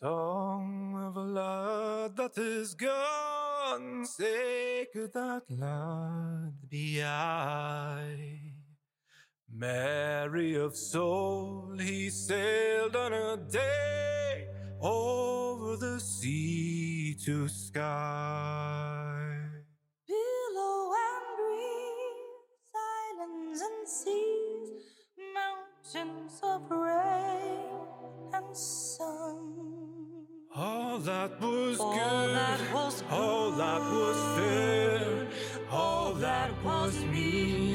song of a love that is gone, sacred that land be I. Mary of soul, he sailed on a day over the sea to sky. Billow and breeze, islands and seas, mountains of rain and sun. All that was All good, that was all that was fair, all that was me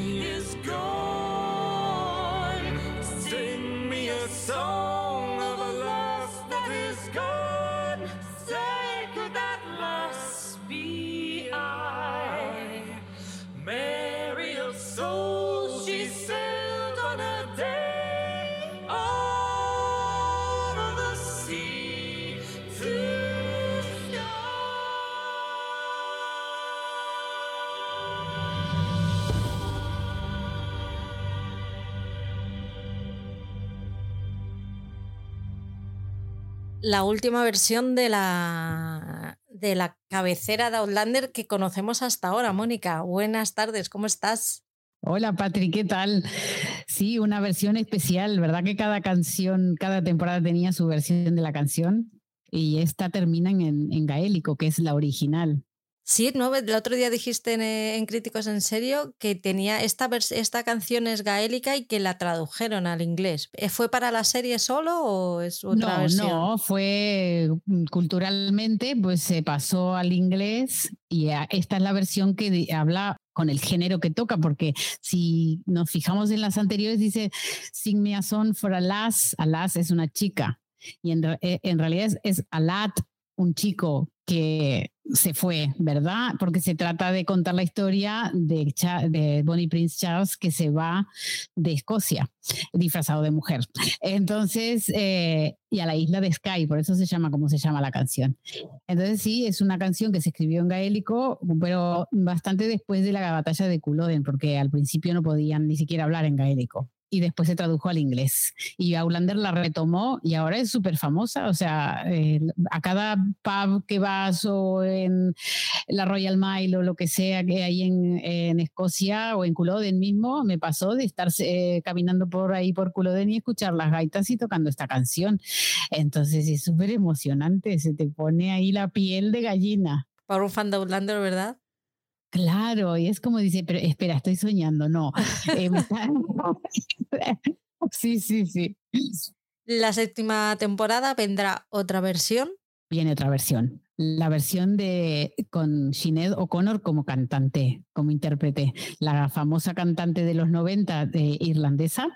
La última versión de la, de la cabecera de Outlander que conocemos hasta ahora, Mónica. Buenas tardes, ¿cómo estás? Hola Patrick, ¿qué tal? Sí, una versión especial, ¿verdad? Que cada canción, cada temporada tenía su versión de la canción y esta termina en, en gaélico, que es la original. Sí, ¿no? El otro día dijiste en, eh, en Críticos en Serio que tenía esta, esta canción es gaélica y que la tradujeron al inglés. ¿Eh, ¿Fue para la serie solo o es otra no, versión? no, fue mm, culturalmente, pues se pasó al inglés y a- esta es la versión que habla con el género que toca, porque si nos fijamos en las anteriores dice Sing me a song for a lass, a lass es una chica y en, eh, en realidad es, es a lad, un chico que se fue, ¿verdad? Porque se trata de contar la historia de, Bonnie Prince Charles que se va de Escocia disfrazado de mujer. Entonces, eh, y a la isla de Skye, por eso se llama como se llama la canción. Entonces, sí, es una canción que se escribió en gaélico, pero bastante después de la batalla de Culloden, porque al principio no podían ni siquiera hablar en gaélico. Y después se tradujo al inglés. Y Outlander la retomó y ahora es súper famosa. O sea, eh, a cada pub que vas o en la Royal Mile o lo que sea que hay en, en Escocia o en Culloden mismo, me pasó de estar eh, caminando por ahí por Culloden y escuchar las gaitas y tocando esta canción. Entonces es súper emocionante, se te pone ahí la piel de gallina. Para un fan de Outlander, ¿verdad? Claro, y es como dice, pero espera, estoy soñando, no. Eh, sí, sí, sí. La séptima temporada vendrá otra versión. Viene otra versión. La versión de con Sinead O'Connor como cantante, como intérprete. La famosa cantante de los 90 de irlandesa,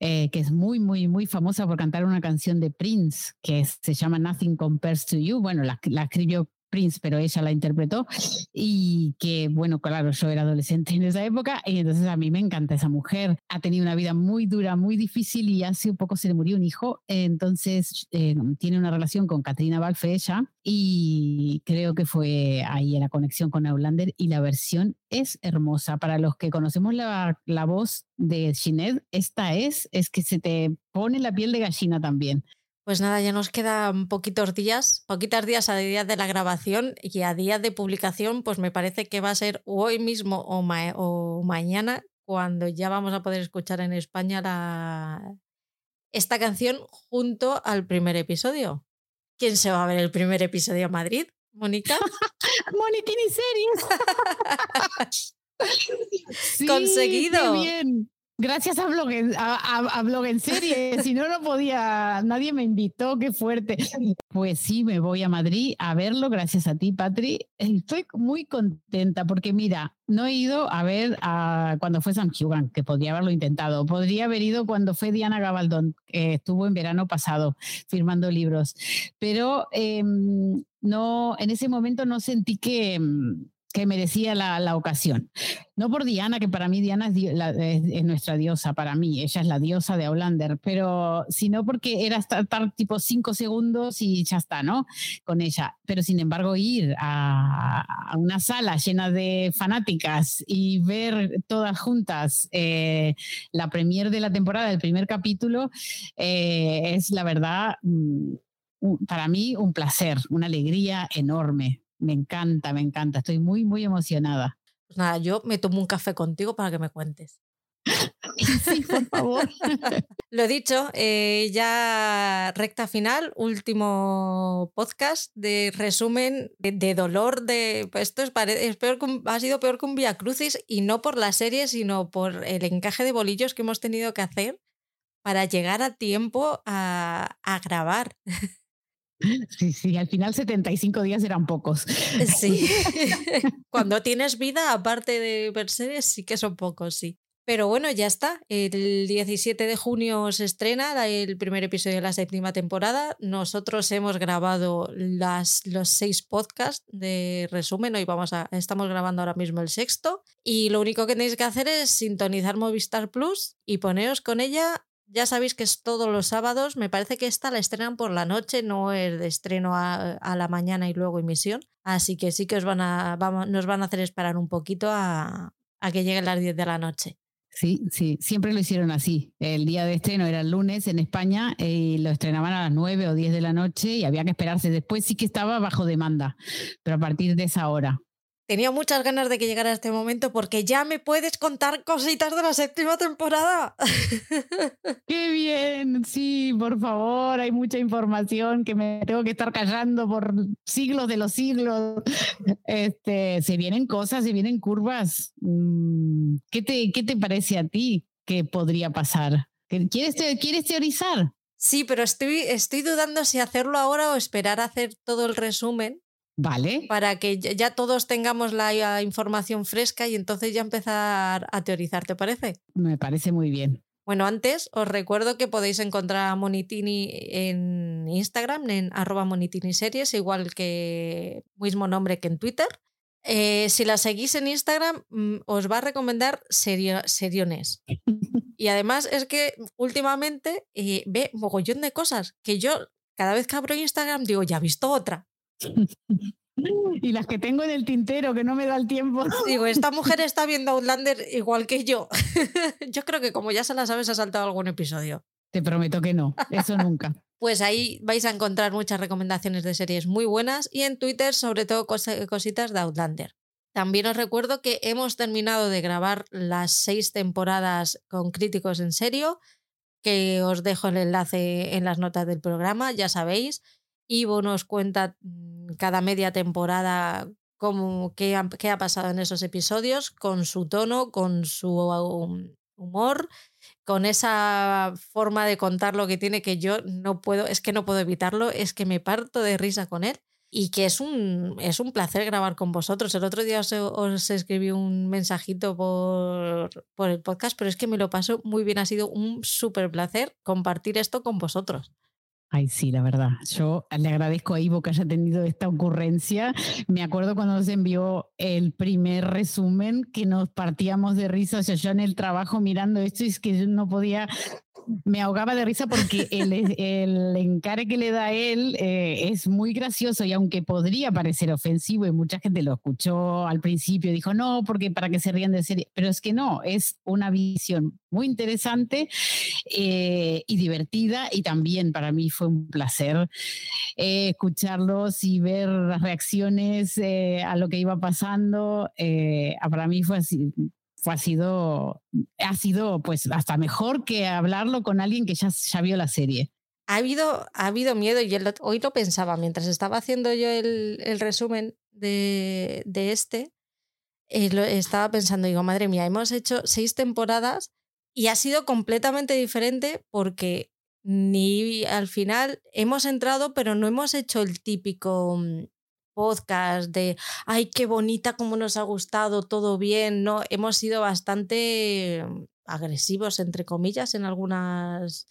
eh, que es muy, muy, muy famosa por cantar una canción de Prince que es- se llama Nothing Compares to You. Bueno, la, la escribió Prince, pero ella la interpretó. Y que, bueno, claro, yo era adolescente en esa época y entonces a mí me encanta esa mujer. Ha tenido una vida muy dura, muy difícil y hace un poco se le murió un hijo. Entonces eh, tiene una relación con Katrina Balfe ella y creo que fue ahí la conexión con Outlander y la versión es hermosa. Para los que conocemos la, la voz de Sinead, esta es, es que se te pone la piel de gallina también. Pues nada, ya nos quedan poquitos días, poquitos días a día de la grabación y a día de publicación, pues me parece que va a ser hoy mismo o, ma- o mañana cuando ya vamos a poder escuchar en España la, esta canción junto al primer episodio. ¿Quién se va a ver el primer episodio a Madrid? ¿Mónica? Monitini series. Sí, Conseguido. qué bien. Gracias a Blog, en, a, a- a Blog en serie, si no, no podía, nadie me invitó, qué fuerte. Pues sí, me voy a Madrid a verlo, gracias a ti, Patri. Estoy muy contenta porque mira, no he ido a ver a, cuando fue Sam Hugan, que podría haberlo intentado. Podría haber ido cuando fue Diana Gabaldón, que estuvo en verano pasado firmando libros. Pero em, no, en ese momento no sentí que, em, que merecía la, la ocasión. No por Diana, que para mí Diana es, nuestra diosa, para mí, ella es la diosa de Outlander, pero sino porque era estar, tipo cinco segundos y ya está, ¿no? Con ella. Pero sin embargo, ir a, a una sala llena de fanáticas y ver todas juntas eh, la premier de la temporada, el primer capítulo, eh, es la verdad. mm, para mí un placer, una alegría enorme. Me encanta, me encanta. Estoy muy, muy emocionada. Pues nada, yo me tomo un café contigo para que me cuentes. Sí, por favor. Lo dicho, eh, ya recta final, último podcast de resumen de, de dolor de pues esto es, peor que ha sido peor que un Via Crucis y no por la serie, sino por el encaje de bolillos que hemos tenido que hacer para llegar a tiempo a, a grabar. Sí, sí, al final 75 días eran pocos. Sí. Cuando tienes vida, aparte de ver series, sí que son pocos, sí. Pero bueno, ya está. El 17 de junio se estrena el primer episodio de la séptima temporada. Nosotros hemos grabado las, los seis podcasts de resumen. Hoy vamos a, estamos grabando ahora mismo el sexto. Y lo único que tenéis que hacer es sintonizar Movistar Plus y poneros con ella. Ya sabéis que es todos los sábados. Me parece que esta la estrenan por la noche, no es de estreno a, a la mañana y luego emisión. Así que sí que os van a, vamos, nos van a hacer esperar un poquito a, a que lleguen las 10 de la noche. Sí, sí, siempre lo hicieron así. El día de estreno era el lunes en España eh, y lo estrenaban a las 9 o 10 de la noche y había que esperarse. Después sí que estaba bajo demanda, pero a partir de esa hora. Tenía muchas ganas de que llegara este momento porque ya me puedes contar cositas de la séptima temporada. ¡Qué bien! Sí, por favor, hay mucha información que me tengo que estar callando por siglos de los siglos. Este, se vienen cosas, se vienen curvas. Mm, ¿Qué te, qué te parece a ti que podría pasar? ¿Que- ¿Quieres, te- ¿Quieres teorizar? Sí, pero estoy, estoy dudando si hacerlo ahora o esperar a hacer todo el resumen Vale. para que ya- todos tengamos la la información fresca y entonces ya empezar a teorizar, ¿te parece? Me parece muy bien. Bueno, antes os recuerdo que podéis encontrar a Monitini en Instagram, en arroba Monitini Series, igual que mismo nombre que en Twitter. Eh, si la seguís en Instagram, mm, os va a recomendar serio- seriones. Y además es que últimamente eh, ve mogollón de cosas que yo cada vez que abro Instagram digo, ya he visto otra. Y las que tengo en el tintero, que no me da el tiempo. Digo, esta mujer está viendo Outlander igual que yo. yo creo que como ya se la sabes, ha saltado algún episodio. Te prometo que no, eso nunca. Pues ahí vais a encontrar muchas recomendaciones de series muy buenas y en Twitter sobre todo cos- cositas de Outlander. También os recuerdo que hemos terminado de grabar las seis temporadas con críticos en serio, que os dejo el enlace en las notas del programa, ya sabéis. Ivo nos cuenta mm, cada media temporada cómo, qué, ha, pasado en esos episodios, con su tono, con su um, humor, con esa forma de contar lo que tiene que yo no puedo, es que no puedo evitarlo, es que me parto de risa con él y que es un, es un placer grabar con vosotros. El otro día os, os escribí un mensajito por, por el podcast, pero es que me lo paso muy bien, ha sido un súper placer compartir esto con vosotros. Ay, sí, la verdad. Yo le agradezco a Ivo que haya tenido esta ocurrencia. Me acuerdo cuando nos envió el primer resumen que nos partíamos de risa. O sea, yo en el trabajo mirando esto y es que yo no podía, me ahogaba de risa porque el, el encare que le da él eh, es muy gracioso y aunque podría parecer ofensivo y mucha gente lo escuchó al principio, dijo no, porque para que se rían de serie, pero es que no, es una visión muy interesante eh, y divertida y también para mí fue un placer eh, escucharlos y ver las reacciones a lo que iba pasando. Para mí fue así. Fue, ha sido, ha sido pues hasta mejor que hablarlo con alguien que ya, ya vio la serie. Ha habido, ha habido miedo y el, hoy lo pensaba mientras estaba haciendo yo el, el resumen de, de este. Eh, estaba pensando, digo, madre mía, hemos hecho seis temporadas y ha sido completamente diferente porque ni al final hemos entrado, pero no hemos hecho el típico podcast de, ay, qué bonita, cómo nos ha gustado, todo bien, ¿no? Hemos sido bastante agresivos, entre comillas, en algunas,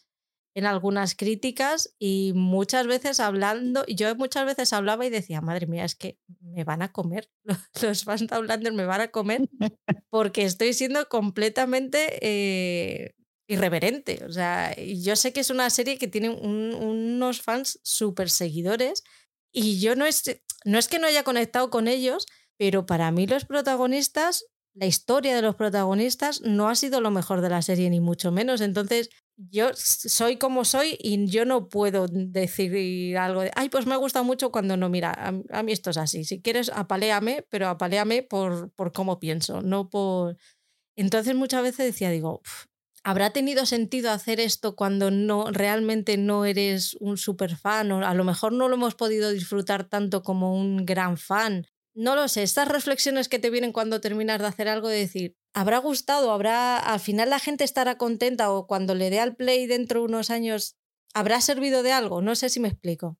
en algunas críticas y muchas veces hablando, yo muchas veces hablaba y decía, madre mía, es que me van a comer, los fans de me van a comer porque estoy siendo completamente eh, irreverente. O sea, yo sé que es una serie que tiene un, unos fans súper seguidores y yo no es, no es que no haya conectado con ellos, pero para mí los protagonistas, la historia de los protagonistas no ha sido lo mejor de la serie, ni mucho menos. Entonces, yo soy como soy y yo no puedo decir algo de, ay, pues me gusta mucho cuando no, mira, a, mí esto es así. Si quieres, apaléame, pero apaléame por, por cómo pienso, no por... Entonces muchas veces decía, digo, ¿habrá tenido sentido hacer esto cuando no realmente no eres un super fan o a lo mejor no lo hemos podido disfrutar tanto como un gran fan? No lo sé, estas reflexiones que te vienen cuando terminas de hacer algo de decir, ¿habrá gustado? ¿Habrá al final la gente estará contenta o cuando le dé al play dentro de unos años habrá servido de algo? No sé si me explico.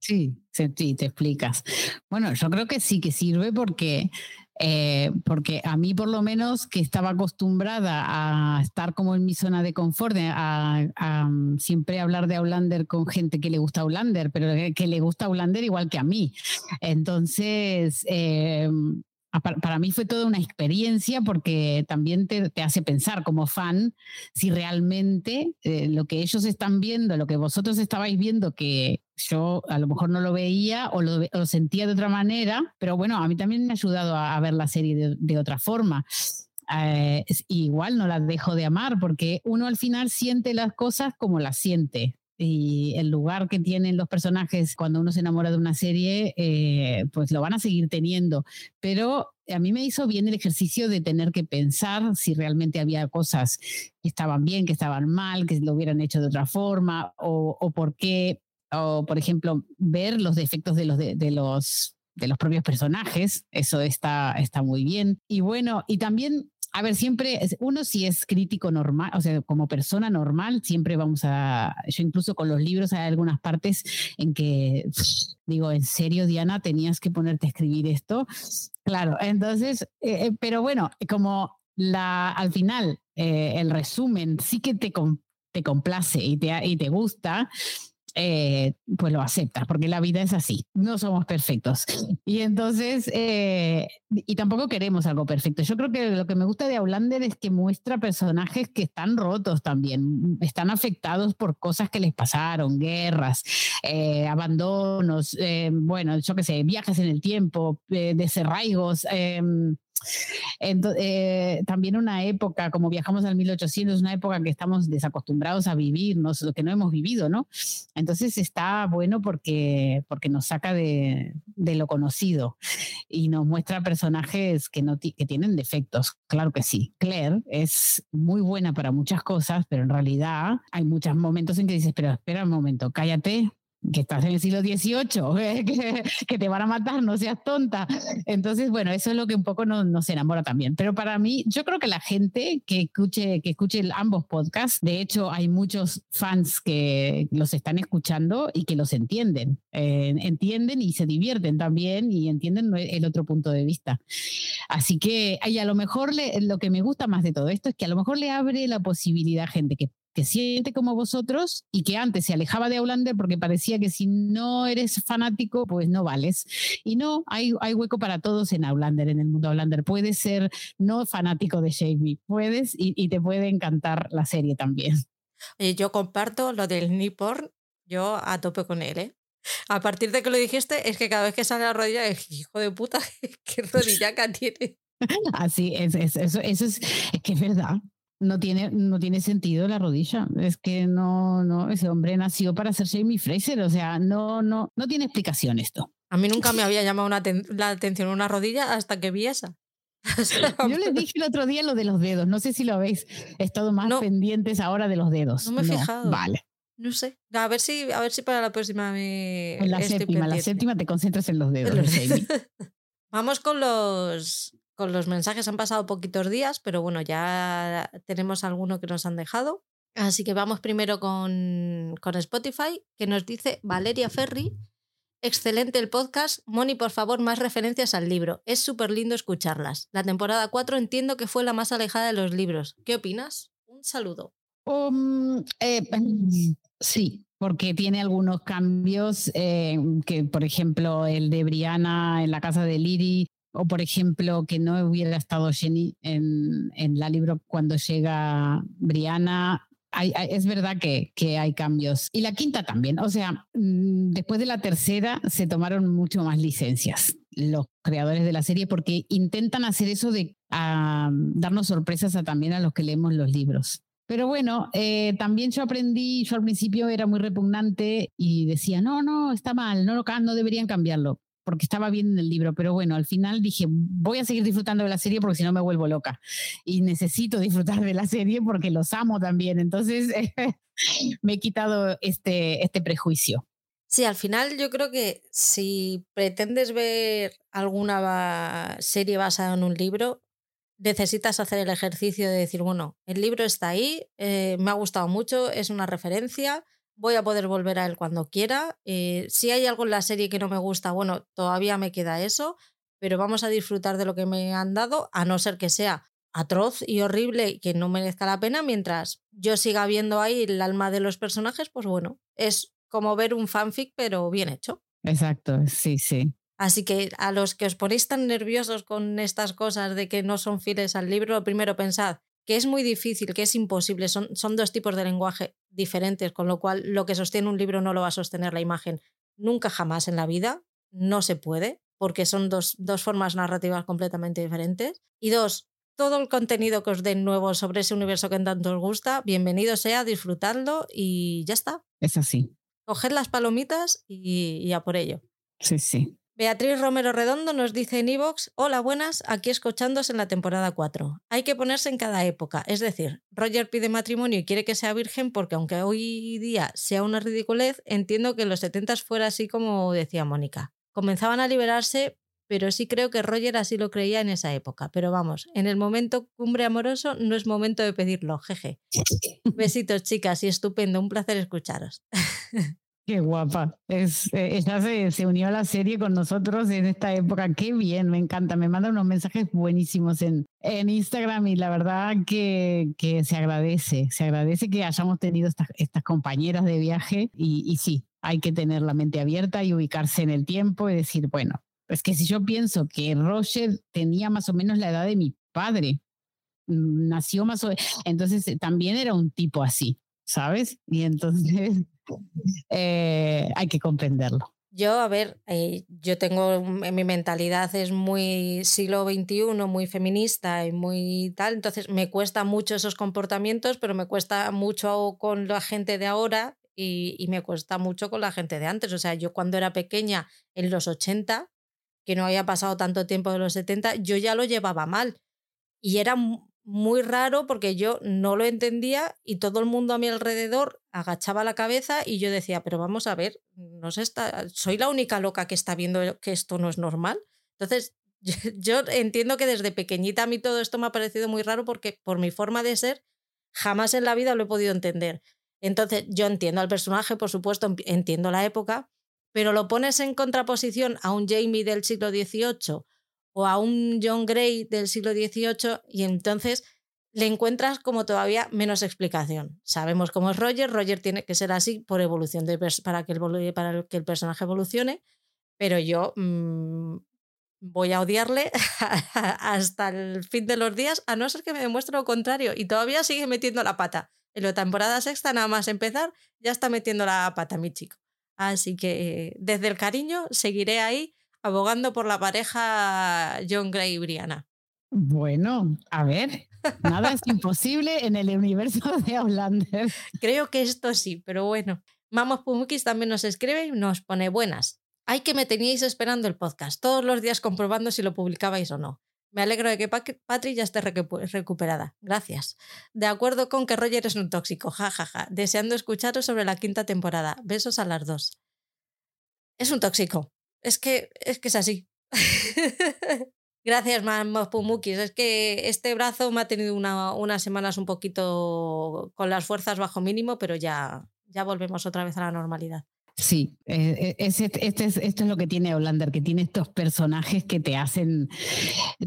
Sí, sí, te explicas. Bueno, yo creo que sí que sirve porque eh, porque a mí por lo menos que estaba acostumbrada a estar como en mi zona de confort, a, mm, siempre hablar de Outlander con gente que le gusta Outlander, pero que le gusta Outlander igual que a mí. Entonces, eh, para, mí fue toda una experiencia porque también te, hace pensar como fan si realmente eh, lo que ellos están viendo, lo que vosotros estabais viendo, que yo a lo mejor no lo veía o lo, sentía de otra manera, pero bueno, a mí también me ha ayudado a, ver la serie de, otra forma. Eh, igual no la dejo de amar porque uno al final siente las cosas como las siente y el lugar que tienen los personajes cuando uno se enamora de una serie, eh, pues lo van a seguir teniendo. Pero a mí me hizo bien el ejercicio de tener que pensar si realmente había cosas que estaban bien, que estaban mal, que lo hubieran hecho de otra forma, o, por qué, o por ejemplo, ver los defectos de los, de los de los propios personajes, eso está, está muy bien. Y bueno, y también a ver, siempre, uno si es crítico normal, o sea, como persona normal, siempre vamos a, yo incluso con los libros hay algunas partes en que digo, ¿en serio, Diana, tenías que ponerte a escribir esto? Claro, entonces, eh, eh, pero bueno, como la, al final eh, el resumen sí que te, te complace y te, y te gusta, eh, pues lo aceptas, porque la vida es así, no somos perfectos. Y entonces, eh, y tampoco queremos algo perfecto. Yo creo que lo que me gusta de Aulander es que muestra personajes que están rotos también, están afectados por cosas que les pasaron, guerras, eh, abandonos, bueno, yo qué sé, viajes en el tiempo, desarraigos. Eh, también una época, como viajamos al 1800, una época que estamos desacostumbrados a vivir, lo que no hemos vivido, ¿no? Entonces está bueno porque, porque nos saca de, de lo conocido y nos muestra personajes que, no que tienen defectos, claro que sí. Claire es muy buena para muchas cosas, pero en realidad hay muchos momentos en que dices, pero espera un momento, cállate, que estás en el siglo XVIII, que, te van a matar, no seas tonta. Entonces, bueno, eso es lo que un poco nos, enamora también. Pero para mí, yo creo que la gente que escuche, que escuche ambos podcasts, de hecho, hay muchos fans que los están escuchando y que los entienden. Eh, entienden y se divierten también y entienden el otro punto de vista. Así que, y a lo mejor lo que me gusta más de todo esto es que a lo mejor le abre la posibilidad a gente que que siente como vosotros y que antes se alejaba de Outlander porque parecía que si no eres fanático, pues no vales. Y no, hay, hay hueco para todos en Outlander, en el mundo Outlander. Puedes ser no fanático de Jamie, puedes y, te puede encantar la serie también. yo comparto lo del Nippon, yo a tope con él, ¿eh? A partir de que lo dijiste, es que cada vez que sale la rodilla, es hijo de puta, qué rodillaca tiene. Así es, eso, eso es, es que es verdad no tiene, no tiene sentido la rodilla. Es que no, no, ese hombre nació para ser Jamie Fraser. O sea, no, no, no tiene explicación esto. A mí nunca me había llamado la atención una rodilla hasta que vi esa. Yo les dije el otro día lo de los dedos. No sé si lo habéis estado más pendientes ahora de los dedos. No me he fijado. Vale. No sé. A ver si, a ver si para la próxima me. En la séptima, la séptima te concentras en los dedos. Vamos con los con los mensajes han pasado poquitos días, pero bueno, ya tenemos alguno que nos han dejado. Así que vamos primero con, con Spotify, que nos dice Valeria Ferri. Excelente el podcast. Moni, por favor, más referencias al libro. Es súper lindo escucharlas. La temporada 4 entiendo que fue la más alejada de los libros. ¿Qué opinas? Un saludo. Um, eh, sí, porque tiene algunos cambios eh, que, por ejemplo, el de Briana en la casa de Liri o por ejemplo que no hubiera estado Jenny en, en la libro cuando llega Briana. es verdad que, que, hay cambios. Y la quinta también. O sea, mm, después de la tercera se tomaron mucho más licencias los creadores de la serie porque intentan hacer eso de ah, darnos sorpresas también a los que leemos los libros. Pero bueno, eh, también yo aprendí, yo al principio era muy repugnante y decía, no, no, está mal, no, no deberían cambiarlo, porque estaba bien en el libro. Pero bueno, al final dije, voy a seguir disfrutando de la serie porque si no me vuelvo loca. Y necesito disfrutar de la serie porque los amo también. Entonces me he quitado este, este prejuicio. Sí, al final yo creo que si pretendes ver alguna serie basada en un libro, necesitas hacer el ejercicio de decir, bueno, el libro está ahí, eh, me ha gustado mucho, es una referencia, voy a poder volver a él cuando quiera. Eh, si hay algo en la serie que no me gusta, bueno, todavía me queda eso, pero vamos a disfrutar de lo que me han dado, a no ser que sea atroz y horrible y que no merezca la pena, mientras yo siga viendo ahí el alma de los personajes, pues bueno, es como ver un fanfic, pero bien hecho. Exacto, sí, sí. Así que a los que os ponéis tan nerviosos con estas cosas de que no son fieles al libro, primero pensad que es muy difícil, que es imposible, son, son dos tipos de lenguaje diferentes, con lo cual lo que sostiene un libro no lo va a sostener la imagen nunca jamás en la vida, no se puede, porque son dos, dos formas narrativas completamente diferentes. Y dos, todo el contenido que os den nuevo sobre ese universo que tanto os gusta, bienvenido sea, disfrutadlo y ya está. Es así. Coged las palomitas y, y a por ello. Sí, sí. Beatriz Romero Redondo nos dice en iVoox, hola buenas, aquí escuchándose en la temporada 4. Hay que ponerse en cada época, es decir, Roger pide matrimonio y quiere que sea virgen porque aunque hoy día sea una ridiculez, entiendo que en los 70 fuera así como decía Mónica. Comenzaban a liberarse, pero sí creo que Roger así lo creía en esa época. Pero vamos, en el momento cumbre amoroso no es momento de pedirlo, jeje. Besitos chicas y estupendo, un placer escucharos. Qué guapa. Eh, ella se, se, unió a la serie con nosotros en esta época. Qué bien, me encanta. Me manda unos mensajes buenísimos en, en Instagram y la verdad que, que, se agradece. Se agradece que hayamos tenido estas, estas compañeras de viaje y, y sí, hay que tener la mente abierta y ubicarse en el tiempo y decir, bueno, es que si yo pienso que Roger tenía más o menos la edad de mi padre, mm, nació más o menos, entonces eh, también era un tipo así, ¿sabes? Y entonces eh, hay que comprenderlo. Yo, a ver, eh, yo tengo, en mi mentalidad es muy siglo XXI, muy feminista y muy tal, entonces me cuesta mucho esos comportamientos, pero me cuesta mucho con la gente de ahora y, y, me cuesta mucho con la gente de antes. O sea, yo cuando era pequeña, en los 80, que no había pasado tanto tiempo de los 70, yo ya lo llevaba mal. Y era muy raro porque yo no lo entendía y todo el mundo a mi alrededor agachaba la cabeza y yo decía, pero vamos a ver, no sé, está, soy la única loca que está viendo que esto no es normal. Entonces, yo, yo, entiendo que desde pequeñita a mí todo esto me ha parecido muy raro porque por mi forma de ser, jamás en la vida lo he podido entender. Entonces, yo entiendo al personaje, por supuesto, entiendo la época, pero lo pones en contraposición a un Jamie del siglo XVIII o a un John Gray del siglo XVIII y entonces le encuentras como todavía menos explicación. Sabemos cómo es Roger, Roger tiene que ser así por evolución para, que el, personaje evolucione, pero yo mmm, voy a odiarle hasta el fin de los días, a no ser que me demuestre lo contrario y todavía sigue metiendo la pata. En la temporada sexta, nada más empezar, ya está metiendo la pata mi chico. Así que desde el cariño seguiré ahí abogando por la pareja John Gray y Brianna. Bueno, a ver, nada es imposible en el universo de Outlander. Creo que esto sí, pero bueno. Mamos Pumukis también nos escribe y nos pone buenas. Hay que me teníais esperando el podcast, todos los días comprobando si lo publicabais o no. Me alegro de que Patri ya esté recuperada. Gracias. De acuerdo con que Roger es un tóxico, jajaja. Ja, ja. Deseando escucharos sobre la quinta temporada. Besos a las dos. Es un tóxico. Es que es, que es así. Gracias, Pumukis. Es que este brazo me ha tenido una, unas semanas un poquito con las fuerzas bajo mínimo, pero ya, ya volvemos otra vez a la normalidad. Sí, eh, este, es, esto es lo que tiene Hollander, que tiene estos personajes que te hacen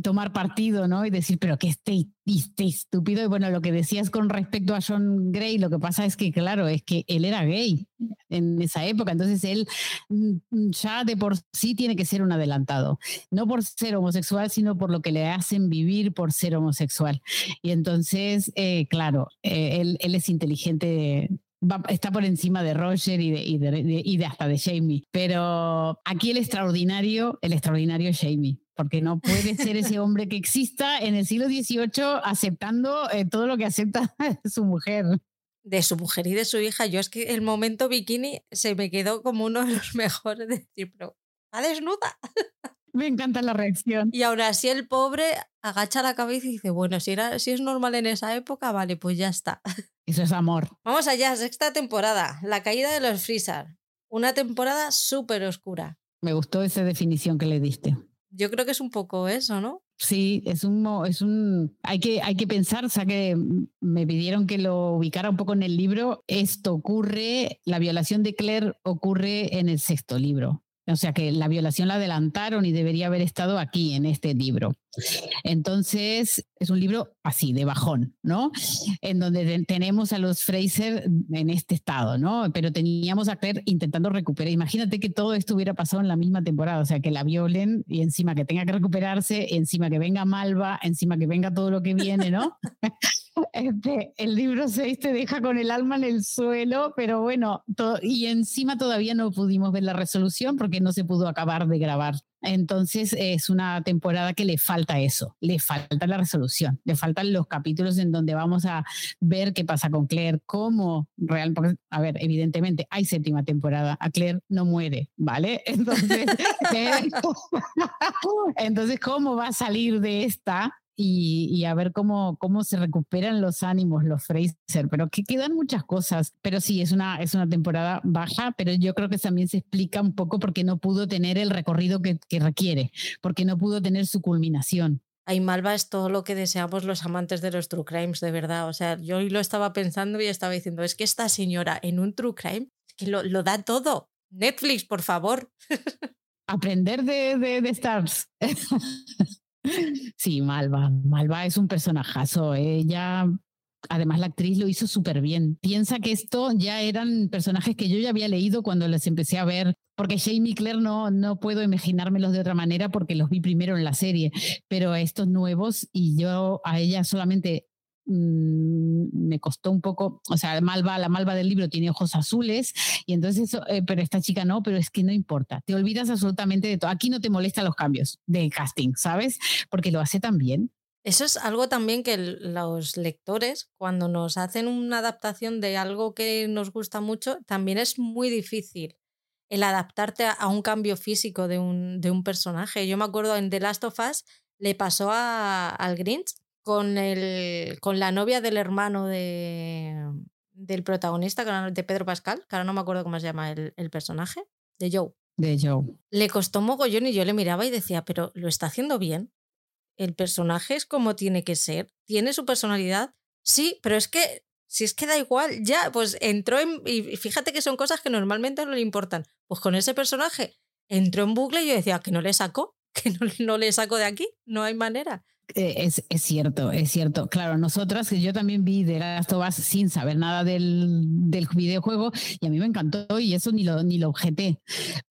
tomar partido, ¿no? Y decir, pero que este, este estúpido. Y bueno, lo que decías con respecto a John Gray, lo que pasa es que, claro, es que él era gay en esa época, entonces él mm, ya de por sí tiene que ser un adelantado, no por ser homosexual, sino por lo que le hacen vivir por ser homosexual. Y entonces, eh, claro, eh, él es inteligente va- está por encima de Roger y de, y de- de- y de hasta de Jamie. Pero aquí el extraordinario, el extraordinario Jamie. Porque no puede ser ese hombre que exista en el siglo XVIII aceptando eh, todo lo que acepta su mujer. De su mujer y de su hija. Yo es que el momento bikini se me quedó como uno de los mejores de decir, pero está desnuda. Me encanta la reacción. Y ahora así el pobre agacha la cabeza y dice, bueno, si, era, si es normal en esa época, vale, pues ya está. Eso es amor. Vamos allá, sexta temporada, La caída de los Freezer. Una temporada súper oscura. Me gustó esa definición que le diste. Yo creo que es un poco eso, ¿no? Sí, es un, es un, hay que, hay que pensar, o sea que me pidieron que lo ubicara un poco en el libro. Esto ocurre, la violación de Claire ocurre en el sexto libro. O sea que la violación la adelantaron y debería haber estado aquí en este libro. Entonces, es un libro así, de bajón, ¿no? En donde ten- tenemos a los Fraser en este estado, ¿no? Pero teníamos a Claire intentando recuperar. Imagínate que todo esto hubiera pasado en la misma temporada, o sea, que la violen y encima que tenga que recuperarse, encima que venga Malva, encima que venga todo lo que viene, ¿no? Este, el libro 6 te deja con el alma en el suelo, pero bueno, y encima todavía no pudimos ver la resolución porque no se pudo acabar de grabar. Entonces es una temporada que le falta eso, le falta la resolución, le faltan los capítulos en donde vamos a ver qué pasa con Claire, cómo real, porque, a ver, evidentemente hay séptima temporada, a Claire no muere, ¿vale? Entonces, entonces ¿cómo va a salir de esta? Y, y a ver cómo, cómo se recuperan los ánimos, los Fraser, pero que quedan muchas cosas. Pero sí, es una, es una temporada baja, pero yo creo que también se explica un poco porque no pudo tener el recorrido que, que requiere, porque no pudo tener su culminación. Ay, Malva es todo lo que deseamos los amantes de los true crimes, de verdad. O sea, yo hoy lo estaba pensando y estaba diciendo, es que esta señora en un true crime, que lo, lo da todo. Netflix, por favor. Aprender de, de, de Stars. Sí, Malva. Malva es un personajazo. Ella, además, la actriz lo hizo súper bien. Piensa que esto ya eran personajes que yo ya había leído cuando les empecé a ver, porque Jamie Claire no, no puedo imaginármelos de otra manera porque los vi primero en la serie, pero estos nuevos y yo a ella solamente mm, me costó un poco, o sea, la Malva del libro tiene ojos azules y entonces, eh, pero esta chica no, pero es que no importa, te olvidas absolutamente de todo. Aquí no te molestan los cambios de casting, ¿sabes? Porque lo hace tan bien. Eso es algo también que los lectores, cuando nos hacen una adaptación de algo que nos gusta mucho, también es muy difícil el adaptarte a, a un cambio físico de un, de un personaje. Yo me acuerdo en The Last of Us le pasó a- al Grinch con, el, con la novia del hermano de, del protagonista, de Pedro Pascal, que ahora no me acuerdo cómo se llama el, el personaje, de Joe. De Joe. Le costó mogollón y yo le miraba y decía, pero lo está haciendo bien. El personaje es como tiene que ser. Tiene su personalidad. Sí, pero es que, si es que da igual, ya, pues entró en. Y fíjate que son cosas que normalmente no le importan. Pues con ese personaje entró en bucle y yo decía, que no le saco, que no, no le saco de aquí, no hay manera. Eh, Es, es cierto, es cierto. Claro, nosotras, que yo también vi de Last of Us sin saber nada del, del videojuego y a mí me encantó y eso ni lo, ni lo objeté.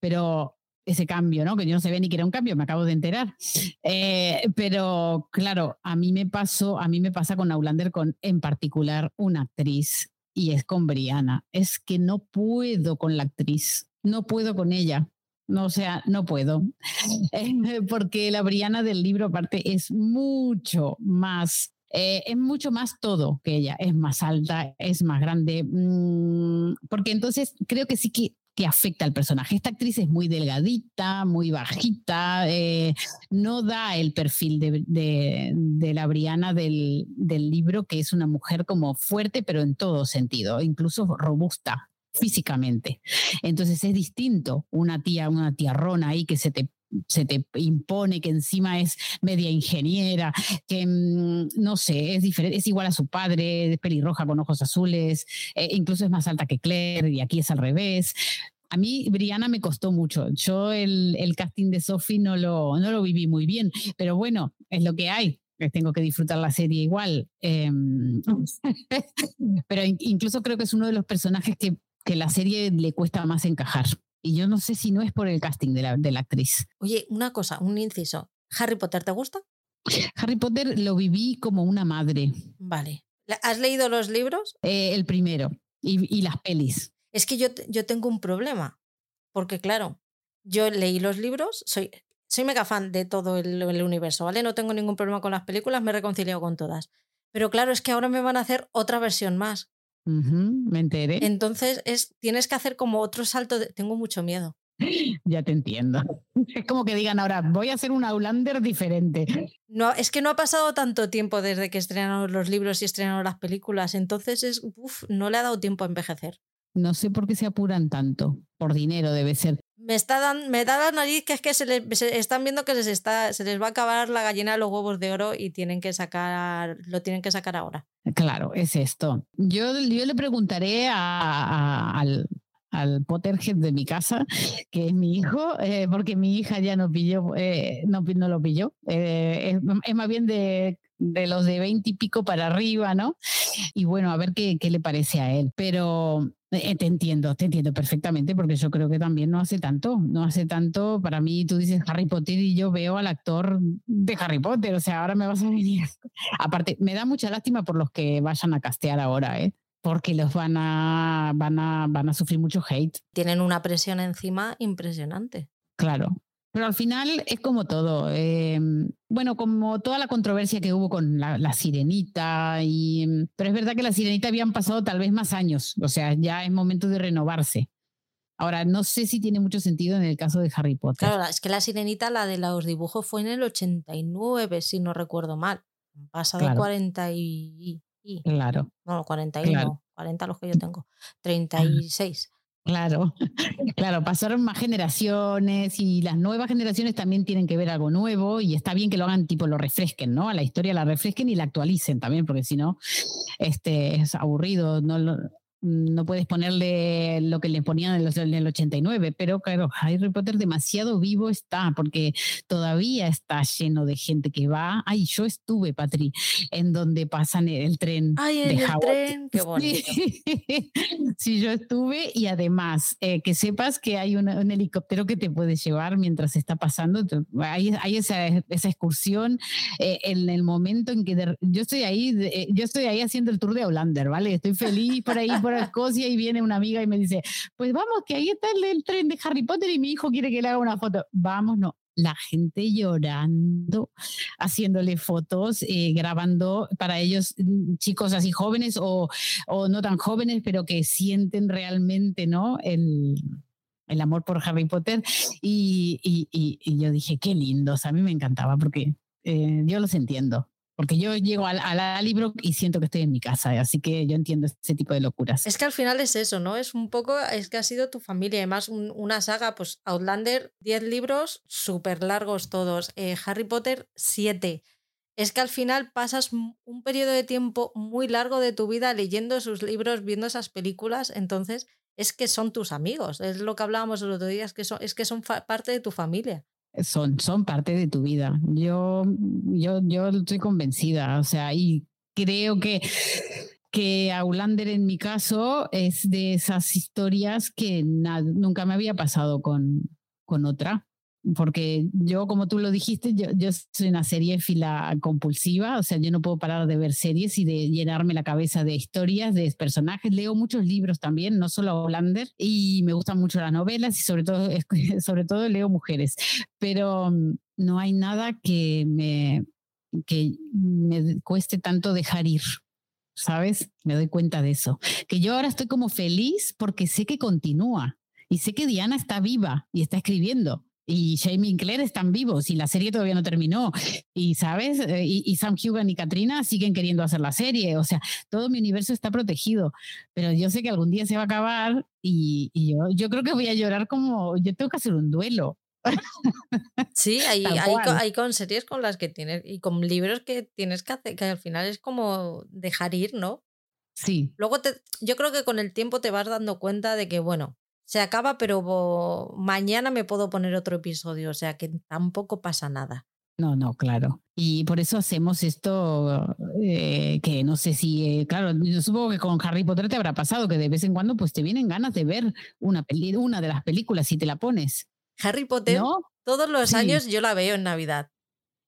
Pero ese cambio, ¿no? Que yo no sabía ni que era un cambio, me acabo de enterar. Eh, pero claro, a mí me pasó, a mí me pasa con Aulander con en particular una actriz y es con Brianna. Es que no puedo con la actriz, no puedo con ella. No, o sea, no puedo. Eh, porque la Brianna del libro, aparte, es mucho más, eh, es mucho más todo que ella. Es más alta, es más grande. mm, porque entonces creo que sí que, que afecta al personaje. Esta actriz es muy delgadita, muy bajita, eh, no da el perfil de, de- de la Brianna del, del libro, que es una mujer como fuerte, pero en todo sentido, incluso robusta físicamente. Entonces es distinto una tía, una tiarrona ahí que se te se te impone que encima es media ingeniera, que mm, no sé, es diferente, es igual a su padre, es pelirroja con ojos azules, eh, incluso es más alta que Claire y aquí es al revés. A mí Brianna me costó mucho. Yo el, el casting de Sophie no lo, no lo viví muy bien, pero bueno, es lo que hay. que Tengo que disfrutar la serie igual. Em, pero in- incluso creo que es uno de los personajes que, que la serie le cuesta más encajar. Y yo no sé si no es por el casting de la, de la actriz. Oye, una cosa, un inciso. ¿Harry Potter te gusta? Harry Potter lo viví como una madre. Vale. ¿La- ¿Has leído los libros? Eh, el primero. Y, y las pelis. Es que yo, yo tengo un problema, porque claro, yo leí los libros, soy, soy mega fan de todo el, el universo, ¿vale? No tengo ningún problema con las películas, me he reconciliado con todas. Pero claro, es que ahora me van a hacer otra versión más. Me enteré. Entonces es, tienes que hacer como otro salto. de- tengo mucho miedo. Ya te entiendo. Es como que digan ahora, voy a hacer un Aulander diferente. No, es que no ha pasado tanto tiempo desde que estrenaron los libros y estrenaron las películas. Entonces es, uf, no le ha dado tiempo a envejecer. No sé por qué se apuran tanto. Por dinero debe ser. Me, está dan- me da la nariz que es que se, les, están viendo que les está, se les va a acabar la gallina de los huevos de oro y tienen que sacar, lo tienen que sacar ahora. Claro, es esto. Yo, yo le preguntaré a- al, al Potterhead de mi casa, que es mi hijo, eh, porque mi hija ya no pilló, eh, no, no lo pilló. Eh, es más bien de, de los de 20 y pico para arriba, ¿no? Y bueno, a ver qué, qué le parece a él. Pero eh, te entiendo, te entiendo perfectamente, porque yo creo que también no hace tanto, no hace tanto. Para mí, tú dices Harry Potter y yo veo al actor de Harry Potter, o sea, ahora me vas a venir. Aparte, me da mucha lástima por los que vayan a castear ahora, ¿eh? Porque los van a, van a, van a sufrir mucho hate, Tienen una presión encima impresionante. claro. Pero al final es como todo. eh, bueno, como toda la controversia que hubo con la, la sirenita. Y, mm, pero es verdad que la sirenita habían pasado tal vez más años. O sea, ya es momento de renovarse. Ahora, no sé si tiene mucho sentido en el caso de Harry Potter. Claro, es que la sirenita, la de los dibujos, fue en el 89, si no recuerdo mal. Han pasado Claro. 40 y... y- Claro, no, 41, Claro. 40 los que yo tengo. 36. Claro, claro. Pasaron más generaciones y las nuevas generaciones también tienen que ver algo nuevo y está bien que lo hagan tipo lo refresquen, ¿no? A la historia la refresquen y la actualicen también, porque si no, este, es aburrido. No no puedes ponerle lo que le ponían en, el 89, pero claro, Harry Potter demasiado vivo está, porque todavía está lleno de gente que va. Ay, yo estuve, Patri, en donde pasan el tren. Ay, de el tren, qué bonito. Sí, yo estuve y además eh, que sepas que hay una- un helicóptero que te puede llevar mientras está pasando. Hay, hay esa, esa excursión eh, en el momento en que de- yo estoy ahí, de- eh, yo estoy ahí haciendo el tour de Hollander, ¿vale? Estoy feliz por ahí, por Escocia y viene una amiga y me dice, pues vamos, que ahí está el, el tren de Harry Potter y mi hijo quiere que le haga una foto. Vamos, no. La gente llorando, haciéndole fotos, eh, grabando para ellos mm, chicos así jóvenes o, o no tan jóvenes, pero que sienten realmente ¿no? el, el amor por Harry Potter. Y, y- y- y yo dije, qué lindos, a mí me encantaba porque eh, yo los entiendo. Porque yo llego al, al libro y siento que estoy en mi casa, así que yo entiendo ese tipo de locuras. Es que al final es eso, ¿no? Es un poco, es que ha sido tu familia. Además, un- una saga, pues Outlander, 10 libros, súper largos todos. Eh, Harry Potter, 7. Es que al final pasas un periodo de tiempo muy largo de tu vida leyendo sus libros, viendo esas películas. Entonces, es que son tus amigos. Es lo que hablábamos el otro día, que son, es que son parte de tu familia. Son, son parte de tu vida. Yo, yo, yo estoy convencida, o sea, y creo que, que Aulander en mi caso es de esas historias que nunca me había pasado con, con otra. Porque yo, como tú lo dijiste, yo, yo soy una seriéfila compulsiva, o sea, yo no puedo parar de ver series y de llenarme la cabeza de historias, de personajes. Leo muchos libros también, no solo Aulander, y me gustan mucho las novelas y sobre todo, sobre todo leo mujeres pero mm, no hay nada que me, que me cueste tanto dejar ir, ¿sabes? Me doy cuenta de eso. Que yo ahora estoy como feliz porque sé que continúa y sé que Diana está viva y está escribiendo. Y Jamie y Claire están vivos y la serie todavía no terminó. Y, ¿sabes? Eh, Y, y Sam Hugan y Katrina siguen queriendo hacer la serie. O sea, todo mi universo está protegido. Pero yo sé que algún día se va a acabar y, y yo, yo creo que voy a llorar como... Yo tengo que hacer un duelo. Sí, hay, hay, co- cual. hay con series con las que tienes y con libros que tienes que hacer, que al final es como dejar ir, ¿no? Sí, Luego te, yo creo que con el tiempo te vas dando cuenta de que, bueno, se acaba, pero mañana me puedo poner otro episodio, o sea que tampoco pasa nada. No, no, claro. Y por eso hacemos esto eh, que no sé si, eh, claro, yo supongo que con Harry Potter te habrá pasado que de vez en cuando pues te vienen ganas de ver una, peli una de las películas y te la pones, Harry Potter, ¿no? todos los Sí. años yo la veo en Navidad.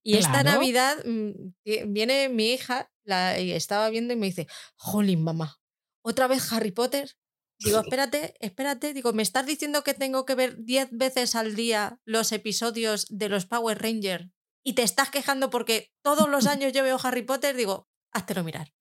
Y esta. Navidad mm, viene mi hija, la estaba viendo y me dice, jolín, mamá, otra vez Harry Potter. Digo, espérate, espérate. Digo, ¿me estás diciendo que tengo que ver 10 veces al día los episodios de los Power Rangers y te estás quejando porque todos los años yo veo Harry Potter? Digo, háztelo mirar.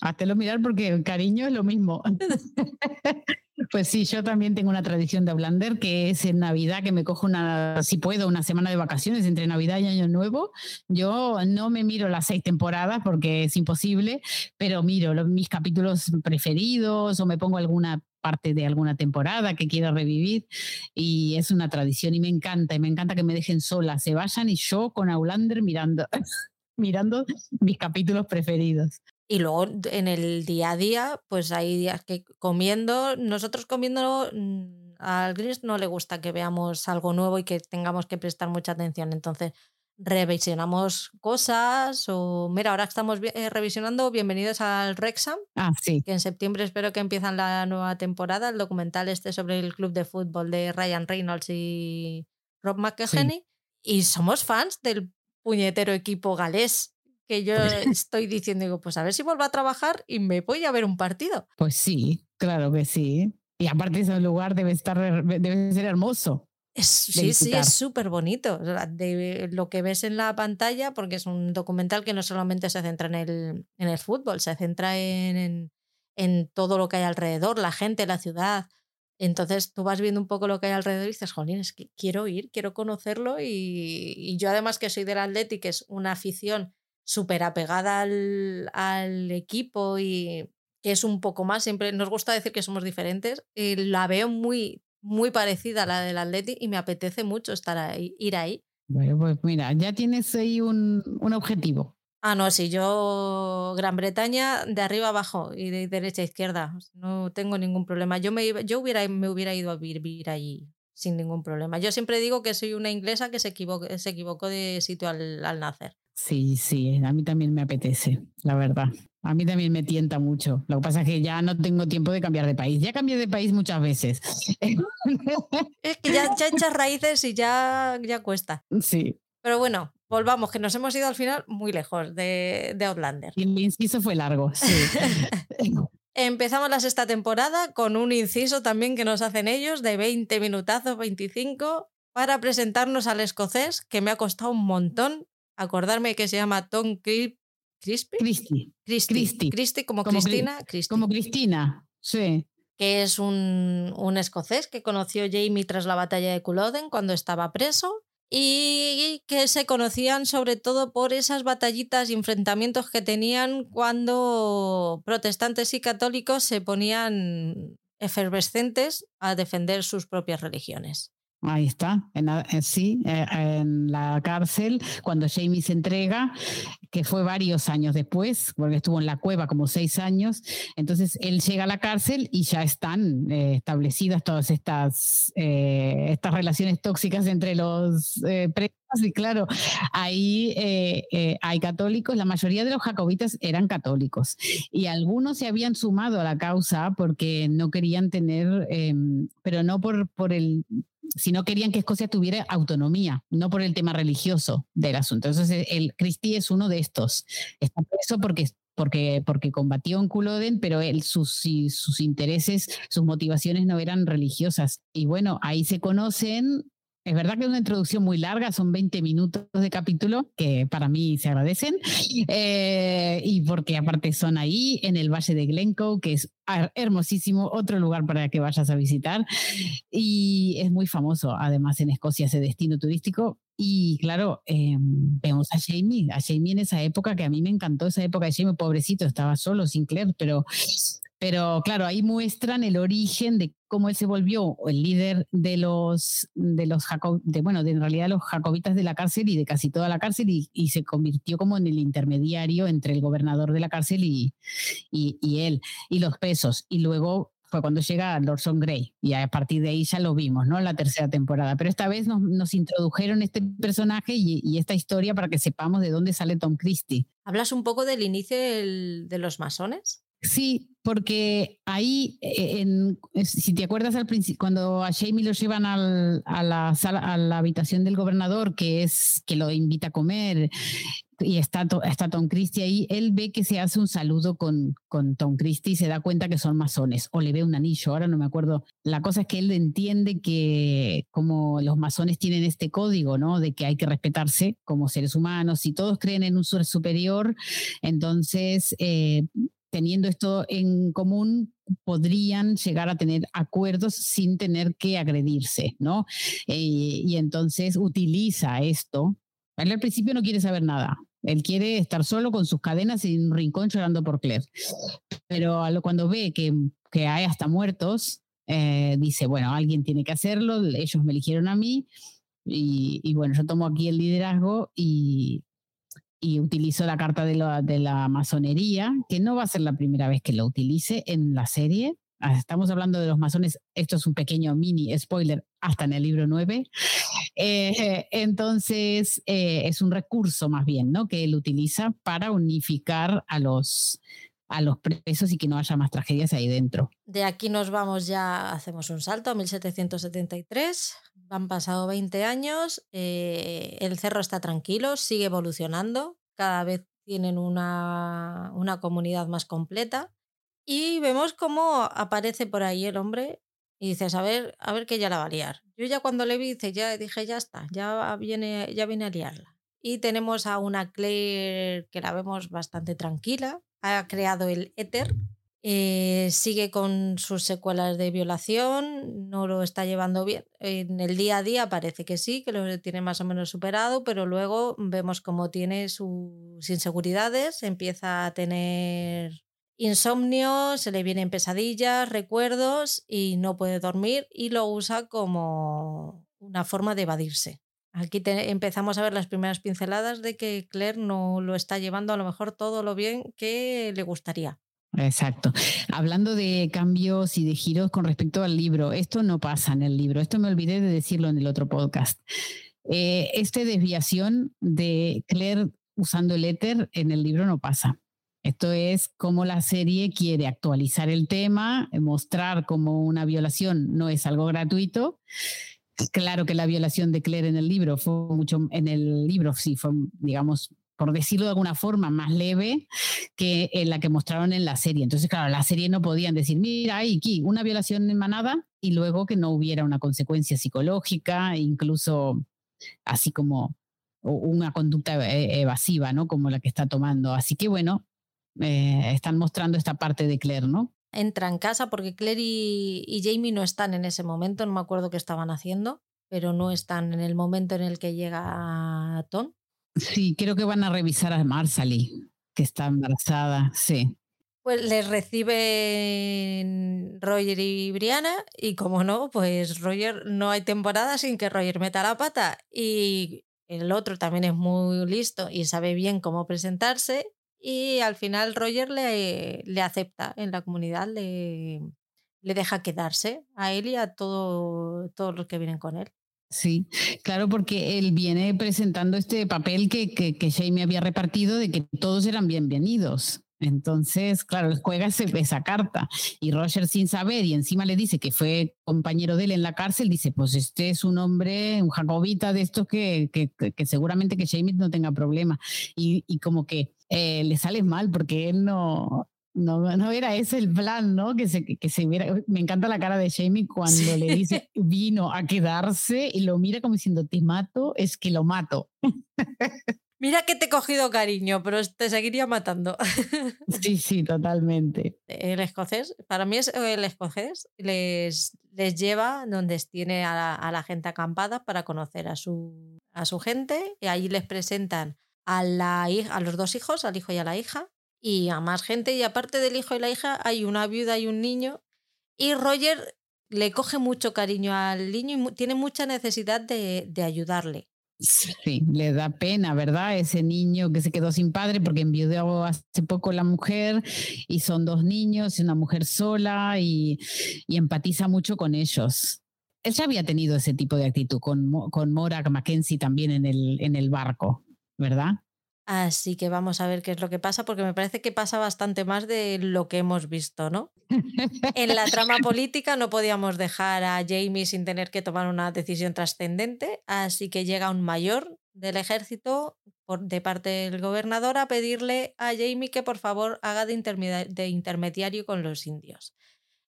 Háztelo mirar porque el cariño es lo mismo. Pues sí, yo también tengo una tradición de Outlander que es en Navidad que me cojo una, si puedo, una semana de vacaciones entre Navidad y Año Nuevo. Yo no me miro las seis temporadas porque es imposible, pero miro los, mis capítulos preferidos o me pongo alguna parte de alguna temporada que quiero revivir y es una tradición y me encanta y me encanta que me dejen sola, se vayan y yo con Outlander mirando mirando mis capítulos preferidos. Y luego en el día a día, pues hay días que comiendo, nosotros comiendo, mm, al Gris no le gusta que veamos algo nuevo y que tengamos que prestar mucha atención. Entonces, revisionamos cosas o, mira, ahora estamos eh, revisionando Bienvenidos al Rexham, Ah, sí. que en septiembre espero que empiezan la nueva temporada, el documental este sobre el club de fútbol de Ryan Reynolds y Rob McElhenney. Y somos fans del puñetero equipo galés que yo estoy diciendo, digo, pues a ver si vuelvo a trabajar y me voy a ver un partido. Pues sí, claro que sí. Y aparte ese lugar debe estar debe ser hermoso. Es, sí, sí, es súper bonito. De lo que ves en la pantalla, porque es un documental que no solamente se centra en el, en el fútbol, se centra en, en, en, todo lo que hay alrededor, la gente, la ciudad. Entonces tú vas viendo un poco lo que hay alrededor y dices, jolín, es que quiero ir, quiero conocerlo. Y, y yo además que soy del Atleti, que es una afición súper apegada al, al, equipo y es un poco más, siempre nos gusta decir que somos diferentes, y la veo muy, muy parecida a la del Atleti y me apetece mucho estar ahí, ir ahí. Bueno, pues mira, ya tienes ahí un, un objetivo. Ah, no, sí, yo Gran Bretaña de arriba abajo y de derecha a izquierda, no tengo ningún problema. Yo me, yo hubiera, me hubiera ido a vivir allí sin ningún problema. Yo siempre digo que soy una inglesa que se equivocó, se equivocó de sitio al, al nacer. Sí, sí, a mí también me apetece, la verdad. A mí también me tienta mucho. Lo que pasa es que ya no tengo tiempo de cambiar de país. Ya cambié de país muchas veces. es que ya, ya echas raíces y ya, ya cuesta. Sí. Pero bueno, volvamos, que nos hemos ido al final muy lejos de, de Outlander. Y el inciso fue largo, sí. Empezamos la sexta temporada con un inciso también que nos hacen ellos de 20 minutazos, 25, para presentarnos al escocés, que me ha costado un montón acordarme que se llama Tom Crispy. Cristi. Cristi. Cristi como, como, Cristina. Cristi. Como Cristina, sí. Que es un, un, escocés que conoció Jamie tras la batalla de Culloden cuando estaba preso y que se conocían sobre todo por esas batallitas y enfrentamientos que tenían cuando protestantes y católicos se ponían efervescentes a defender sus propias religiones. Ahí está, en, en, sí, en la cárcel, cuando Jamie se entrega, que fue varios años después, porque estuvo en la cueva como seis años, entonces él llega a la cárcel y ya están eh, establecidas todas estas, eh, estas relaciones tóxicas entre los eh, presos. Y claro, ahí eh, hay católicos, la mayoría de los jacobitas eran católicos. Y algunos se habían sumado a la causa porque no querían tener, em, pero no por, por el sino querían que Escocia tuviera autonomía, no por el tema religioso del asunto. Entonces, el Christie es uno de estos. Está preso porque porque, porque combatió en Culloden, pero él, sus, sus intereses, sus motivaciones no eran religiosas. Y bueno, ahí se conocen es verdad que es una introducción muy larga, son 20 minutos de capítulo, que para mí se agradecen, eh, y porque aparte son ahí, en el Valle de Glencoe, que es hermosísimo, otro lugar para que vayas a visitar, y es muy famoso además en Escocia ese destino turístico. Y claro, eh, vemos a Jamie, a Jamie en esa época, que a mí me encantó esa época de Jamie, pobrecito, estaba solo, sin Claire, pero pero claro, ahí muestran el origen de cómo él se volvió el líder de los, de los de, bueno, de en realidad los jacobitas de la cárcel y de casi toda la cárcel y, se convirtió como en el intermediario entre el gobernador de la cárcel y, y, él, y los pesos. Y luego fue cuando llega Lorson Gray y a partir de ahí ya lo vimos, ¿no? La tercera temporada. Pero esta vez nos, nos introdujeron este personaje y, esta historia para que sepamos de dónde sale Tom Christie. ¿Hablas un poco del inicio de los masones? Sí, porque ahí, en, si te acuerdas al principio, cuando a Jamie lo llevan al, a, la habitación del gobernador, que es que lo invita a comer, y está, está Tom Christie ahí, él ve que se hace un saludo con, con Tom Christie y se da cuenta que son masones, o le ve un anillo, ahora no me acuerdo. La cosa es que él entiende que como los masones tienen este código, ¿no? De que hay que respetarse como seres humanos, y todos creen en un ser superior, entonces... Eh, teniendo esto en común, podrían llegar a tener acuerdos sin tener que agredirse, ¿no? Eh, y entonces utiliza esto. Él al principio no quiere saber nada. Él quiere estar solo con sus cadenas en un rincón llorando por Claire. Pero cuando ve que, hay hasta muertos, eh, dice, bueno, alguien tiene que hacerlo, ellos me eligieron a mí y, y bueno, yo tomo aquí el liderazgo y, y utilizo la carta de la, de la masonería, que no va a ser la primera vez que lo utilice en la serie. Ah, estamos hablando de los masones, esto es un pequeño mini spoiler, hasta en el libro 9. Eh, entonces, eh, es un recurso más bien, ¿no? Que él utiliza para unificar a los, a los presos y que no haya más tragedias ahí dentro. De aquí nos vamos ya, hacemos un salto a 1773. Han pasado 20 años, eh, el cerro está tranquilo, sigue evolucionando, cada vez tienen una, una comunidad más completa y vemos cómo aparece por ahí el hombre y dices, a ver, a ver qué ya la va a liar. Yo ya cuando le vi, dice, ya dije, ya está, ya viene, ya viene a liarla. Y tenemos a una Claire que la vemos bastante tranquila, ha creado el éter, eh, sigue con sus secuelas de violación, no lo está llevando bien. En el día a día parece que sí, que lo tiene más o menos superado, pero luego vemos cómo tiene sus inseguridades, empieza a tener insomnio, se le vienen pesadillas, recuerdos y no puede dormir y lo usa como una forma de evadirse. Aquí empezamos a ver las primeras pinceladas de que Claire no lo está llevando a lo mejor todo lo bien que le gustaría. Exacto. Hablando de cambios y de giros con respecto al libro, esto no pasa en el libro, esto me olvidé de decirlo en el otro podcast. Eh, esta desviación de Claire usando el éter en el libro no pasa. Esto es cómo la serie quiere actualizar el tema, mostrar cómo una violación no es algo gratuito. Claro que la violación de Claire en el libro fue mucho, en el libro sí fue, digamos, por decirlo de alguna forma, más leve que en la que mostraron en la serie. Entonces, claro, la serie no podían decir, mira, hay aquí una violación en manada y luego que no hubiera una consecuencia psicológica, incluso así como una conducta e-, evasiva, ¿no? Como la que está tomando. Así que bueno, eh, están mostrando esta parte de Claire, ¿no? Entra en casa porque Claire y, Jamie no están en ese momento, no me acuerdo qué estaban haciendo, pero no están en el momento en el que llega Tom. Sí, creo que van a revisar a Marsali, que está embarazada, sí. Pues les reciben Roger y Brianna y como no, pues Roger no hay temporada sin que Roger meta la pata y el otro también es muy listo y sabe bien cómo presentarse y al final Roger le, le acepta en la comunidad, le, le, deja quedarse a él y a todo, todos los que vienen con él. Sí, claro, porque él viene presentando este papel que, que, que Jamie había repartido de que todos eran bienvenidos. Entonces, claro, él juega esa carta y Roger sin saber y encima le dice que fue compañero de él en la cárcel, dice, pues este es un hombre, un jacobita de estos que, que, que seguramente que Jamie no tenga problema. Y, y como que eh, le sale mal porque él no, no, no era ese el plan, ¿no? Que se, que se viera. Me encanta la cara de Jamie cuando le dice vino a quedarse y lo mira como diciendo te mato, es que lo mato. Mira que te he cogido cariño, pero te seguiría matando. Sí, sí, totalmente. El escocés, para mí es el escocés, les, les lleva donde tiene a la, a la gente acampada para conocer a su, a su gente y allí les presentan a, la, a los dos hijos, al hijo y a la hija, y a más gente. Y aparte del hijo y la hija, hay una viuda y un niño. Y Roger le coge mucho cariño al niño y tiene mucha necesidad de, de ayudarle. Sí, le da pena, ¿verdad? Ese niño que se quedó sin padre porque enviudó hace poco la mujer y son dos niños y una mujer sola y, y empatiza mucho con ellos. Él ya había tenido ese tipo de actitud con, con Mora Mackenzie también en el, en el barco. ¿verdad? Así que vamos a ver qué es lo que pasa, porque me parece que pasa bastante más de lo que hemos visto, ¿no? en la trama política no podíamos dejar a Jamie sin tener que tomar una decisión trascendente, así que llega un mayor del ejército por, de parte del gobernador a pedirle a Jamie que por favor haga de, intermedia- de intermediario con los indios.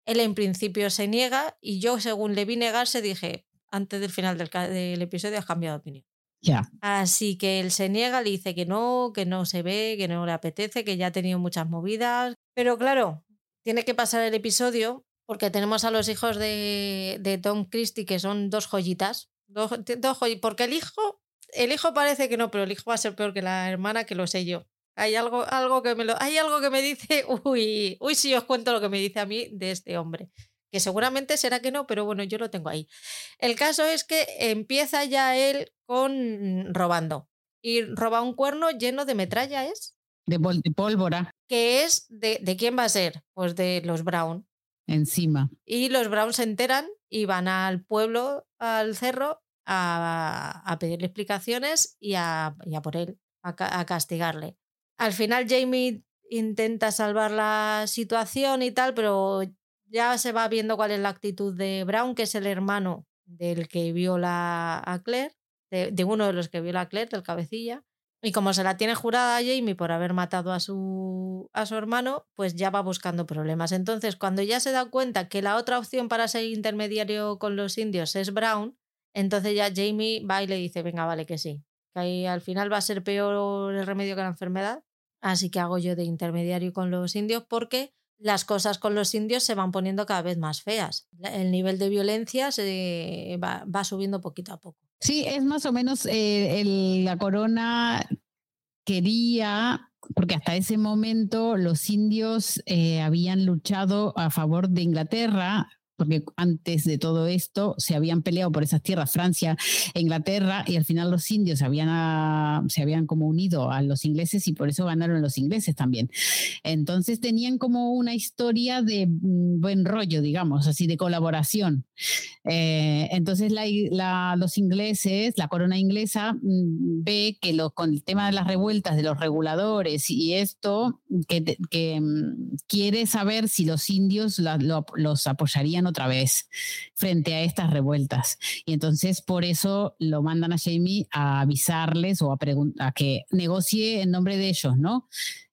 Él en principio se niega y yo según le vi negarse dije, antes del final del, del episodio has cambiado de opinión. Ya. Así que él se niega, le dice que no, que no se ve, que no le apetece, que ya ha tenido muchas movidas. Pero claro, tiene que pasar el episodio porque tenemos a los hijos de, de Tom Christie que son dos joyitas. Dos, dos joyi- porque el hijo, el hijo parece que no, pero el hijo va a ser peor que la hermana, que lo sé yo. Hay algo, algo que me lo, hay algo que me dice, uy, uy, si os cuento lo que me dice a mí de este hombre. Que seguramente será que no, pero bueno, yo lo tengo ahí. El caso es que empieza ya él con robando. Y roba un cuerno lleno de metralla, ¿es? De, pólvora Que es de, ¿de quién va a ser? Pues de los Brown. encima. Y los Brown se enteran y van al pueblo, al cerro, a, a pedirle explicaciones y a, y a por él, a, a castigarle. Al final Jamie intenta salvar la situación y tal, pero ya se va viendo cuál es la actitud de Brown, que es el hermano del que viola a Claire, de, uno de los que viola a Claire, del cabecilla. Y como se la tiene jurada a Jamie por haber matado a su, a su hermano, pues ya va buscando problemas. Entonces, cuando ya se da cuenta que la otra opción para ser intermediario con los indios es Brown, entonces ya Jamie va y le dice, venga, vale, que sí. Que ahí al final va a ser peor el remedio que la enfermedad. Así que hago yo de intermediario con los indios porque las cosas con los indios se van poniendo cada vez más feas. El nivel de violencia se va, va subiendo poquito a poco. Sí, es más o menos eh, la corona quería, porque hasta ese momento los indios eh, habían luchado a favor de Inglaterra, porque antes de todo esto se habían peleado por esas tierras, Francia e Inglaterra, y al final los indios habían, ah, se habían como unido a los ingleses y por eso ganaron los ingleses también. Entonces tenían como una historia de mm, buen rollo, digamos, así de colaboración. Eh, entonces los ingleses, la corona inglesa mm, ve que lo- con el tema de las revueltas de los reguladores y esto, que, mm, quiere saber si los indios la- lo- los apoyarían otra vez frente a estas revueltas. Y entonces por eso lo mandan a Jamie a avisarles o a, a que negocie en nombre de ellos, ¿no?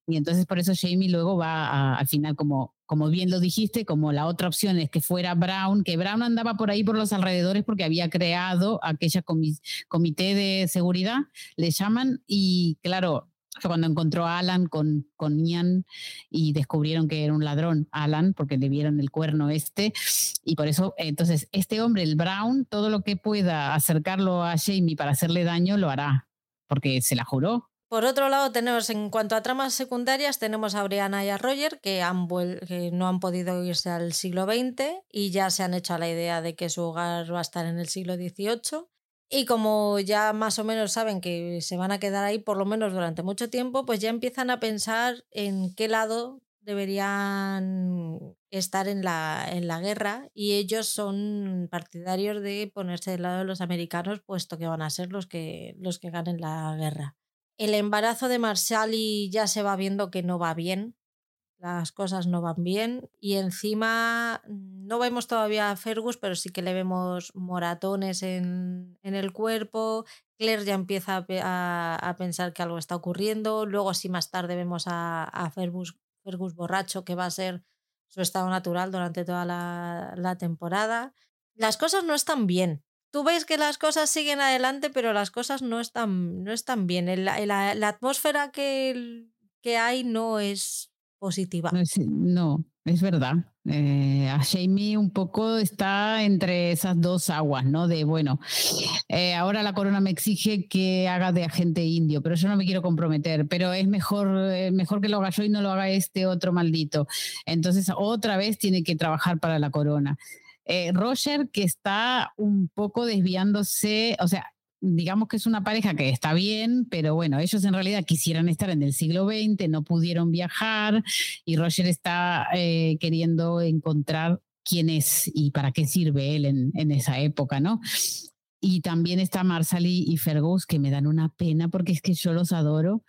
Y entonces por eso Jamie luego va a- al final como, como bien lo dijiste, como la otra opción es que fuera Brown, que Brown andaba por ahí por los alrededores porque había creado aquella comi- comité de seguridad, le llaman, y claro, cuando encontró a Alan con, con Ian y descubrieron que era un ladrón, Alan, porque le vieron el cuerno este, y por eso, entonces, este hombre, el Brown, todo lo que pueda acercarlo a Jamie para hacerle daño, lo hará, porque se la juró. Por otro lado, tenemos en cuanto a tramas secundarias, tenemos a Brianna y a Roger, que, han que no han podido irse al siglo XX y ya se han hecho a la idea de que su hogar va a estar en el siglo XVIII. Y como ya más o menos saben que se van a quedar ahí por lo menos durante mucho tiempo, pues ya empiezan a pensar en qué lado deberían estar en la, en la guerra y ellos son partidarios de ponerse del lado de los americanos, puesto que van a ser los que, los que ganen la guerra. El embarazo de Marsali ya se va viendo que no va bien, las cosas no van bien y encima no vemos todavía a Fergus, pero sí que le vemos moratones en, en el cuerpo. Claire ya empieza a, a- pensar que algo está ocurriendo. Luego, sí, más tarde vemos a, a Fergus, Fergus borracho, que va a ser su estado natural durante toda la, la temporada. Las cosas no están bien. Tú ves que las cosas siguen adelante, pero las cosas no están, no están bien. La, la atmósfera que, que hay no es positiva. No es, verdad. Eh, a Jamie un poco está entre esas dos aguas, ¿no? De, bueno, eh, ahora la corona me exige que haga de agente indio, pero yo no me quiero comprometer, pero es mejor, eh, mejor que lo haga yo y no lo haga este otro maldito. Entonces, otra vez tiene que trabajar para la corona. Roger, que está un poco desviándose, o sea, digamos que es una pareja que está bien, pero bueno, ellos en realidad quisieran estar en el siglo XX, no pudieron viajar y Roger está eh, queriendo encontrar quién es y para qué sirve él en, en esa época, ¿no? Y también está Marsali y Fergus, que me dan una pena porque es que yo los adoro.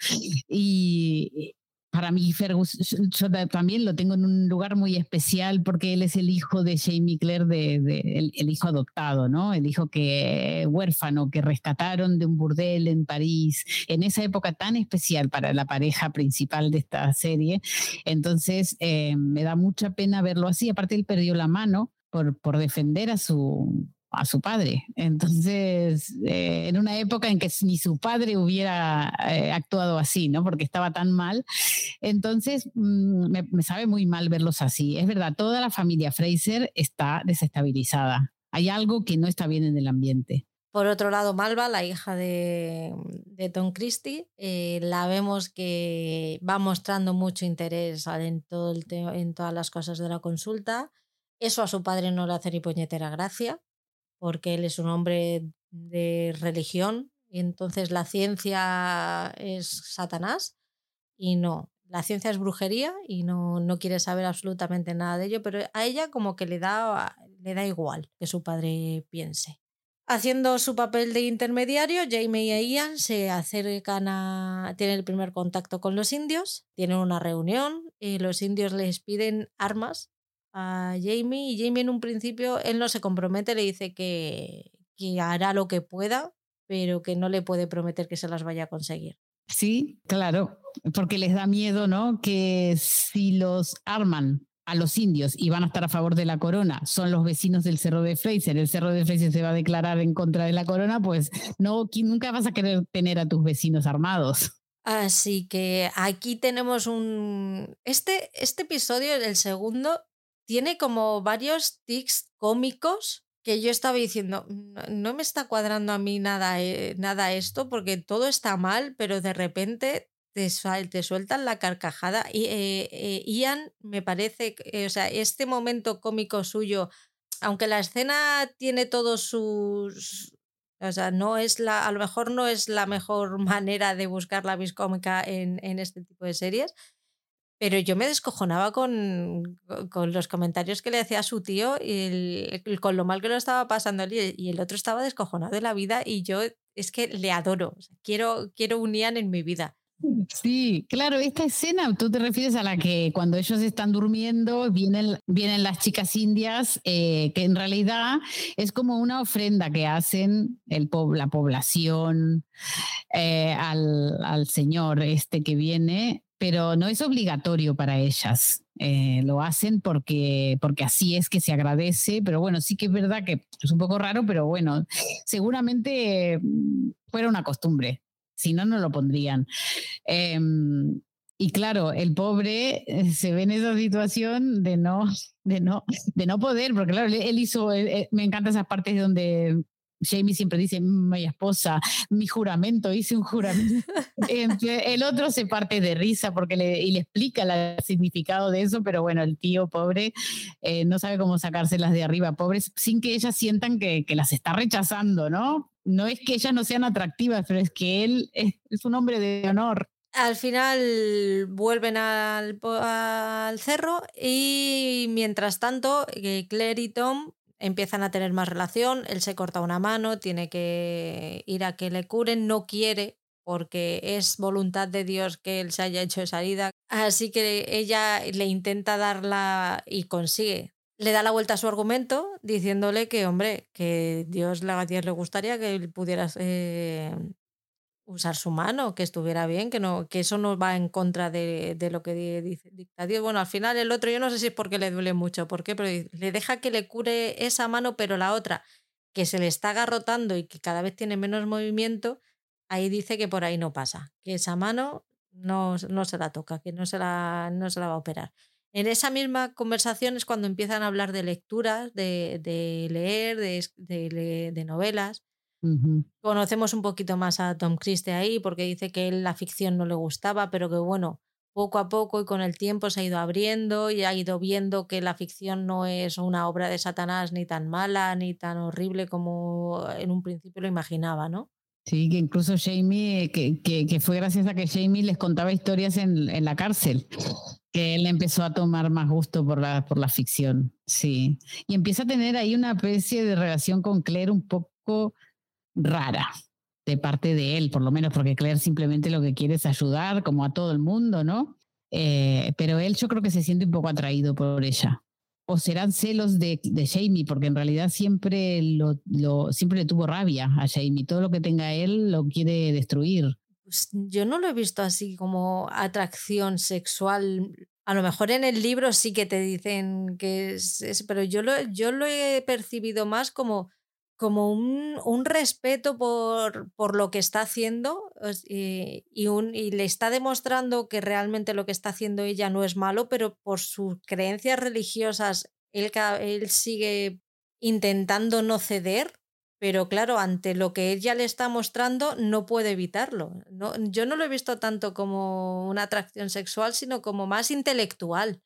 Y para mí Fergus, yo también lo tengo en un lugar muy especial porque él es el hijo de Jamie Clare, de, el, hijo adoptado. El hijo que huérfano que rescataron de un burdel en París, en esa época tan especial para la pareja principal de esta serie. Entonces eh, me da mucha pena verlo así. Aparte él perdió la mano por defender a su a su padre. Entonces, eh, en una época en que ni su padre hubiera eh, actuado así, ¿no? Porque estaba tan mal. Entonces, mm, me, sabe muy mal verlos así. Es verdad, toda la familia Fraser está desestabilizada. Hay algo que no está bien en el ambiente. Por otro lado, Malva, la hija de, Tom Christie, eh, la vemos que va mostrando mucho interés en, todo el en todas las cosas de la consulta. Eso a su padre no le hace ni puñetera gracia porque él es un hombre de religión entonces la ciencia es Satanás y no, la ciencia es brujería y no, no quiere saber absolutamente nada de ello, pero a ella como que le da, le da igual que su padre piense. Haciendo su papel de intermediario, Jamie y Ian se acercan a. tienen el primer contacto con los indios, tienen una reunión y los indios les piden armas a Jamie y Jamie en un principio, él no se compromete, le dice que, que hará lo que pueda, pero que no le puede prometer que se las vaya a conseguir. Sí, claro, porque les da miedo, ¿no? Que si los arman a los indios y van a estar a favor de la corona, son los vecinos del Cerro de Fraser, el Cerro de Fraser se va a declarar en contra de la corona, pues no, nunca vas a querer tener a tus vecinos armados. Así que aquí tenemos un... Este, este episodio, el segundo, tiene como varios tics cómicos que yo estaba diciendo, no, me está cuadrando a mí nada, eh, nada esto porque todo está mal, pero de repente te, te sueltan la carcajada. Y eh, eh, Ian me parece, o sea, este momento cómico suyo, aunque la escena tiene todos sus... O sea, no es la, a lo mejor no es la mejor manera de buscar la viscómica en, en este tipo de series, pero yo me descojonaba con, con, los comentarios que le hacía a su tío y con lo mal que lo estaba pasando él y el otro estaba descojonado de la vida y yo es que le adoro. quiero, quiero un en mi vida. Sí, claro, esta escena, tú te refieres a la que cuando ellos están durmiendo vienen, vienen las chicas indias, eh, que en realidad es como una ofrenda que hacen el, la población eh, al, al, señor este que viene pero no es obligatorio para ellas. Eh, lo hacen porque, porque así es que se agradece, pero bueno, sí que es verdad que es un poco raro, pero bueno, seguramente mm, fuera una costumbre, si no, no lo pondrían. Em, y claro, el pobre eh, se ve en esa situación de no, de no, de no poder, porque claro, él hizo, eh, me encantan esas partes donde Jamie siempre dice, mi esposa, mi juramento, hice un juramento. el otro se parte de risa porque le, y le explica el significado de eso, pero bueno, el tío pobre eh, no sabe cómo sacárselas de arriba, pobres, sin que ellas sientan que, que, las está rechazando, ¿no? No es que ellas no sean atractivas, pero es que él es, es un hombre de honor. Al final vuelven al, al cerro y mientras tanto eh, Claire y Tom empiezan a tener más relación, él se corta una mano, tiene que ir a que le curen, no quiere porque es voluntad de Dios que él se haya hecho esa herida. Así que ella le intenta darla y consigue. Le da la vuelta a su argumento diciéndole que, hombre, que Dios, Dios le gustaría que él pudiera eh, usar su mano, que estuviera bien, que no, que eso no va en contra de, lo que dice, dicta Dios. Bueno, al final el otro, yo no sé si es porque le duele mucho, ¿por qué? Pero le deja que le cure esa mano, pero la otra, que se le está agarrotando y que cada vez tiene menos movimiento, ahí dice que por ahí no pasa, que esa mano no, no se la toca, que no se la, no se la va a operar. En esa misma conversación es cuando empiezan a hablar de lecturas, de, de leer, de, de, de novelas Conocemos un poquito más a Tom Christie ahí porque dice que él la ficción no le gustaba, pero que bueno, poco a poco y con el tiempo se ha ido abriendo y ha ido viendo que la ficción no es una obra de Satanás ni tan mala ni tan horrible como en un principio lo imaginaba, ¿no? Sí, que incluso Jamie, que, que, fue gracias a que Jamie les contaba historias en, en, la cárcel, que él empezó a tomar más gusto por la, por la ficción, sí. Y empieza a tener ahí una especie de relación con Claire un poco rara de parte de él, por lo menos porque Claire simplemente lo que quiere es ayudar, como a todo el mundo, ¿no? Eh, pero él yo creo que se siente un poco atraído por ella. O serán celos de, de Jamie, porque en realidad siempre, lo, siempre le tuvo rabia a Jamie. Todo lo que tenga él lo quiere destruir. Pues yo no lo he visto así como atracción sexual. A lo mejor en el libro sí que te dicen que es, es pero yo lo, yo lo he percibido más como como un, un respeto por, por, lo que está haciendo y, un, y, le está demostrando que realmente lo que está haciendo ella no es malo, pero por sus creencias religiosas él, él sigue intentando no ceder, pero claro, ante lo que ella le está mostrando no puede evitarlo. No, yo no lo he visto tanto como una atracción sexual, sino como más intelectual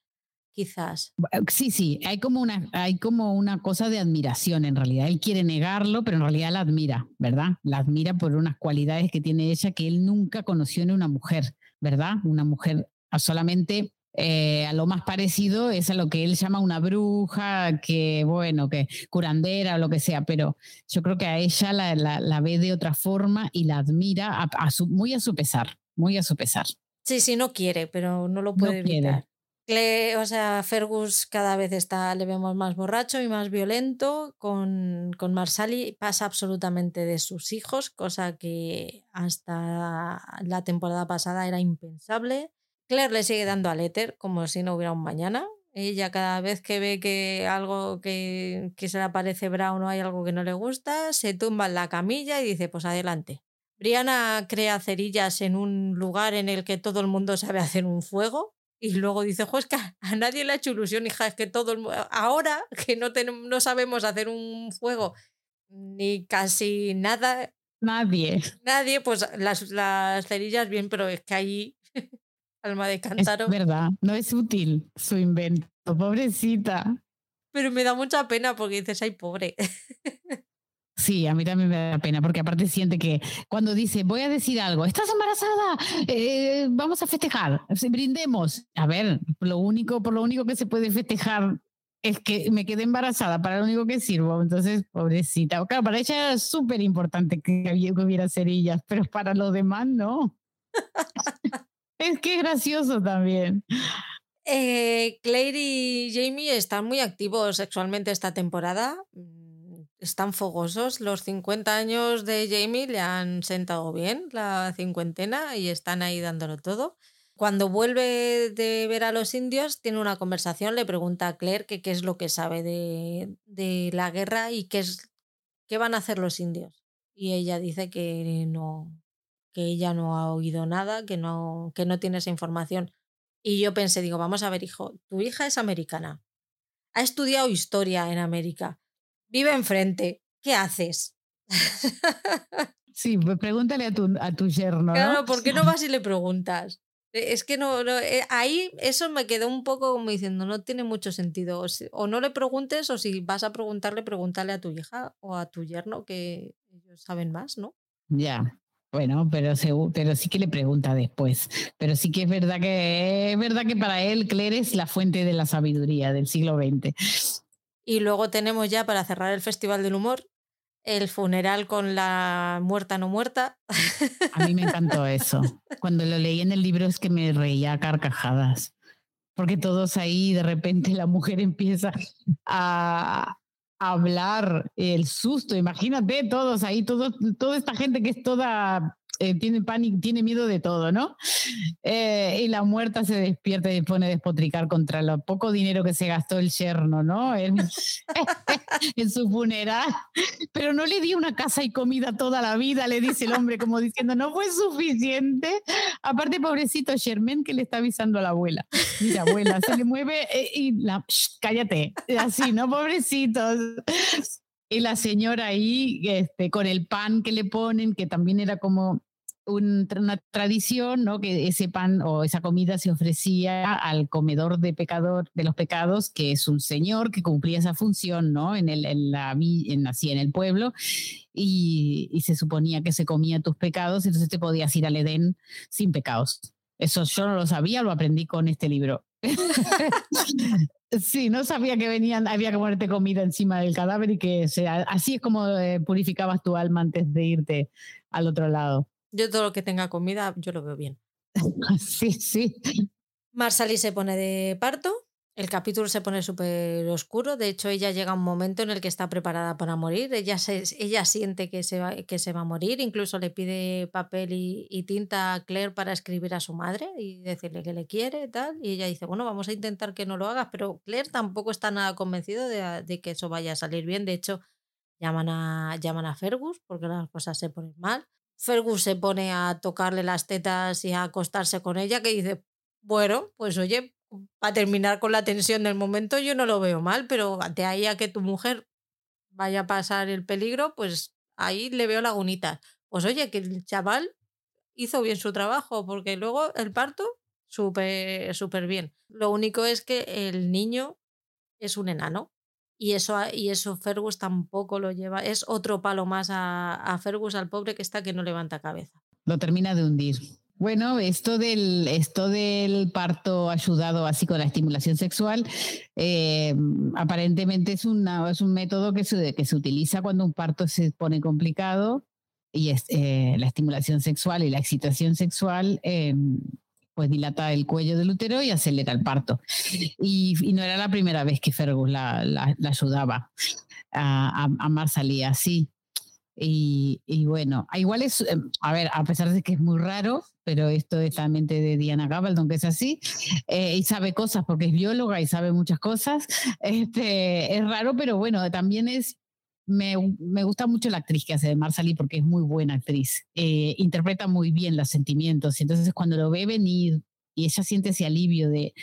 quizás. Eh, sí, sí, hay como una, hay como una cosa de admiración en realidad. Él quiere negarlo, pero en realidad la admira, ¿verdad? La admira por unas cualidades que tiene ella que él nunca conoció en una mujer, ¿verdad? Una mujer solamente eh, a lo más parecido es a lo que él llama una bruja, que bueno, que curandera o lo que sea, pero yo creo que a ella la, la, ve de otra forma y la admira a, su, muy a su pesar, muy a su pesar. Sí, sí, no quiere, pero no lo puede evitar o sea, Fergus cada vez está, le vemos más borracho y más violento. Con, con Marsali pasa absolutamente de sus hijos, cosa que hasta la temporada pasada era impensable. Claire le sigue dando al éter como si no hubiera un mañana. Ella cada vez que ve que algo que, que se le aparece Brown o hay algo que no le gusta, se tumba en la camilla y dice, pues adelante. Brianna crea cerillas en un lugar en el que todo el mundo sabe hacer un fuego y luego dice, pues que a nadie le ha hecho ilusión, hija, es que todo el ahora que no, tenemos, no sabemos hacer un fuego ni casi nada. Nadie. Nadie, pues las, las cerillas bien, pero es que ahí, alma de cántaro. Es verdad, no es útil su invento, pobrecita. Pero me da mucha pena porque dices, ay, pobre. Sí, a mí también me da pena, porque aparte siente que cuando dice, voy a decir algo, estás embarazada, eh, vamos a festejar, brindemos. A ver, lo único, por lo único que se puede festejar es que me quedé embarazada, para lo único que sirvo. Entonces, pobrecita. Claro, para ella es súper importante que hubiera cerillas, pero para los demás no. es que es gracioso también. Eh, Claire y Jamie están muy activos sexualmente esta temporada están fogosos. Los 50 años de Jamie le han sentado bien, la cincuentena, y están ahí dándolo todo. Cuando vuelve de ver a los indios, tiene una conversación, le pregunta a Claire qué es lo que sabe de, de, la guerra y qué, es, qué van a hacer los indios. Y ella dice que no, que ella no ha oído nada, que no, que no tiene esa información. Y yo pensé, digo, vamos a ver, hijo, tu hija es americana, ha estudiado historia en América, vive enfrente. ¿Qué haces? Sí, pues pregúntale a tu, a tu yerno. Claro, ¿por qué no vas y le preguntas? E, es que no, eh, ahí eso me quedó un poco como diciendo, no tiene mucho sentido. O, no le preguntes, o si vas a preguntarle, pregúntale a tu hija o a tu yerno, que ellos saben más, ¿no? Ya, bueno, pero, pero sí que le pregunta después. Pero sí que es verdad que es verdad que para él Claire es la fuente de la sabiduría del siglo XX. Y luego tenemos ya para cerrar el Festival del Humor el funeral con la muerta no muerta. A mí me encantó eso. Cuando lo leí en el libro es que me reía a carcajadas. Porque todos ahí de repente la mujer empieza a, hablar el susto, imagínate todos ahí, todo, toda esta gente que es toda eh, tiene pánico, tiene miedo de todo, ¿no? Eh, y la muerta se despierta y pone a despotricar contra lo poco dinero que se gastó el yerno, ¿no? En, su funeral. Pero no le dio una casa y comida toda la vida, le dice el hombre, como diciendo, no fue suficiente. Aparte, pobrecito Germain que le está avisando a la abuela. Mira, abuela, se le mueve eh, y la, cállate, así, ¿no? Pobrecitos. Y la señora ahí, este, con el pan que le ponen, que también era como una tradición, ¿no? Que ese pan o esa comida se ofrecía al comedor de pecador de los pecados, que es un señor que cumplía esa función, ¿no? En el, en la, en, así en el pueblo, y, se suponía que se comía tus pecados, entonces te podías ir al Edén sin pecados. Eso yo no lo sabía, lo aprendí con este libro. sí, no sabía que venían, había que ponerte comida encima del cadáver y que así es como eh, purificabas tu alma antes de irte al otro lado. Yo todo lo que tenga comida, yo lo veo bien. Sí, sí. Marsali se pone de parto. El capítulo se pone súper oscuro. De hecho, ella llega a un momento en el que está preparada para morir. Ella, se, ella siente que se, va, que se va a morir. Incluso le pide papel y, y tinta a Claire para escribir a su madre y decirle que le quiere y tal. Y ella dice, bueno, vamos a intentar que no lo hagas. Pero Claire tampoco está nada convencido de, de que eso vaya a salir bien. De hecho, llaman a, llaman a Fergus porque las cosas se ponen mal. Fergus se pone a tocarle las tetas y a acostarse con ella, que dice, bueno, pues oye, para terminar con la tensión del momento yo no lo veo mal, pero de ahí a que tu mujer vaya a pasar el peligro, pues ahí le veo lagunitas. Pues oye, que el chaval hizo bien su trabajo, porque luego el parto, súper súper bien. Lo único es que el niño es un enano. Y eso, y eso Fergus tampoco lo lleva. Es otro palo más a, a Fergus, al pobre que está que no levanta cabeza. Lo termina de hundir. Bueno, esto del, esto del parto ayudado así con la estimulación sexual, eh, aparentemente es, una, es un método que se, que se utiliza cuando un parto se pone complicado y es, eh, la estimulación sexual y la excitación sexual eh, pues dilata el cuello del útero y acelera el parto. Y, no era la primera vez que Fergus la, ayudaba a, a, a Marsalí así. Y, y, bueno, igual es, a ver, a pesar de que es muy raro, pero esto es la mente de Diana Gabaldon, que es así, eh, y sabe cosas porque es bióloga y sabe muchas cosas. Este, es raro, pero bueno, también es, me, me gusta mucho la actriz que hace de Marsalí porque es muy buena actriz, eh, interpreta muy bien los sentimientos, entonces cuando lo ve venir y ella siente ese alivio de,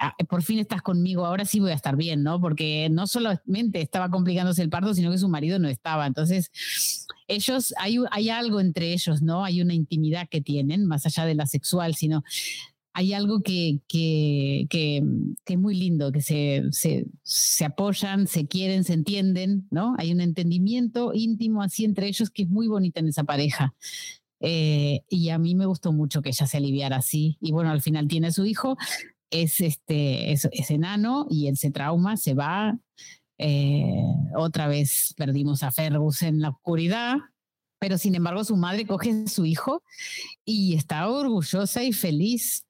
Ah, por fin estás conmigo, ahora sí voy a estar bien, ¿no? Porque no solamente estaba complicándose el parto, sino que su marido no estaba. Entonces, ellos, hay, hay algo entre ellos, ¿no? Hay una intimidad que tienen, más allá de la sexual, sino hay algo que, que, que, es muy lindo, que se, se, se, apoyan, se quieren, se entienden, ¿no? Hay un entendimiento íntimo así entre ellos que es muy bonita en esa pareja. Eh, y a mí me gustó mucho que ella se aliviara así. Y bueno, al final tiene su hijo, es, este, es, es enano y él se trauma, se va. Eh, otra vez perdimos a Fergus en la oscuridad, pero sin embargo su madre coge a su hijo y está orgullosa y feliz.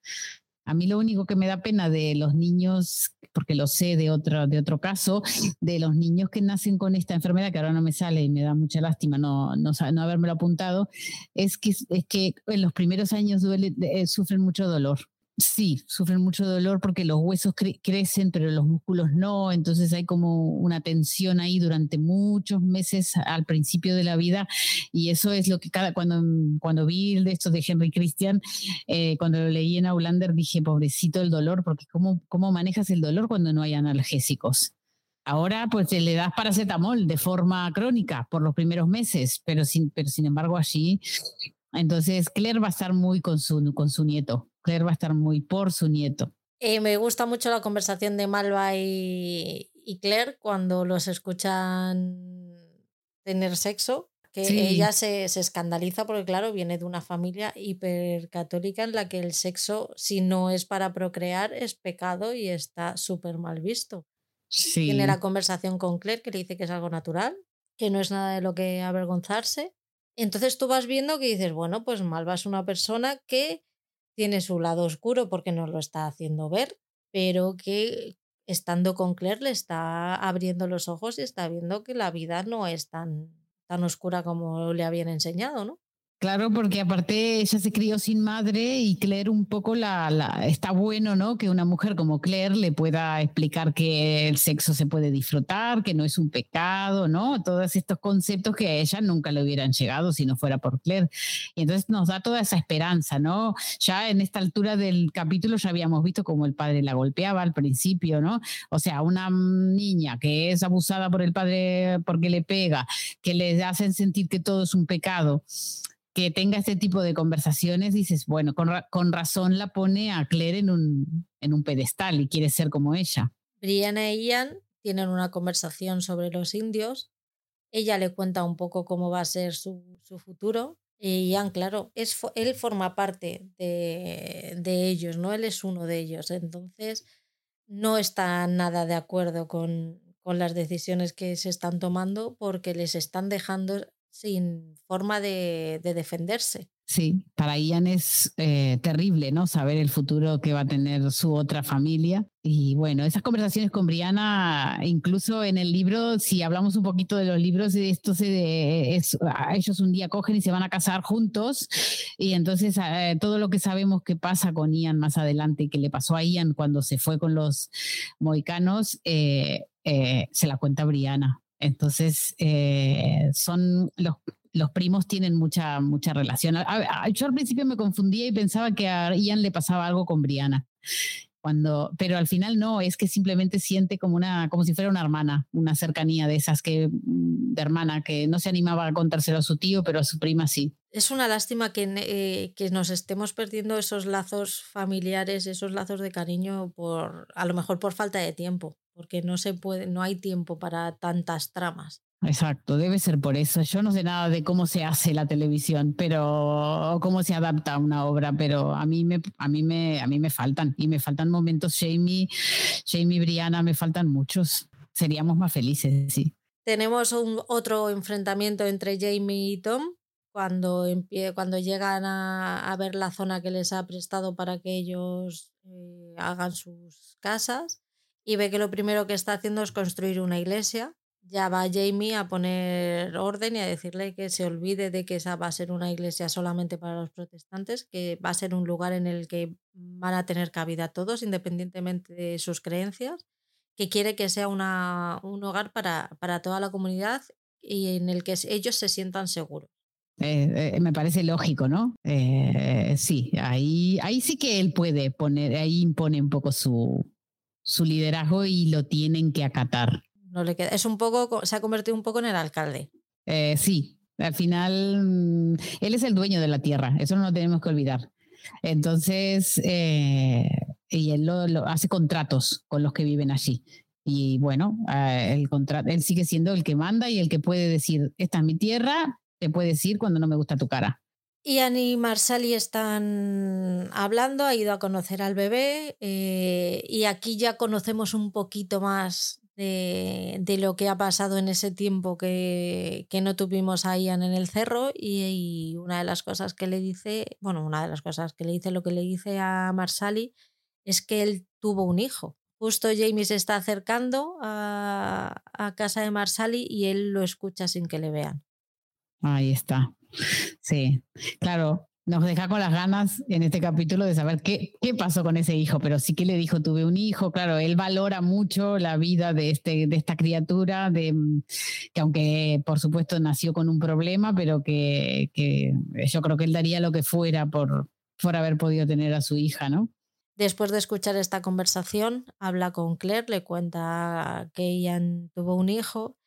A mí lo único que me da pena de los niños, porque lo sé de otro, de otro caso, de los niños que nacen con esta enfermedad, que ahora no me sale y me da mucha lástima no, no, no haberme apuntado, es que, es que en los primeros años duele, eh, sufren mucho dolor. Sí, sufren mucho dolor porque los huesos cre crecen, pero los músculos no, entonces hay como una tensión ahí durante muchos meses al principio de la vida y eso es lo que cada cuando, cuando vi de estos de Henry Christian, eh, cuando lo leí en Aulander dije, pobrecito el dolor, porque ¿cómo, cómo manejas el dolor cuando no hay analgésicos? Ahora pues le das paracetamol de forma crónica por los primeros meses, pero sin, pero sin embargo allí, entonces Claire va a estar muy con su, con su nieto. Va a estar muy por su nieto. Eh, me gusta mucho la conversación de Malva y, y, Claire cuando los escuchan tener sexo, que sí. ella se, se, escandaliza porque, claro, viene de una familia hipercatólica en la que el sexo, si no es para procrear, es pecado y está súper mal visto. Sí. Tiene la conversación con Claire que le dice que es algo natural, que no es nada de lo que avergonzarse. Entonces tú vas viendo que dices, bueno, pues Malva es una persona que tiene su lado oscuro porque nos lo está haciendo ver, pero que estando con Claire le está abriendo los ojos y está viendo que la vida no es tan, tan oscura como le habían enseñado, ¿no? Claro, porque aparte ella se crió sin madre y Claire un poco la, está bueno, ¿no? Que una mujer como Claire le pueda explicar que el sexo se puede disfrutar, que no es un pecado, ¿no? Todos estos conceptos que a ella nunca le hubieran llegado si no fuera por Claire. Y entonces nos da toda esa esperanza, ¿no? Ya en esta altura del capítulo ya habíamos visto cómo el padre la golpeaba al principio, ¿no? O sea, una niña que es abusada por el padre porque le pega, que le hacen sentir que todo es un pecado que tenga este tipo de conversaciones, dices, bueno, con, con, razón la pone a Claire en un, en un pedestal y quiere ser como ella. Brianna y Ian tienen una conversación sobre los indios. Ella le cuenta un poco cómo va a ser su, su futuro. Y Ian, claro, es, él forma parte de, de, ellos, ¿no? Él es uno de ellos. Entonces, no está nada de acuerdo con, con las decisiones que se están tomando porque les están dejando sin forma de, de, defenderse. Sí, para Ian es eh, terrible, ¿no? Saber el futuro que va a tener su otra familia. Y bueno, esas conversaciones con Brianna, incluso en el libro, si hablamos un poquito de los libros, esto se es, ellos un día cogen y se van a casar juntos. Y entonces eh, todo lo que sabemos que pasa con Ian más adelante y que le pasó a Ian cuando se fue con los moicanos, eh, se la cuenta Brianna. Entonces, son los, los primos tienen mucha, mucha relación. yo al principio me confundía y pensaba que a Ian le pasaba algo con Brianna. Cuando, pero al final no, es que simplemente siente como una, como si fuera una hermana, una cercanía de esas que, mm, de hermana, que no se animaba a contárselo a su tío, pero a su prima sí. Es una lástima que, que nos estemos perdiendo esos lazos familiares, esos lazos de cariño por, a lo mejor por falta de tiempo, porque no se puede, no hay tiempo para tantas tramas. Exacto, debe ser por eso. Yo no sé nada de cómo se hace la televisión, pero o cómo se adapta a una obra, pero a mí me a mí me a mí me faltan y me faltan momentos Jamie, Jamie Brianna, me faltan muchos. Seríamos más felices, sí. Tenemos un otro enfrentamiento entre Jamie y Tom cuando cuando llegan a, ver la zona que les ha prestado para que ellos eh, hagan sus casas y ve que lo primero que está haciendo es construir una iglesia ya va Jamie a poner orden y a decirle que se olvide de que esa va a ser una iglesia solamente para los protestantes, que va a ser un lugar en el que van a tener cabida todos, independientemente de sus creencias, que quiere que sea una, un hogar para, para toda la comunidad y en el que ellos se sientan seguros. Eh, eh, me parece lógico, ¿no? Eh, sí, ahí, ahí sí que él puede poner, ahí impone un poco su, su liderazgo y lo tienen que acatar. No le queda. Es un poco, se ha convertido un poco en el alcalde. Eh, sí, al final mm, él es el dueño de la tierra, eso no lo tenemos que olvidar. Entonces, eh, y él lo, hace contratos con los que viven allí. Y bueno, eh, el contrato, él sigue siendo el que manda y el que puede decir, esta es mi tierra, te puede decir cuando no me gusta tu cara. Ian y Marsali están hablando, ha ido a conocer al bebé y aquí ya conocemos un poquito más de, lo que ha pasado en ese tiempo que, no tuvimos a Ian en el cerro y, una de las cosas que le dice, bueno, una de las cosas que le dice, lo que le dice a Marsali es que él tuvo un hijo. Justo Jamie se está acercando a, a casa de Marsali y él lo escucha sin que le vean. Ahí está. Sí, claro, nos deja con las ganas en este capítulo de saber qué, qué pasó con ese hijo, pero sí que le dijo, tuve un hijo, claro, él valora mucho la vida de, este, de esta criatura, de, que aunque por supuesto nació con un problema, pero que, que yo creo que él daría lo que fuera por, por haber podido tener a su hija, ¿no? Después de escuchar esta conversación, habla con Claire, le cuenta que ella tuvo un hijo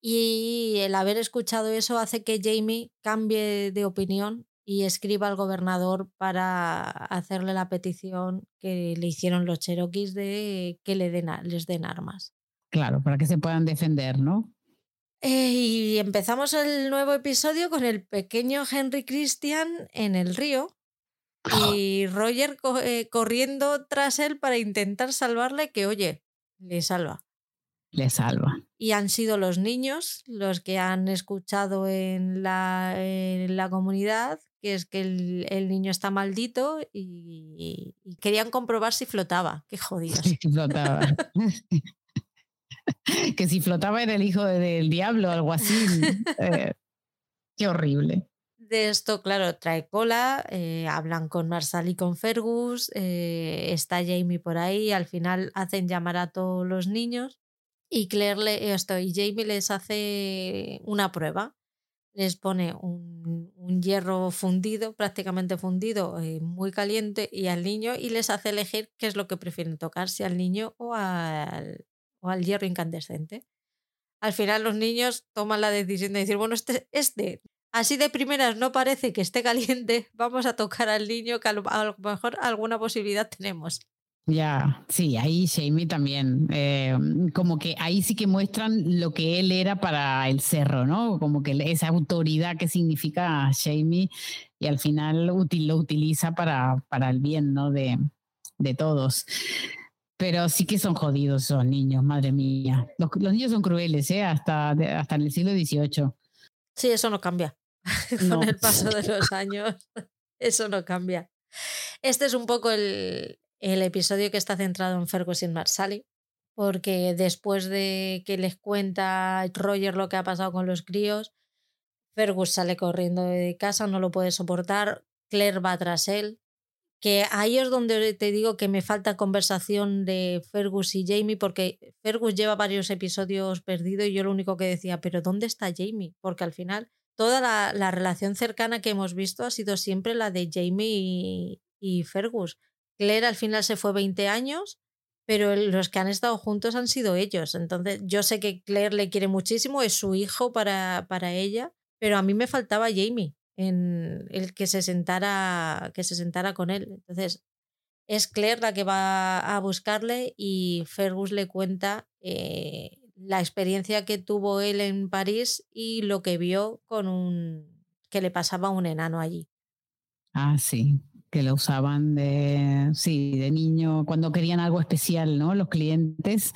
y el haber escuchado eso hace que Jamie cambie de opinión y escriba al gobernador para hacerle la petición que le hicieron los cherokees de que le den, les den armas. Claro, para que se puedan defender, ¿no? Eh, y empezamos el nuevo episodio con el pequeño Henry Christian en el río y Roger eh, corriendo tras él para intentar salvarle, que oye, le salva. Le salva. Y han sido los niños los que han escuchado en la, en la comunidad que es que el, niño está maldito y, querían comprobar si flotaba. Qué jodidos. Sí, flotaba. que si flotaba era el hijo del diablo o algo así. Eh, qué horrible. De esto, claro, trae cola, eh, hablan con Marsal y con Fergus, eh, está Jamie por ahí, al final hacen llamar a todos los niños y Claire le, esto, y Jamie les hace una prueba les pone un, hierro fundido, prácticamente fundido, eh, muy caliente, y al niño y les hace elegir qué es lo que prefieren tocar, si al niño o al, o al hierro incandescente. Al final los niños toman la decisión de decir, bueno, este, este, así de primeras no parece que esté caliente, vamos a tocar al niño que a lo mejor alguna posibilidad tenemos. Ya, sí, ahí Jamie también, eh, como que ahí sí que muestran lo que él era para el cerro, ¿no? Como que esa autoridad que significa Jamie y al final lo utiliza para, para el bien, ¿no? De, de todos. Pero sí que son jodidos esos niños, madre mía. Los, niños son crueles, ¿eh? Hasta, hasta en el siglo XVIII. Sí, eso no cambia con el paso de los años. Eso no cambia. Este es un poco el, el episodio que está centrado en Fergus y en Marsali, porque después de que les cuenta Roger lo que ha pasado con los críos, Fergus sale corriendo de casa, no lo puede soportar, Claire va tras él, que ahí es donde te digo que me falta conversación de Fergus y Jamie, porque Fergus lleva varios episodios perdido y yo lo único que decía, pero ¿dónde está Jamie? Porque al final toda la, la relación cercana que hemos visto ha sido siempre la de Jamie y Fergus. Claire al final se fue 20 años, pero los que han estado juntos han sido ellos. Entonces, yo sé que Claire le quiere muchísimo, es su hijo para, para ella, pero a mí me faltaba Jamie en el que se sentara que se sentara con él. Entonces, es Claire la que va a buscarle y Fergus le cuenta eh, la experiencia que tuvo él en París y lo que vio con un que le pasaba a un enano allí. Ah, sí, que lo usaban de, sí, de niño, cuando querían algo especial, ¿no? Los clientes,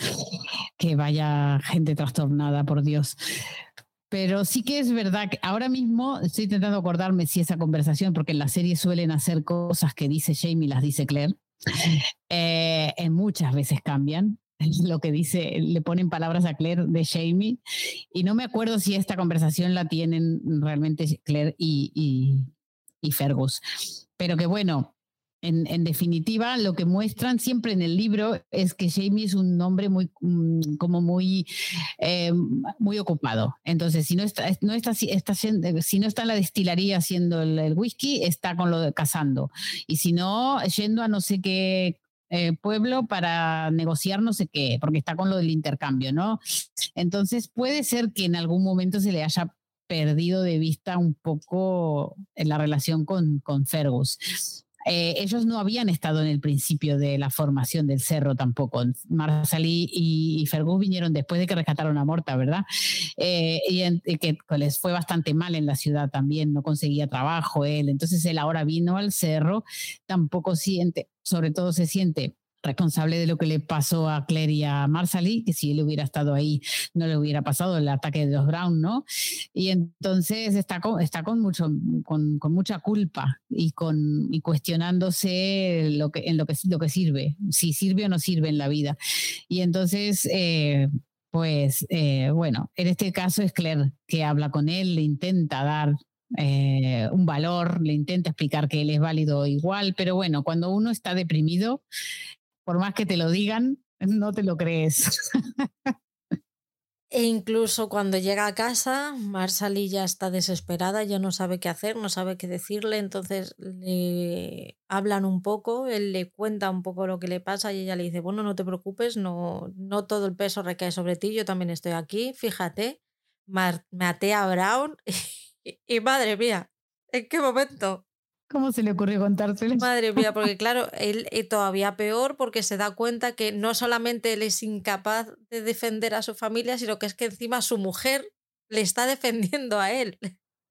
que vaya gente trastornada, por Dios. Pero sí que es verdad que ahora mismo estoy intentando acordarme si esa conversación, porque en la serie suelen hacer cosas que dice Jamie, las dice Claire, eh, muchas veces cambian lo que dice, le ponen palabras a Claire de Jamie, y no me acuerdo si esta conversación la tienen realmente Claire y, y, y Fergus. Pero que bueno, en, en, definitiva, lo que muestran siempre en el libro es que Jamie es un hombre muy, como muy, eh, muy ocupado. Entonces, si no está, no está, está, si no está en la destilería haciendo el, el, whisky, está con lo de cazando. Y si no, yendo a no sé qué eh, pueblo para negociar no sé qué, porque está con lo del intercambio, ¿no? Entonces, puede ser que en algún momento se le haya perdido de vista un poco en la relación con, con Fergus. Eh, ellos no habían estado en el principio de la formación del cerro tampoco. Marsalí y, Fergus vinieron después de que rescataron a Morta, ¿verdad? Eh, y, que les fue bastante mal en la ciudad también, no conseguía trabajo él. Entonces él ahora vino al cerro, tampoco siente, sobre todo se siente responsable de lo que le pasó a Claire y a Marsali, que si él hubiera estado ahí no le hubiera pasado el ataque de los Brown, ¿no? Y entonces está con, está con, mucho, con, con mucha culpa y, con, y cuestionándose lo que, en lo que, lo que sirve, si sirve o no sirve en la vida. Y entonces... Eh, pues eh, bueno, en este caso es Claire que habla con él, le intenta dar eh, un valor, le intenta explicar que él es válido igual, pero bueno, cuando uno está deprimido, por más que te lo digan, no te lo crees. E incluso cuando llega a casa, Marsali ya está desesperada, ya no sabe qué hacer, no sabe qué decirle, entonces le hablan un poco, él le cuenta un poco lo que le pasa y ella le dice, bueno, no te preocupes, no, no todo el peso recae sobre ti, yo también estoy aquí, fíjate, maté a Brown y, y madre mía, ¿en qué momento? ¿Cómo se le ocurrió contárselo? Madre mía, porque claro, él es todavía peor porque se da cuenta que no solamente él es incapaz de defender a su familia, sino que es que encima su mujer le está defendiendo a él.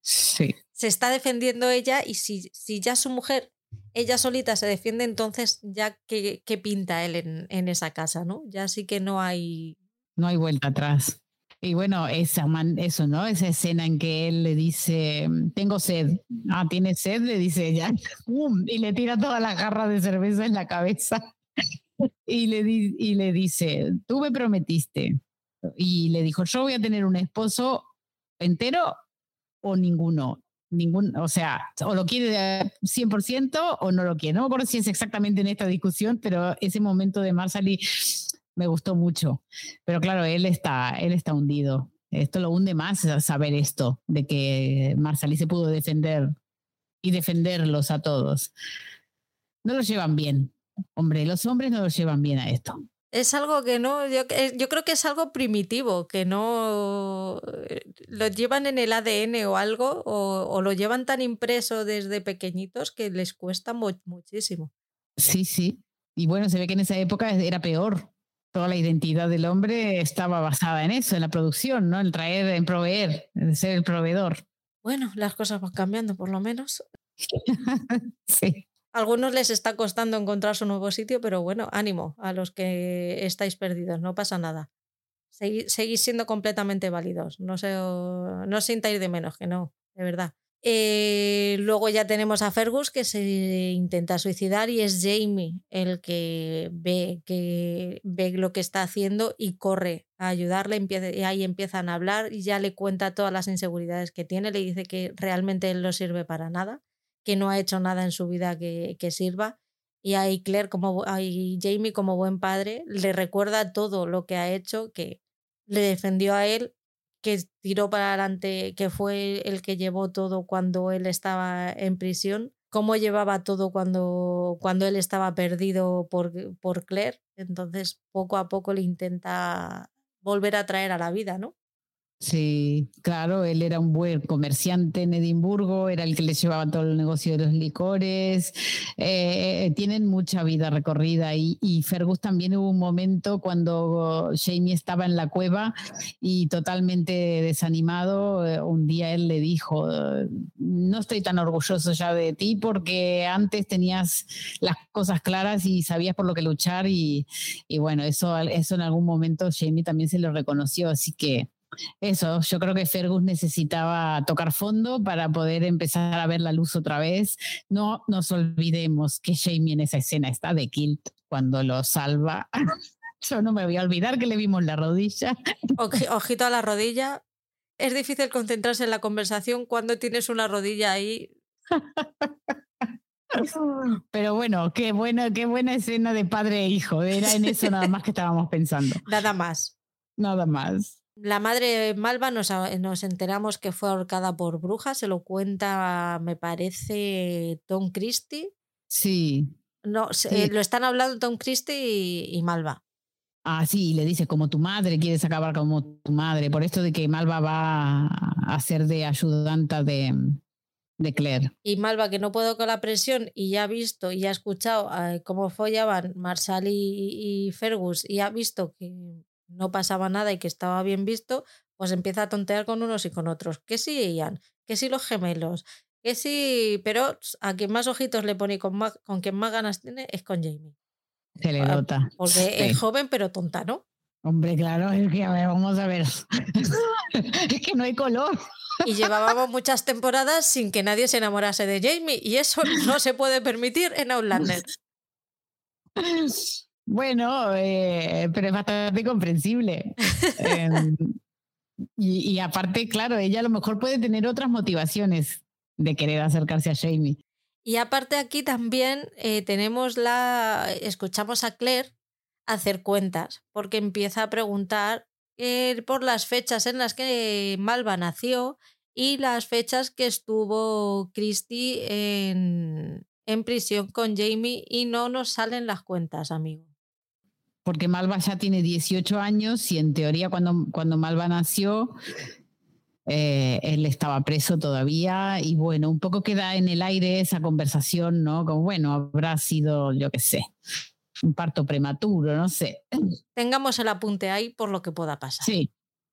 Sí. Se está defendiendo ella y si, si ya su mujer, ella solita se defiende, entonces ya qué, qué pinta él en, en esa casa, ¿no? Ya sí que no hay... No hay vuelta atrás. Y bueno, esa man, eso, ¿no? Esa escena en que él le dice, tengo sed. Ah, ¿tiene sed? Le dice ella. Y le tira toda la jarra de cerveza en la cabeza. Y le, y le dice, tú me prometiste. Y le dijo, yo voy a tener un esposo entero o ninguno. Ningún, o sea, o lo quiere 100% o no lo quiere. No me acuerdo si es exactamente en esta discusión, pero ese momento de Marsali me gustó mucho. Pero claro, él está, él está hundido. Esto lo hunde más saber esto, de que Marsalí se pudo defender y defenderlos a todos. No los llevan bien. Hombre, los hombres no los llevan bien a esto. Es algo que no, yo, yo creo que es algo primitivo, que no lo llevan en el ADN o algo, o, o lo llevan tan impreso desde pequeñitos que les cuesta muchísimo. Sí, sí. Y bueno, se ve que en esa época era peor, toda la identidad del hombre estaba basada en eso, en la producción, ¿no? En traer, en proveer, en ser el proveedor. Bueno, las cosas van cambiando, por lo menos. sí. A algunos les está costando encontrar su nuevo sitio, pero bueno, ánimo a los que estáis perdidos, no pasa nada. Seguís, seguís siendo completamente válidos, no, se, no sintáis de menos, que no, de verdad. Eh, luego ya tenemos a Fergus que se intenta suicidar y es Jamie el que ve, que ve lo que está haciendo y corre a ayudarle. Empieza, y ahí empiezan a hablar y ya le cuenta todas las inseguridades que tiene. Le dice que realmente él no sirve para nada, que no ha hecho nada en su vida que, que sirva. Y ahí Claire, como ahí Jamie, como buen padre, le recuerda todo lo que ha hecho, que le defendió a él que tiró para adelante, que fue el que llevó todo cuando él estaba en prisión, cómo llevaba todo cuando, cuando él estaba perdido por, por Claire. Entonces, poco a poco le intenta volver a traer a la vida, ¿no? Sí, claro, él era un buen comerciante en Edimburgo, era el que le llevaba todo el negocio de los licores, eh, tienen mucha vida recorrida y, y, Fergus también hubo un momento cuando Jamie estaba en la cueva y totalmente desanimado, eh, un día él le dijo, no estoy tan orgulloso ya de ti porque antes tenías las cosas claras y sabías por lo que luchar y, y bueno, eso, eso en algún momento Jamie también se lo reconoció, así que eso, yo creo que Fergus necesitaba tocar fondo para poder empezar a ver la luz otra vez. No nos olvidemos que Jamie en esa escena está de kilt cuando lo salva. Yo no me voy a olvidar que le vimos la rodilla. Ojito a la rodilla. Es difícil concentrarse en la conversación cuando tienes una rodilla ahí. Pero bueno, qué buena, qué buena escena de padre e hijo. Era en eso nada más que estábamos pensando. Nada más. Nada más. La madre Malva nos, nos, enteramos que fue ahorcada por brujas, se lo cuenta, me parece, Tom Christie. Sí. No, sí. Eh, lo están hablando Tom Christie y, y, Malva. Ah, sí, y le dice, como tu madre, quieres acabar como tu madre, por esto de que Malva va a ser de ayudanta de, de Claire. Y Malva, que no puedo con la presión y ya ha visto y ha escuchado eh, cómo follaban Marsal y, y Fergus y ha visto que no pasaba nada y que estaba bien visto, pues empieza a tontear con unos y con otros. Que sí, Ian, que sí los gemelos, que sí, pero a quien más ojitos le pone y con, más, con quien más ganas tiene es con Jamie. Se le nota. Porque sí. es joven pero tonta, ¿no? Hombre, claro, es que a ver, vamos a ver. es que no hay color. Y llevábamos muchas temporadas sin que nadie se enamorase de Jamie y eso no se puede permitir en Outlander. Bueno, eh, pero es bastante comprensible. eh, y, y, aparte, claro, ella a lo mejor puede tener otras motivaciones de querer acercarse a Jamie. Y aparte aquí también eh, tenemos la, escuchamos a Claire hacer cuentas, porque empieza a preguntar eh, por las fechas en las que Malva nació y las fechas que estuvo Christy en, en prisión con Jamie y no nos salen las cuentas, amigo porque Malva ya tiene 18 años y en teoría cuando, cuando Malva nació, eh, él estaba preso todavía y bueno, un poco queda en el aire esa conversación, ¿no? Como bueno, habrá sido, yo qué sé, un parto prematuro, no sé. Tengamos el apunte ahí por lo que pueda pasar. Sí,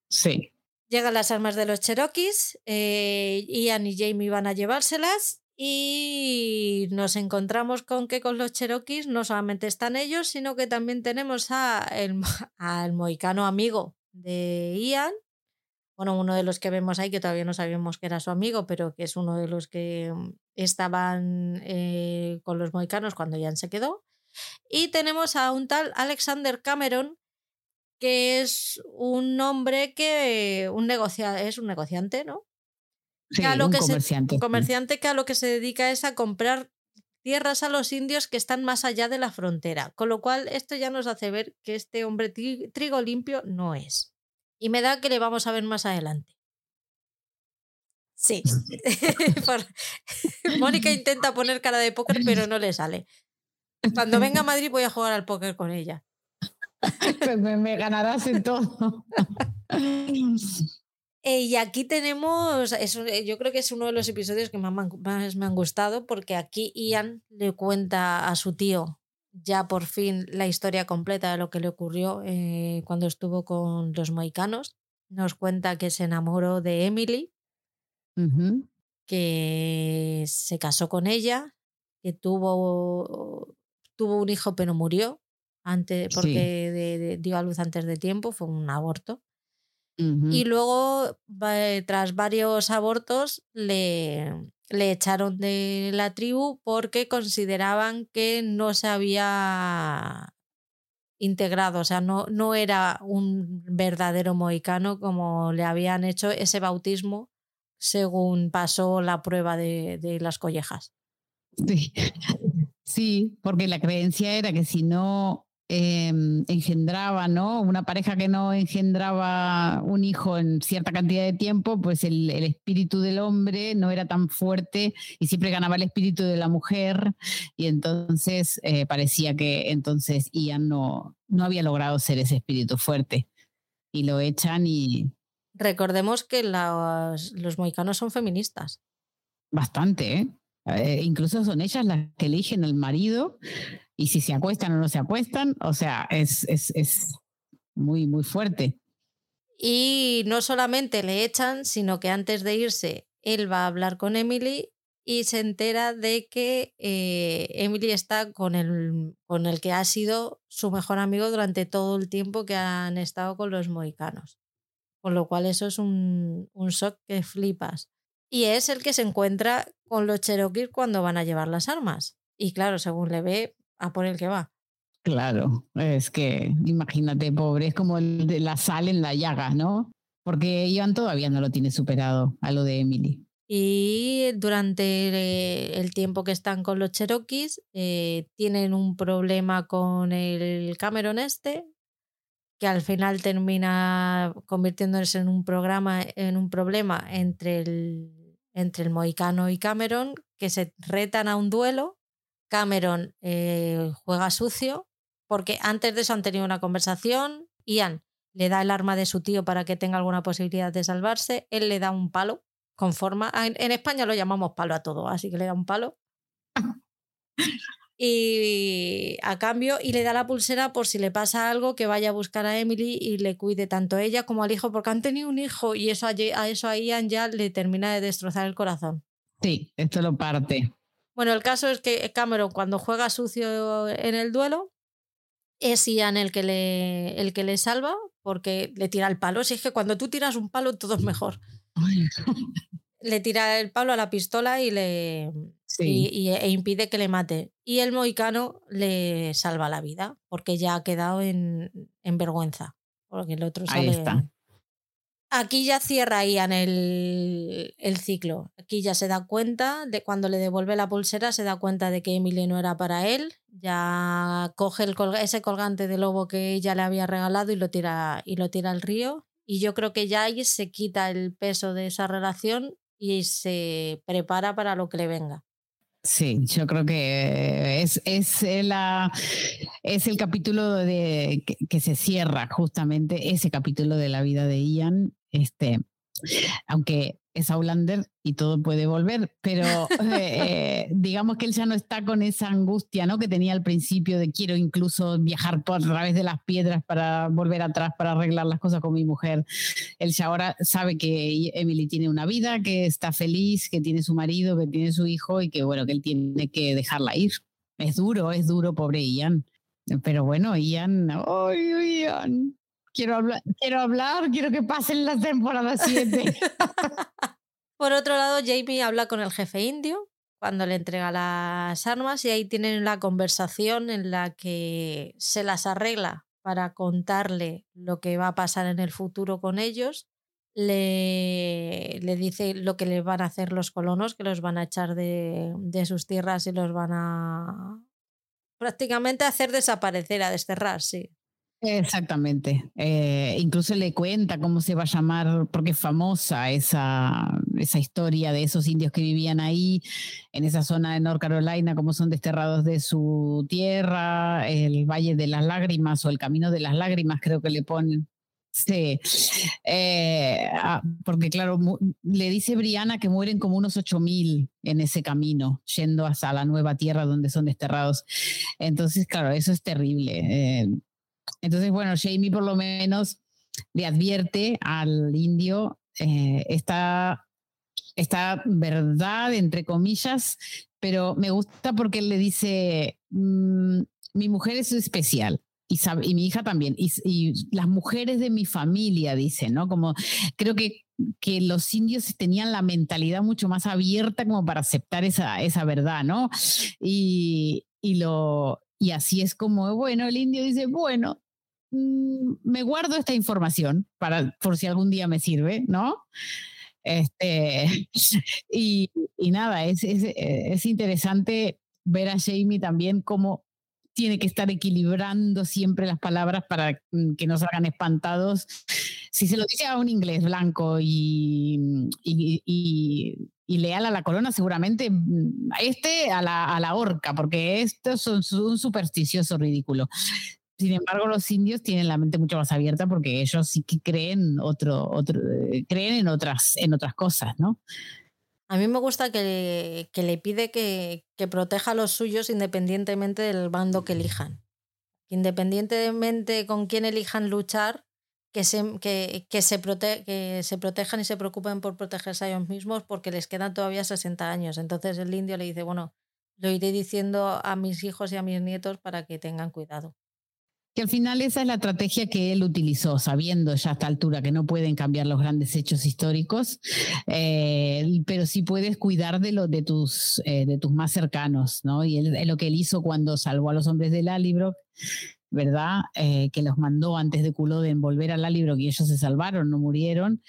sí. Llegan las armas de los Cherokees, eh, Ian y Jamie van a llevárselas y nos encontramos con que con los Cherokees no solamente están ellos, sino que también tenemos a el, al moicano amigo de Ian, bueno, uno de los que vemos ahí, que todavía no sabíamos que era su amigo, pero que es uno de los que estaban eh, con los moicanos cuando Ian se quedó. Y tenemos a un tal Alexander Cameron, que es un hombre que un negocia es un negociante, ¿no? Sí, que a lo un que comerciante. Se, comerciante que a lo que se dedica es a comprar tierras a los indios que están más allá de la frontera. Con lo cual, esto ya nos hace ver que este hombre trigo limpio no es. Y me da que le vamos a ver más adelante. Sí. Mónica intenta poner cara de póker, pero no le sale. Cuando venga a Madrid voy a jugar al póker con ella. Pues me, me ganarás en todo. Eh, y aquí tenemos, es, yo creo que es uno de los episodios que más, más, me han gustado porque aquí Ian le cuenta a su tío ya por fin la historia completa de lo que le ocurrió eh, cuando estuvo con los moicanos. Nos cuenta que se enamoró de Emily, uh -huh. que se casó con ella, que tuvo, tuvo un hijo pero murió antes porque Sí. de- de- dio a luz antes de tiempo, fue un aborto Y luego, va- tras varios abortos, le, le echaron de la tribu porque consideraban que no se había integrado, o sea, no, no era un verdadero mohicano como le habían hecho ese bautismo según pasó la prueba de, de las collejas. Sí. Sí, porque la creencia era que si no eh, engendraba, ¿no? Una pareja que no engendraba un hijo en cierta cantidad de tiempo, pues el, el espíritu del hombre no era tan fuerte y siempre ganaba el espíritu de la mujer y entonces eh, parecía que entonces Ian no, no había logrado ser ese espíritu fuerte y lo echan y Recordemos que los, los mohicanos son feministas. bastante, ¿eh? Eh, incluso son ellas las que eligen al marido y si se acuestan o no se acuestan, o sea, es, es, es muy, muy fuerte. Y no solamente le echan, sino que antes de irse, él va a hablar con Emily y se entera de que eh, Emily está con el, con el que ha sido su mejor amigo durante todo el tiempo que han estado con los mohicanos. Con lo cual eso es un, un shock que flipas. Y es el que se encuentra con los Cherokees cuando van a llevar las armas. Y claro, según le ve, a por el que va. Claro, es que imagínate, pobre, es como el de la sal en la llaga, ¿no? Porque Ivan todavía no lo tiene superado a lo de Emily. Y durante el tiempo que están con los Cherokees, eh, tienen un problema con el Cameron este, que al final termina convirtiéndose en un programa, en un problema entre el, entre el Mohicano y Cameron, que se retan a un duelo. Cameron eh, juega sucio, porque antes de eso han tenido una conversación. Ian le da el arma de su tío para que tenga alguna posibilidad de salvarse. Él le da un palo con forma. En, en España lo llamamos palo a todo, así que le da un palo. Y a cambio, y le da la pulsera por si le pasa algo, que vaya a buscar a Emily y le cuide tanto a ella como al hijo, porque han tenido un hijo y eso a eso a Ian ya le termina de destrozar el corazón. Sí, esto lo parte. Bueno, el caso es que Cameron, cuando juega sucio en el duelo, es Ian el que le, el que le salva, porque le tira el palo. Si es que cuando tú tiras un palo, todo es mejor. Le tira el palo a la pistola y le, Sí, y, y- e impide que le mate. Y el mohicano le salva la vida, porque ya ha quedado en, en vergüenza. Porque el otro Ahí sale. está. Aquí ya cierra Ian el, ciclo. Aquí ya se da cuenta de cuando le devuelve la pulsera, se da cuenta de que Emily no era para él. Ya coge el ese colgante de lobo que ella le había regalado y lo tira, y lo tira al río. Y yo creo que ya ahí se quita el peso de esa relación y se prepara para lo que le venga. Sí, yo creo que es, es, la, es el capítulo de, que se cierra justamente, ese capítulo de la vida de Ian. Este, aunque es Outlander y todo puede volver, pero eh, digamos que él ya no está con esa angustia ¿no? que tenía al principio de quiero incluso viajar por a través de las piedras para volver atrás, para arreglar las cosas con mi mujer. Él ya ahora sabe que Emily tiene una vida, que está feliz, que tiene su marido, que tiene su hijo y que bueno, que él tiene que dejarla ir. Es duro, es duro, pobre Ian. Pero bueno, Ian, ¡ay, Ian! Quiero hablar, quiero hablar, quiero que pasen la temporada 7. Por otro lado, Jamie habla con el jefe indio cuando le entrega las armas y ahí tienen la conversación en la que se las arregla para contarle lo que va a pasar en el futuro con ellos. Le, le dice lo que le van a hacer los colonos, que los van a echar de, de sus tierras y los van a prácticamente hacer desaparecer, a desterrar, sí. Exactamente. Eh, incluso le cuenta cómo se va a llamar, porque es famosa esa, esa historia de esos indios que vivían ahí, en esa zona de North Carolina, cómo son desterrados de su tierra, el Valle de las Lágrimas o el Camino de las Lágrimas, creo que le ponen. Sí, eh, ah, porque claro, le dice Briana que mueren como unos 8000 en ese camino, yendo hasta la nueva tierra donde son desterrados. Entonces, claro, eso es terrible. eh, entonces, bueno, Jamie por lo menos le advierte al indio eh, esta, esta verdad, entre comillas, pero me gusta porque él le dice, "Mm, mi mujer es especial y, mi hija también, y, y las mujeres de mi familia, dice, ¿no? Como creo que, que los indios tenían la mentalidad mucho más abierta como para aceptar esa, esa verdad, ¿no? Y, y, lo, y así es como, bueno, el indio dice, bueno, mm, me guardo esta información para, por si algún día me sirve, ¿no? Este, y, y nada, es, es, es interesante ver a Jamie también cómo tiene que estar equilibrando siempre las palabras para mm, que no salgan espantados. Si se lo dice a un inglés blanco y, y leal a la corona, seguramente mm, este a la, a la horca, porque esto es un, un supersticioso ridículo. Sin embargo, los indios tienen la mente mucho más abierta porque ellos sí que creen otro, otro eh, creen en otras, en otras cosas, ¿no? A mí me gusta que, que le pide que, que, proteja a los suyos independientemente del bando que elijan. Independientemente con quién elijan luchar, que se, que, que se, prote que se protejan y se preocupen por protegerse a ellos mismos porque les quedan todavía 60 años. Entonces el indio le dice, bueno, lo iré diciendo a mis hijos y a mis nietos para que tengan cuidado. Que al final esa es la estrategia que él utilizó, sabiendo ya a esta altura que no pueden cambiar los grandes hechos históricos, eh, pero sí puedes cuidar de, lo, de, tus, eh, de tus más cercanos, ¿no? Y es lo que él hizo cuando salvó a los hombres de Lallybrook, ¿verdad? Eh, que los mandó antes de Culloden volver a Lallybrook y ellos se salvaron, no murieron.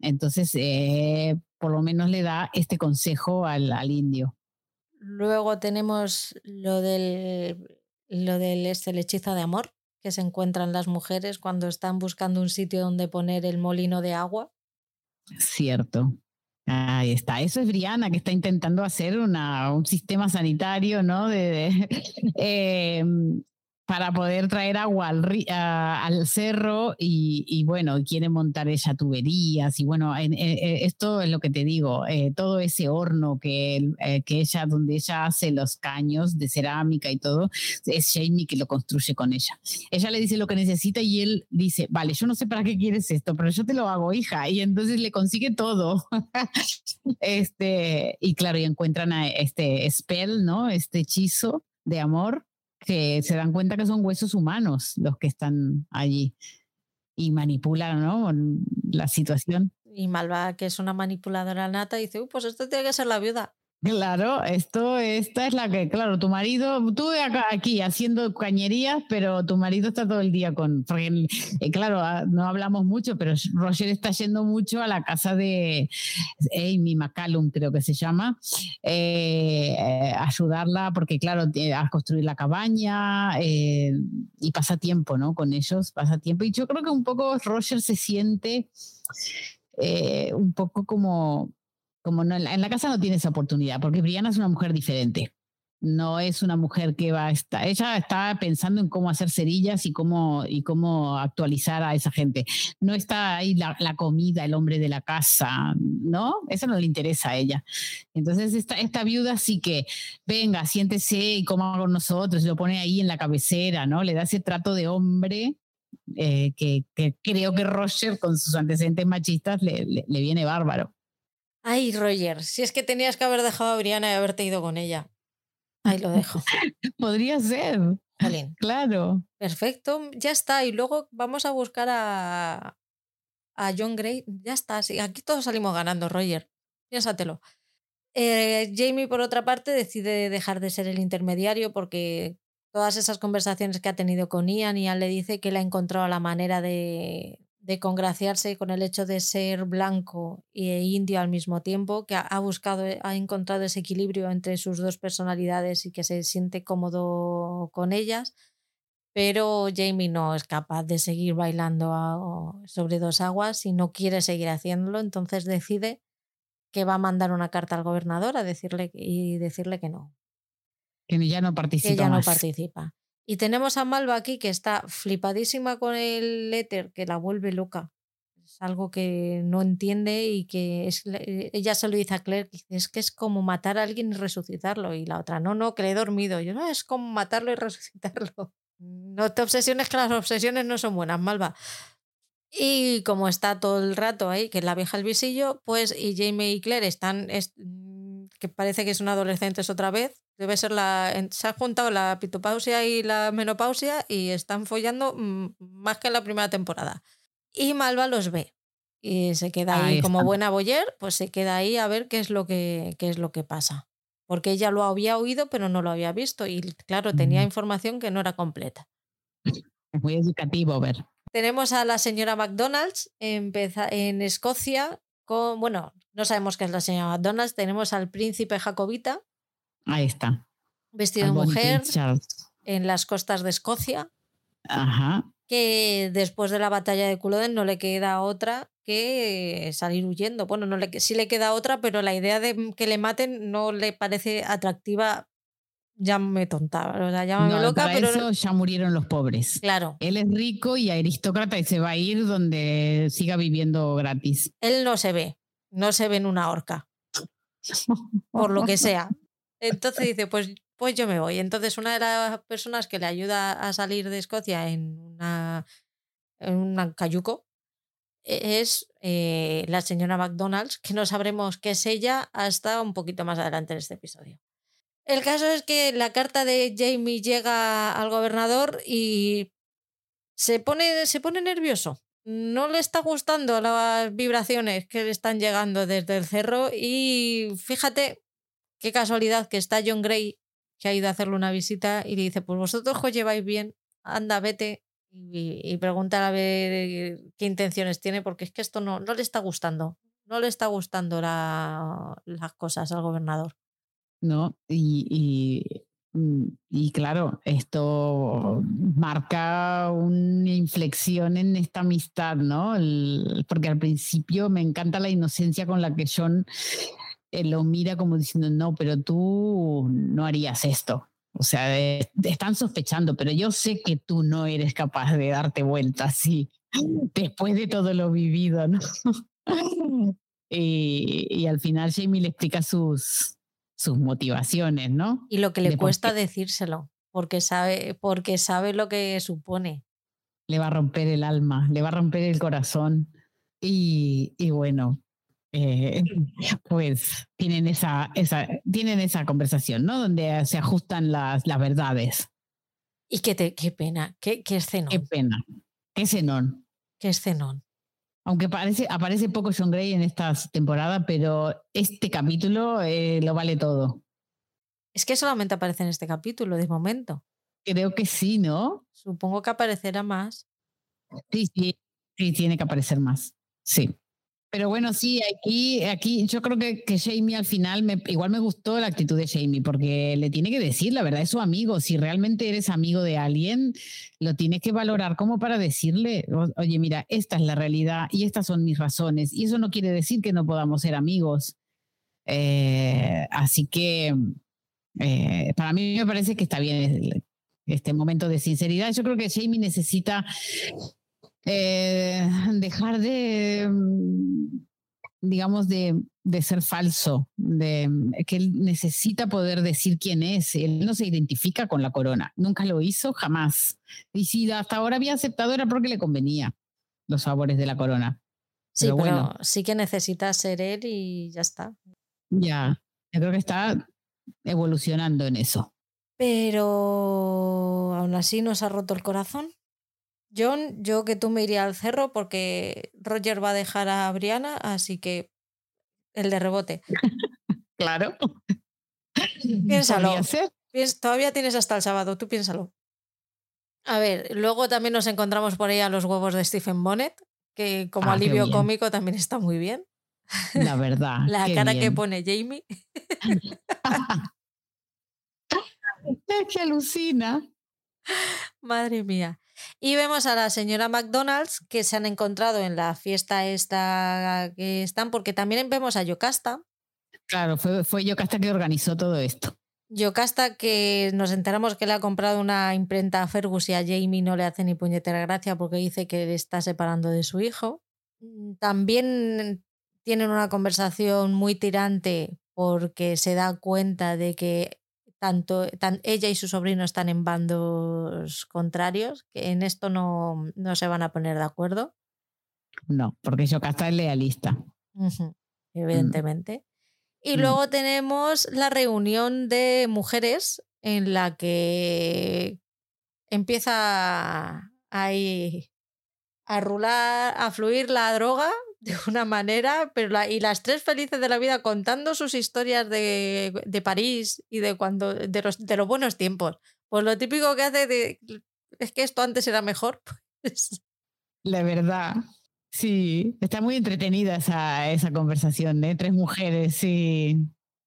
Entonces, eh, por lo menos le da este consejo al, al indio. Luego tenemos lo del, lo del este, el hechizo de amor, que se encuentran las mujeres cuando están buscando un sitio donde poner el molino de agua. Cierto. Ahí está. Eso es Briana, que está intentando hacer una, un sistema sanitario, ¿no? De, de eh, para poder traer agua al, al cerro y, y, bueno, quiere montar ella tuberías y bueno, en, en, esto es lo que te digo, eh, todo ese horno que, eh, que ella, donde ella hace los caños de cerámica y todo, es Jamie que lo construye con ella. Ella le dice lo que necesita y él dice, vale, yo no sé para qué quieres esto, pero yo te lo hago, hija, y entonces le consigue todo. este, y claro, y encuentran a este spell, ¿no? Este hechizo de amor que se dan cuenta que son huesos humanos los que están allí y manipulan ¿no? la situación. Y Malva, que es una manipuladora nata, dice, uh, pues esto tiene que ser la viuda. Claro, esto, esta es la que, claro, tu marido, tú aquí haciendo cañerías, pero tu marido está todo el día con, porque, eh, claro, no hablamos mucho, pero Roger está yendo mucho a la casa de Amy McCallum, creo que se llama, eh, ayudarla, porque, claro, a construir la cabaña eh, y pasa tiempo, ¿no? Con ellos, pasa tiempo. Y yo creo que un poco Roger se siente eh, un poco como como en la casa no tiene esa oportunidad, porque Brianna es una mujer diferente. No es una mujer que va a estar, ella está pensando en cómo hacer cerillas y cómo, y cómo actualizar a esa gente. No está ahí la, comida, el hombre de la casa, ¿no? Eso no le interesa a ella. Entonces esta, esta viuda sí que, venga, siéntese y coma con nosotros, lo pone ahí en la cabecera, ¿no? Le da ese trato de hombre eh, que, que, creo que Roger, con sus antecedentes machistas, le, le, le viene bárbaro. Ay, Roger, si es que tenías que haber dejado a Brianna y haberte ido con ella. Ahí lo dejo. Podría ser. Jolín. Claro. Perfecto, ya está. Y luego vamos a buscar a, a John Gray. Ya está. Sí, aquí todos salimos ganando, Roger. Piénsatelo. Eh, Jamie, por otra parte, decide dejar de ser el intermediario porque todas esas conversaciones que ha tenido con Ian, Ian le dice que le ha encontrado la manera de, de congraciarse con el hecho de ser blanco e indio al mismo tiempo, que ha buscado, ha encontrado ese equilibrio entre sus dos personalidades y que se siente cómodo con ellas, pero Jamie no es capaz de seguir bailando sobre dos aguas y no quiere seguir haciéndolo, entonces decide que va a mandar una carta al gobernador a decirle y decirle que no. Que ya no participa. Que ya más. no participa. Y tenemos a Malva aquí que está flipadísima con el éter, que la vuelve loca. Es algo que no entiende y que es, ella se lo dice a Claire, que es que es como matar a alguien y resucitarlo. Y la otra, no, no, que le he dormido. Yo, no, es como matarlo y resucitarlo. No te obsesiones que las obsesiones no son buenas, Malva. Y como está todo el rato ahí, que la vieja el visillo, pues y Jamie y Claire están... Es, que parece que es una adolescente otra vez. Debe ser la. en- Se ha juntado la pitopausia y la menopausia y están follando mm, más que en la primera temporada. Y Malva los ve. Y se queda ahí, Ahí como buena boyer, pues se queda ahí a ver qué es lo que, qué es lo que pasa. Porque ella lo había oído, pero no lo había visto. Y claro, tenía Mm. información que no era completa. Es muy educativo ver. Tenemos a la señora McDonald's empeza- en Escocia con, bueno, no sabemos qué es la señora McDonald's, tenemos al príncipe Jacobita Ahí está. vestido de mujer Charles. en las costas de Escocia, Ajá. que después de la batalla de Culloden no le queda otra que salir huyendo. Bueno, no le, sí le queda otra, pero la idea de que le maten no le parece atractiva. Llámame tonta, o sea, llámame No, loca, para pero eso ya murieron los pobres. claro, Él es rico y aristócrata y se va a ir donde siga viviendo gratis. él no se ve, no se ve en una horca. por lo que sea. Entonces dice, pues, pues yo me voy. Entonces una de las personas que le ayuda a salir de Escocia en una en un cayuco es eh, la señora McDonald's, que no sabremos qué es ella hasta un poquito más adelante en este episodio. El caso es que la carta de Jamie llega al gobernador y se pone, se pone nervioso. No le está gustando las vibraciones que le están llegando desde el cerro y fíjate qué casualidad que está John Gray que ha ido a hacerle una visita y le dice, pues vosotros os lleváis bien, anda, vete y, y a ver qué intenciones tiene porque es que esto no, no le está gustando, no le está gustando la- las cosas al gobernador. ¿No? Y, y, mm, y claro, esto marca una inflexión en esta amistad, ¿no? Porque al principio me encanta la inocencia con la que John eh, lo mira como diciendo, no, pero tú no harías esto. O sea, eh, están sospechando, pero yo sé que tú no eres capaz de darte vuelta así, después de todo lo vivido, ¿no? y, y al final Jamie le explica sus, sus motivaciones, ¿no? Y lo que le De cuesta qué. decírselo, porque sabe, porque sabe lo que supone. Le va a romper el alma, le va a romper el corazón. Y, y bueno, eh, pues tienen esa, esa, tienen esa conversación, ¿no? Donde se ajustan las, las verdades. Y que te, qué pena, qué, qué escenón, Qué qué, pena. Qué cenón. escenón. Aunque parece, aparece poco John Gray en esta temporada, pero este capítulo eh, lo vale todo. Es que solamente aparece en este capítulo de momento. Creo que sí, ¿no? Supongo que aparecerá más. Sí, sí, sí, tiene que aparecer más. Sí. Pero bueno, sí, aquí, aquí yo creo que, que Jamie al final, igual me gustó la actitud de Jamie, porque le tiene que decir, la verdad, es su amigo. Si realmente eres amigo de alguien, lo tienes que valorar como para decirle, "O- oye, mira, esta es la realidad y estas son mis razones. Y eso no quiere decir que no podamos ser amigos. Eh, así que eh, para mí me parece que está bien este momento de sinceridad. Yo creo que Jamie necesita eh, dejar de, mm, digamos, de, de ser falso, de que él necesita poder decir quién es. Él no se identifica con la corona, nunca lo hizo, jamás. Y si hasta ahora había aceptado era porque le convenía los favores de la corona. Sí, Pero pero bueno. sí que necesita ser él y ya está. Ya, yo creo que está evolucionando en eso. Pero aún así nos ha roto el corazón. John, yo que tú me iría al cerro porque Roger va a dejar a Brianna, así que el de rebote. Claro. Piénsalo. Todavía tienes hasta el sábado, tú piénsalo. A ver, luego también nos encontramos por ahí a los huevos de Stephen Bonnet, que como Ah, alivio cómico también está muy bien. La verdad. La cara que pone Jamie. Es que alucina. Madre mía. Y vemos a la señora McDonald's que se han encontrado en la fiesta esta que están, porque también vemos a Yocasta. Claro, fue, fue Yocasta que organizó todo esto. Yocasta que nos enteramos que le ha comprado una imprenta a Fergus y a Jamie no le hace ni puñetera gracia porque dice que le está separando de su hijo. Mm, También tienen una conversación muy tirante porque se da cuenta de que tanto tan, ella y su sobrino están en bandos contrarios, que en esto no, no se van a poner de acuerdo. No, porque Yocasta es lealista. Ujú, Evidentemente. Y Mm. luego tenemos la reunión de mujeres en la que empieza ahí a rular, a fluir la droga de una manera, pero la- y las tres felices de la vida contando sus historias de, de París y de cuando de los, de los buenos tiempos. Pues lo típico que hace de es que esto antes era mejor. Pues, La verdad. Sí, está muy entretenida esa, esa conversación, ¿eh? Tres mujeres, sí.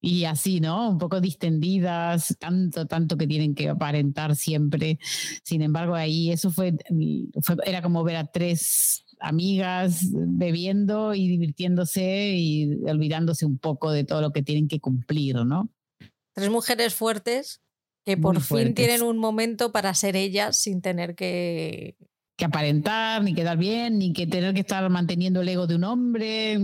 Y así, ¿no? Un poco distendidas, tanto, tanto que tienen que aparentar siempre. Sin embargo, ahí eso fue, fue era como ver a tres amigas bebiendo y divirtiéndose y olvidándose un poco de todo lo que tienen que cumplir, ¿no? tres mujeres fuertes que Muy por fin fuertes. tienen un momento para ser ellas sin tener que que aparentar, ni quedar bien, ni que tener que estar manteniendo el ego de un hombre.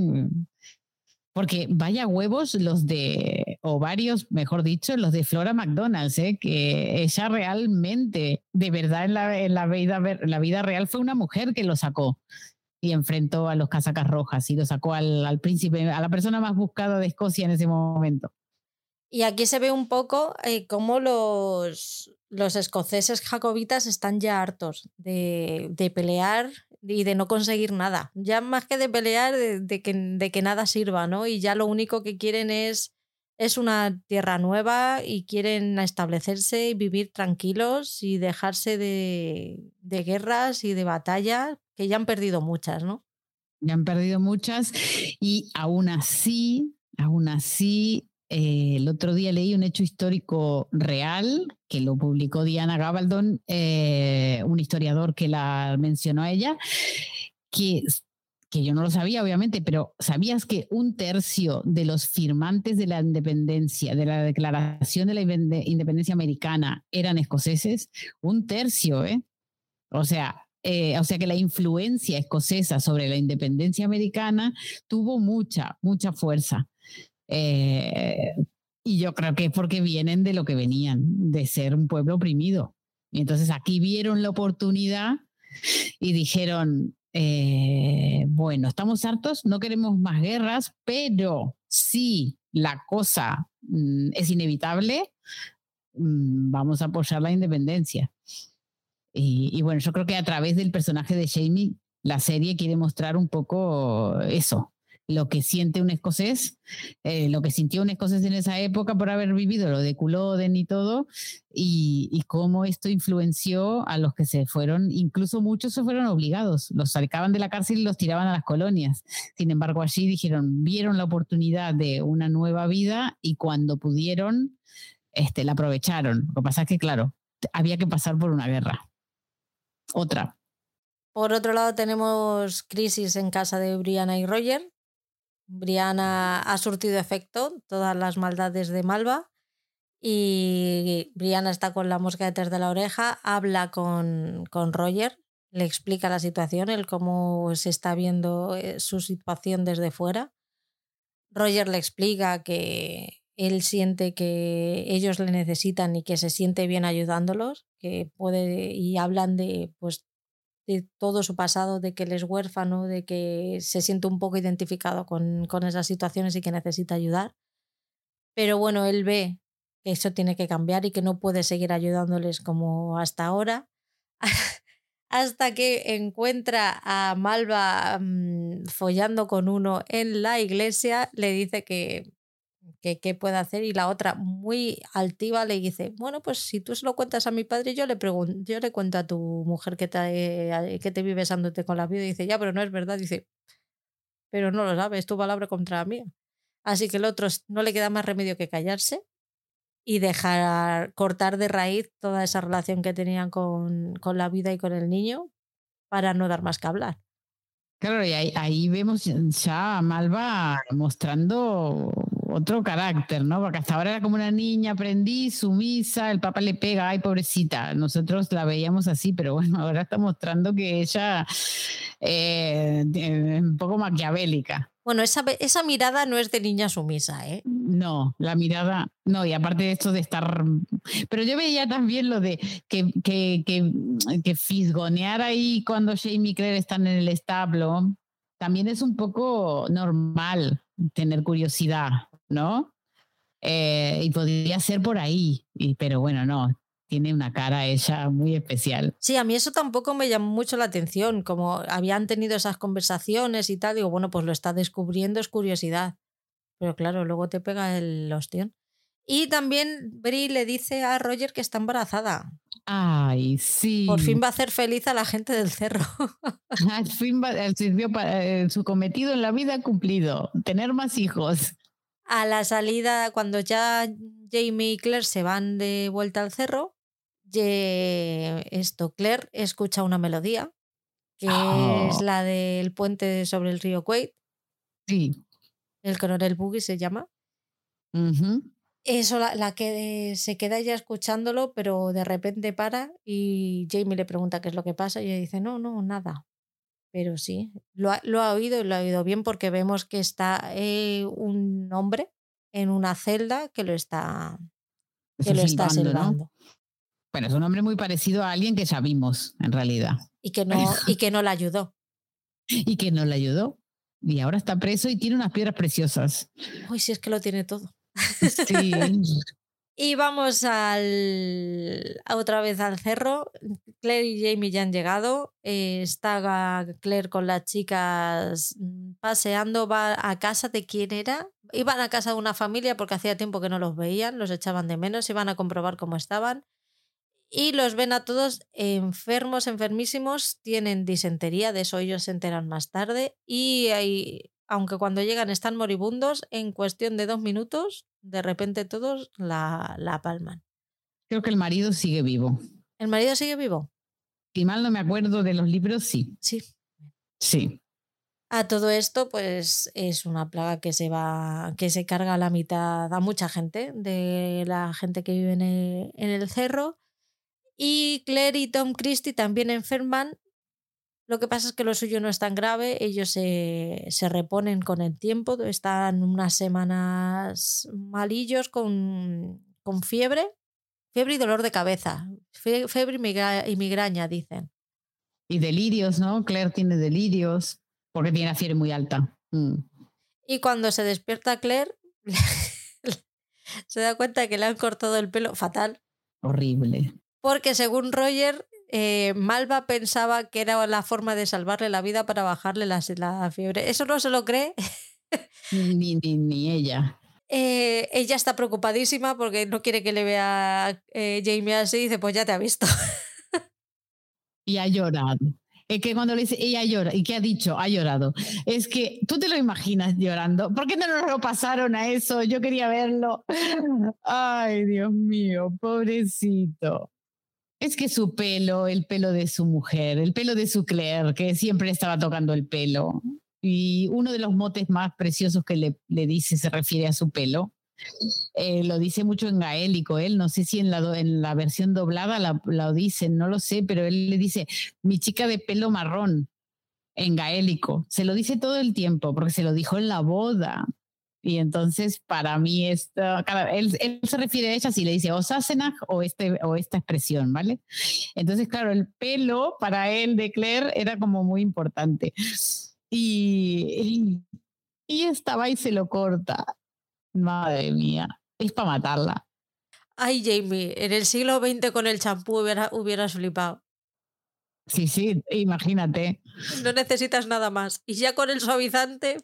Porque vaya huevos los de, o varios, mejor dicho, los de Flora McDonald's, ¿eh? que ella realmente, de verdad, en la, en la, vida, la vida real fue una mujer que lo sacó y enfrentó a los casacas rojas y lo sacó al, al príncipe, a la persona más buscada de Escocia en ese momento. Y aquí se ve un poco eh, cómo los, los escoceses jacobitas están ya hartos de, de pelear y de no conseguir nada. Ya más que de pelear, de, de que, de que nada sirva, ¿no? Y ya lo único que quieren es, es una tierra nueva y quieren establecerse y vivir tranquilos y dejarse de, de guerras y de batallas, que ya han perdido muchas, ¿no? Ya han perdido muchas y aún así, aún así, eh, el otro día leí un hecho histórico real que lo publicó Diana Gabaldon, eh, un historiador que la mencionó a ella, que, que yo no lo sabía obviamente, pero ¿sabías que un tercio de los firmantes de la independencia, de la declaración de la Inde- independencia americana eran escoceses? Un tercio, ¿eh? O sea, eh, o sea que la influencia escocesa sobre la independencia americana tuvo mucha, mucha fuerza. Eh, y yo creo que es porque vienen de lo que venían, de ser un pueblo oprimido. Y entonces aquí vieron la oportunidad y dijeron, eh, bueno, estamos hartos, no queremos más guerras, pero si la cosa mm, es inevitable, mm, vamos a apoyar la independencia. Y, y bueno, yo creo que a través del personaje de Jamie, la serie quiere mostrar un poco eso, lo que siente un escocés, eh, lo que sintió un escocés en esa época por haber vivido lo de Culloden y todo, y, cómo esto influenció a los que se fueron, incluso muchos se fueron obligados, los sacaban de la cárcel y los tiraban a las colonias. Sin embargo, allí dijeron, vieron la oportunidad de una nueva vida y cuando pudieron, este, la aprovecharon. Lo que pasa es que, claro, había que pasar por una guerra. Otra. Por otro lado, tenemos crisis en casa de Brianna y Roger. Brianna ha surtido efecto, todas las maldades de Malva. Y Brianna está con la mosca detrás de la oreja, habla con, con Roger, le explica la situación, el cómo se está viendo eh, su situación desde fuera. Roger le explica que él siente que ellos le necesitan y que se siente bien ayudándolos, que puede y hablan de pues de todo su pasado, de que él es huérfano, de que se siente un poco identificado con, con esas situaciones y que necesita ayudar. Pero bueno, él ve que eso tiene que cambiar y que no puede seguir ayudándoles como hasta ahora. hasta que encuentra a Malva mm, follando con uno en la iglesia, le dice que que qué puede hacer y la otra muy altiva le dice, bueno, pues si tú se lo cuentas a mi padre, yo le pregunto, yo le cuento a tu mujer que te, que te vive besándote con la vida y dice, ya, pero no es verdad, dice, pero no lo sabes, tu palabra contra la mía. Así que el otro no le queda más remedio que callarse y dejar cortar de raíz toda esa relación que tenían con, con la vida y con el niño para no dar más que hablar. Claro, y ahí, ahí vemos ya a Malva mostrando otro carácter, ¿no? Porque hasta ahora era como una niña aprendiz, sumisa, el papá le pega, ay, pobrecita. Nosotros la veíamos así, pero bueno, ahora está mostrando que ella eh, es un poco maquiavélica. Bueno, esa, esa mirada no es de niña sumisa, ¿eh? No, la mirada, no, y aparte de esto de estar. Pero yo veía también lo de que, que, que, que fisgonear ahí cuando Jamie y Claire están en el establo, también es un poco normal tener curiosidad. ¿No? Eh, y podría ser por ahí, y, pero bueno, no, tiene una cara ella muy especial. Sí, a mí eso tampoco me llamó mucho la atención, como habían tenido esas conversaciones y tal, digo, bueno, pues lo está descubriendo, es curiosidad. Pero claro, luego te pega el ostión. Y también Brie le dice a Roger que está embarazada. Ay, sí. Por fin va a hacer feliz a la gente del cerro. Al fin va- eh, sirvió para eh, su cometido en la vida cumplido, tener más hijos. A la salida, cuando ya Jamie y Claire se van de vuelta al cerro, esto, Claire escucha una melodía, que Oh. es la del puente sobre el río Quaid, Sí. el coronel Boogie se llama. Eso, la, la que se queda ella escuchándolo, pero de repente para y Jamie le pregunta qué es lo que pasa y ella dice, no, no, nada. Pero sí, lo ha, lo ha oído y lo ha oído bien porque vemos que está eh, un hombre en una celda que lo está, que lo está Silbando, ¿no? silbando Bueno, es un hombre muy parecido a alguien que ya vimos, en realidad, y, que no, y que no la ayudó. y que no le ayudó. Y ahora está preso y tiene unas piedras preciosas. Uy, si es que lo tiene todo. Sí. Y vamos al, otra vez al cerro. Claire y Jamie ya han llegado. Eh, está Claire con las chicas mm, paseando. Va a casa de quién era. Iban a casa de una familia porque hacía tiempo que no los veían, los echaban de menos, iban a comprobar cómo estaban. Y los ven a todos enfermos, enfermísimos, tienen disentería, de eso ellos se enteran más tarde. Y ahí, aunque cuando llegan están moribundos, en cuestión de dos minutos, de repente todos la, la palman. Creo que el marido sigue vivo. ¿El marido sigue vivo? Si mal no me acuerdo de los libros, sí. Sí. Sí. A todo esto, pues es una plaga que se va, que se carga a la mitad a mucha gente, de la gente que vive en el, en el cerro. Y Claire y Tom Christie también enferman. Lo que pasa es que lo suyo no es tan grave, ellos se, se reponen con el tiempo, están unas semanas malillos con, con fiebre, fiebre y dolor de cabeza, Fie- fiebre y, migra- y migraña, dicen. Y delirios, ¿no? Claire tiene delirios porque tiene la fiebre muy alta. Mm. Y cuando se despierta Claire, se da cuenta que le han cortado el pelo fatal. Horrible. Porque según Roger, eh, Malva pensaba que era la forma de salvarle la vida para bajarle la, la fiebre. Eso no se lo cree. Ni, ni, ni ella. Eh, ella está preocupadísima porque no quiere que le vea eh, Jamie así. Y dice, pues ya te ha visto. Y ha llorado. Es que cuando le dice, ella llora, ¿y qué ha dicho? Ha llorado. Es que tú te lo imaginas llorando. ¿Por qué no nos lo pasaron a eso? Yo quería verlo. Ay, Dios mío, pobrecito. Es que su pelo, el pelo de su mujer, el pelo de su Claire, que siempre estaba tocando el pelo. Y uno de los motes más preciosos que le, le dice se refiere a su pelo. Eh, lo dice mucho en gaélico, él, no sé si en la, en la versión doblada la, lo dicen, no lo sé, pero él le dice, mi chica de pelo marrón, en gaélico. Se lo dice todo el tiempo, porque se lo dijo en la boda. Y entonces, para mí, esto, cada- él, él se refiere a ella si le dice o Sassenach o, este, o esta expresión, ¿vale? Entonces, claro, el pelo para él de Claire era como muy importante. Y, y estaba y se lo corta. Madre mía, es para matarla. Ay, Jamie, en el siglo XX con el champú hubiera, hubieras flipado. Sí, sí, imagínate. No necesitas nada más. Y ya con el suavizante,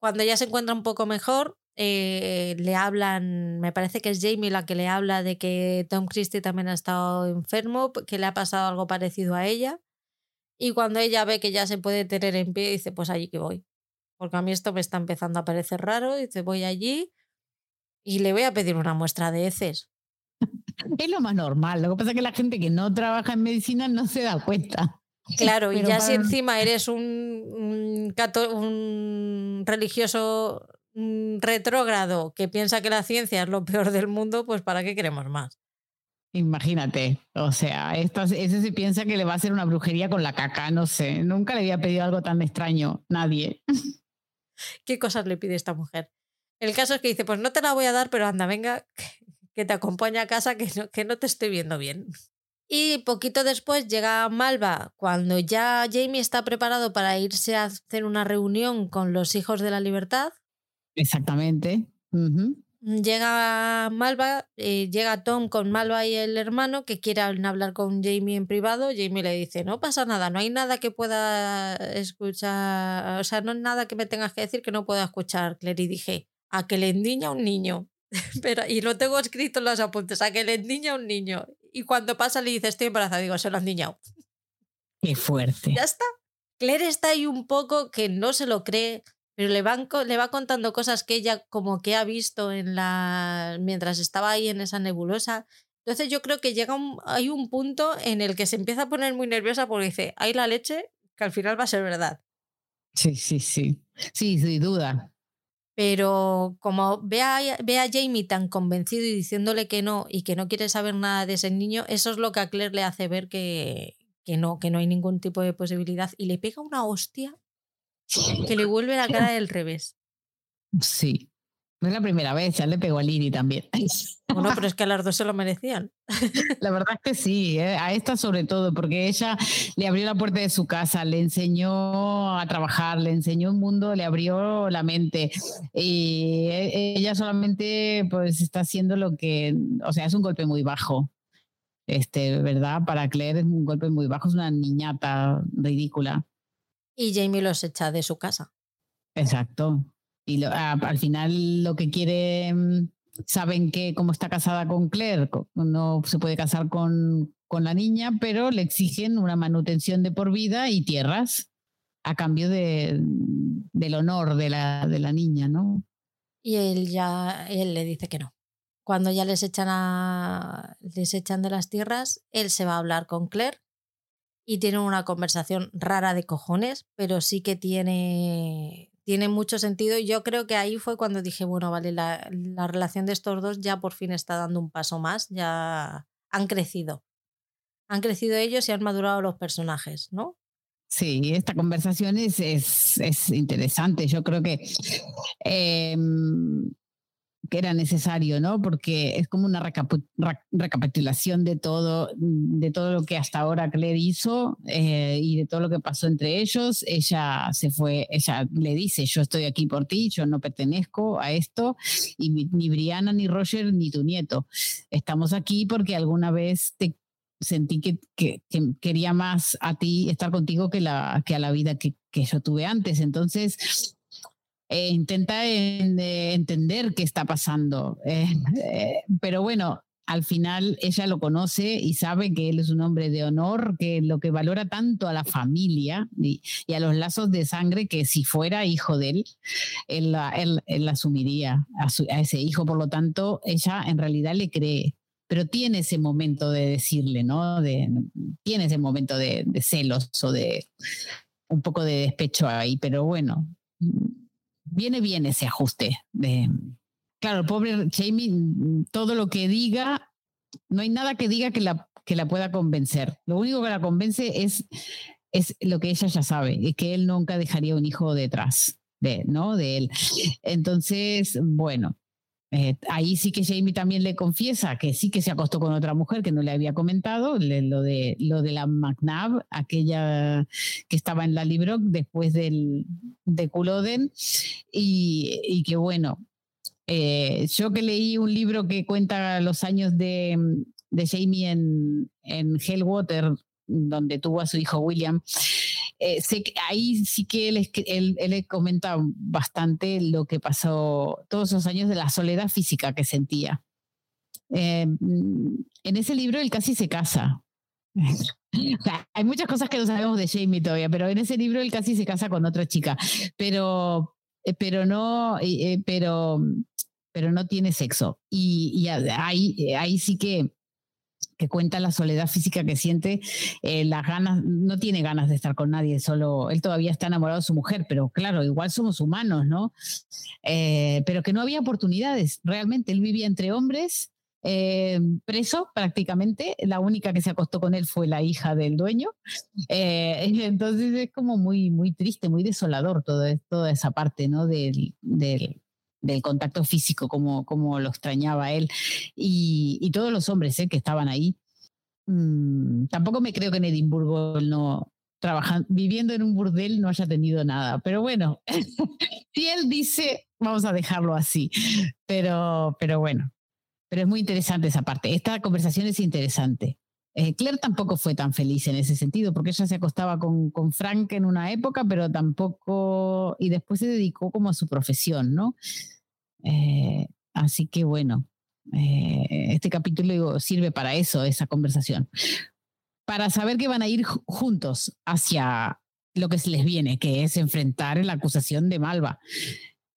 cuando ya se encuentra un poco mejor, eh, le hablan, me parece que es Jamie la que le habla de que Tom Christie también ha estado enfermo, que le ha pasado algo parecido a ella. Y cuando ella ve que ya se puede tener en pie, dice, pues allí que voy. Porque a mí esto me está empezando a parecer raro. Dice, voy allí y le voy a pedir una muestra de heces. Es lo más normal. Lo que pasa es que la gente que no trabaja en medicina no se da cuenta. Claro, y ya si encima eres un, un, un religioso mm, retrógrado que piensa que la ciencia es lo peor del mundo, pues ¿para qué queremos más? Imagínate. O sea, esto, ese se piensa que le va a hacer una brujería con la caca. No sé. Nunca le había pedido algo tan extraño. Nadie. ¿Qué cosas le pide esta mujer? El caso es que dice, pues no te la voy a dar, pero anda, venga, que- te acompañe a casa, que no, que no te estoy viendo bien. Y poquito después llega Malva, cuando ya Jamie está preparado para irse a hacer una reunión con los hijos de la libertad. Exactamente. Llega Malva, eh, llega Tom con Malva y el hermano que quieren hablar con Jamie en privado. Jamie le dice, no pasa nada, no hay nada que pueda escuchar, o sea, no hay nada que me tengas que decir que no pueda escuchar, Claire. Y dije, a que le endiña un niño. Pero, y lo tengo escrito en los apuntes, a que le endiña un niño. Y cuando pasa le dice, estoy embarazada, digo, se lo han niñado. Qué fuerte. Ya está. Claire está ahí un poco que no se lo cree, pero le, van, le va contando cosas que ella como que ha visto en la mientras estaba ahí en esa nebulosa. Entonces yo creo que llega un, hay un punto en el que se empieza a poner muy nerviosa porque dice, hay la leche que al final va a ser verdad. Sí, sí, sí. Sí, sin duda. Pero como ve a, ve a Jamie tan convencido y diciéndole que no y que no quiere saber nada de ese niño, eso es lo que a Claire le hace ver que, que no, que no hay ningún tipo de posibilidad. Y le pega una hostia que le vuelve la cara del revés. Sí. No es la primera vez, ya le pegó a Liri también. Bueno, pero es que a las dos se lo merecían. La verdad es que sí, ¿eh? a esta sobre todo, porque ella le abrió la puerta de su casa, le enseñó a trabajar, le enseñó un mundo, le abrió la mente. Y e- ella solamente pues está haciendo lo que, o sea, es un golpe muy bajo. Este, ¿verdad? Para Claire es un golpe muy bajo, es una niñata ridícula. Y Jamie los echa de su casa. Exacto. Y lo- a- al final lo que quiere, mm, saben que como está casada con Claire, no se puede casar con, con la niña, pero le exigen una manutención de por vida y tierras a cambio de, del honor de la, de la niña, ¿no? Y él ya él le dice que no. Cuando ya les echan, a, les echan de las tierras, él se va a hablar con Claire y tienen una conversación rara de cojones, pero sí que tiene, tiene mucho sentido. Y yo creo que ahí fue cuando dije, bueno, vale, la, la relación de estos dos ya por fin está dando un paso más, ya han crecido. Han crecido ellos y han madurado los personajes, ¿no? Sí, esta conversación es, es, es interesante. Yo creo que, em, que era necesario, ¿no? Porque es como una recapitulación de todo, de todo lo que hasta ahora Claire hizo eh, y de todo lo que pasó entre ellos. Ella se fue, ella le dice, yo estoy aquí por ti, yo no pertenezco a esto, y ni Brianna, ni Roger, ni tu nieto. Estamos aquí porque alguna vez te sentí que, que- que quería más a ti estar contigo que, a la vida que yo tuve antes. Entonces, eh, intenta en- eh, entender qué está pasando. Eh, eh, pero bueno, al final ella lo conoce y sabe que él es un hombre de honor, que lo que valora tanto a la familia y, a los lazos de sangre, que si fuera hijo de él, él, él- asumiría a, ese hijo. Por lo tanto, ella en realidad le cree pero tiene ese momento de decirle, ¿no? Tiene ese momento de, de celos o de un poco de despecho ahí, pero bueno, viene bien ese ajuste. De, claro, el pobre Jamie, todo lo que diga, no hay nada que diga que la, que la pueda convencer. Lo único que la convence es, es lo que ella ya sabe, es que él nunca dejaría un hijo detrás de, ¿no? de él. Entonces, bueno, eh, ahí sí que Jamie también le confiesa que sí que se acostó con otra mujer que no le había comentado, lo, de, lo de la McNabb, aquella que estaba en la Librock después del, de Culloden, y, y que bueno, eh, yo que leí un libro que cuenta los años de, de Jamie en, en Hellwater, donde tuvo a su hijo William, eh, sé que ahí sí que él, él, él comenta bastante lo que pasó todos esos años de la soledad física que sentía. Eh, en ese libro él casi se casa. Hay muchas cosas que no sabemos de Jamie todavía, pero en ese libro él casi se casa con otra chica, pero, eh, pero no, eh, pero, pero no tiene sexo. Y, y ahí, ahí sí que, que cuenta la soledad física que siente, eh, las ganas, no tiene ganas de estar con nadie, solo él todavía está enamorado de su mujer, pero claro, igual somos humanos, ¿no? Eh, pero que no había oportunidades, realmente, él vivía entre hombres, eh, preso prácticamente, la única que se acostó con él fue la hija del dueño, Eh, entonces es como muy, muy triste, muy desolador todo, toda esa parte, ¿no? Del, del, del contacto físico, como, como lo extrañaba él, y, y todos los hombres ¿eh? que estaban ahí. mm, tampoco me creo que en Edimburgo no trabajando, viviendo en un burdel no haya tenido nada. Pero bueno, si él dice, vamos a dejarlo así. Pero, pero bueno, pero es muy interesante esa parte. Esta conversación es interesante. Eh, Claire tampoco fue tan feliz en ese sentido, porque ella se acostaba con, con, Frank en una época, pero tampoco, y después se dedicó como a su profesión, ¿no? Eh, así que bueno, eh, este capítulo sirve para eso, esa conversación. Para saber que van a ir juntos hacia lo que se les viene, que es enfrentar la acusación de Malva.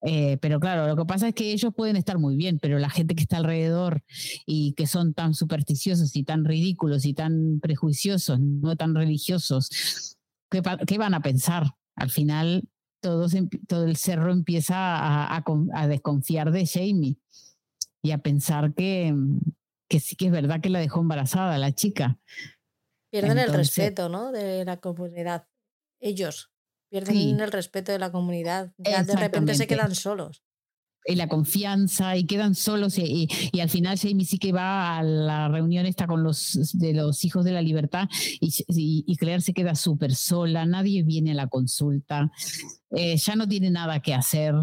Eh, pero claro, lo que pasa es que ellos pueden estar muy bien, pero la gente que está alrededor y que son tan supersticiosos y tan ridículos y tan prejuiciosos, no tan religiosos, ¿qué, qué van a pensar? Al final, todos, todo el cerro empieza a, a, a, desconfiar de Jamie y a pensar que, que sí que es verdad que la dejó embarazada la chica. Pierden Entonces, el respeto, ¿no? De la comunidad. Ellos pierden sí. el respeto de la comunidad. Ya de repente se quedan solos. Y la confianza y quedan solos y, al final Jamie sí que va a la reunión esta con los de los hijos de la libertad y, y Claire se queda súper sola, nadie viene a la consulta, eh, ya no tiene nada que hacer,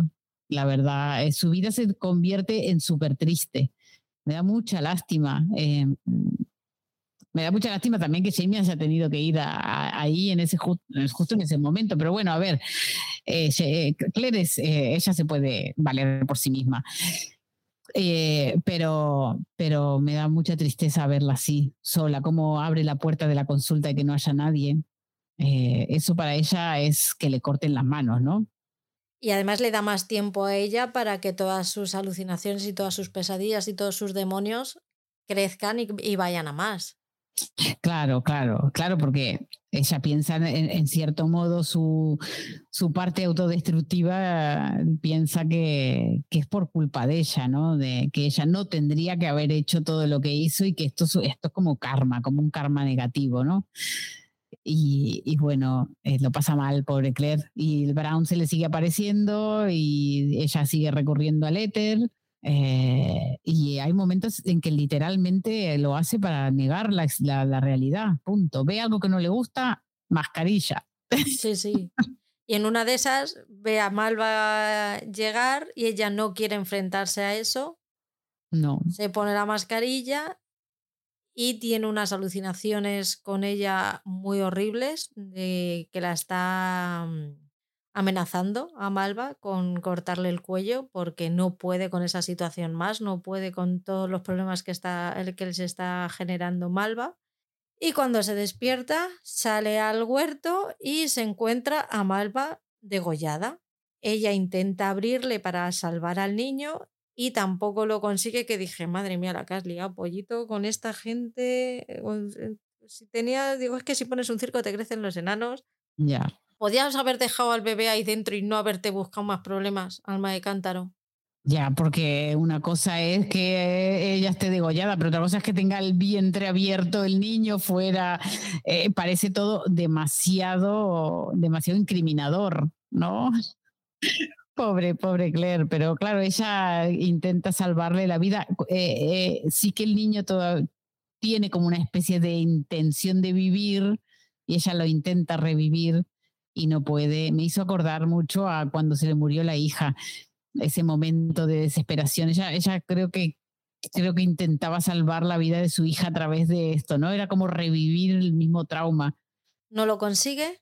la verdad, eh, su vida se convierte en súper triste, me da mucha lástima. Eh, me da mucha lástima también que Jamie haya tenido que ir a, a, ahí en ese justo, justo en ese momento, pero bueno, a ver, eh, Claire es, eh, ella se puede valer por sí misma. Eh, pero, pero me da mucha tristeza verla así, sola, cómo abre la puerta de la consulta y que no haya nadie. Eh, eso para ella es que le corten las manos, ¿no? Y además le da más tiempo a ella para que todas sus alucinaciones y todas sus pesadillas y todos sus demonios crezcan y, y vayan a más. Claro, claro, claro, porque ella piensa en, cierto modo su, su, parte autodestructiva, piensa que, que, es por culpa de ella, ¿no? De que ella no tendría que haber hecho todo lo que hizo y que esto, esto es como karma, como un karma negativo, ¿no? Y, y bueno, eh, lo pasa mal, pobre Claire. Y el Brown se le sigue apareciendo y ella sigue recurriendo al éter. Eh, y hay momentos en que literalmente lo hace para negar la, la, la, realidad, punto. Ve algo que no le gusta, mascarilla. Sí, sí. Y en una de esas ve a Malva llegar y ella no quiere enfrentarse a eso. No. Se pone la mascarilla y tiene unas alucinaciones con ella muy horribles de que la está amenazando a Malva con cortarle el cuello porque no puede con esa situación más, no puede con todos los problemas que, está, que les está generando Malva. Y cuando se despierta, sale al huerto y se encuentra a Malva degollada. Ella intenta abrirle para salvar al niño y tampoco lo consigue, que dije, madre mía, la que has liado, pollito, con esta gente. Si tenía, digo, es que si pones un circo te crecen los enanos. Ya. Podías haber dejado al bebé ahí dentro y no haberte buscado más problemas, alma de cántaro. Ya, porque una cosa es que ella esté degollada, pero otra cosa es que tenga el vientre abierto, el niño fuera. Eh, parece todo demasiado, demasiado incriminador, ¿no? Pobre, pobre Claire, pero claro, ella intenta salvarle la vida. Eh, eh, sí que el niño todo, tiene como una especie de intención de vivir y ella lo intenta revivir y no puede. Me hizo acordar mucho a cuando se le murió la hija, ese momento de desesperación. Ella, ella creo que creo que intentaba salvar la vida de su hija a través de esto, ¿no? Era como revivir el mismo trauma. No lo consigue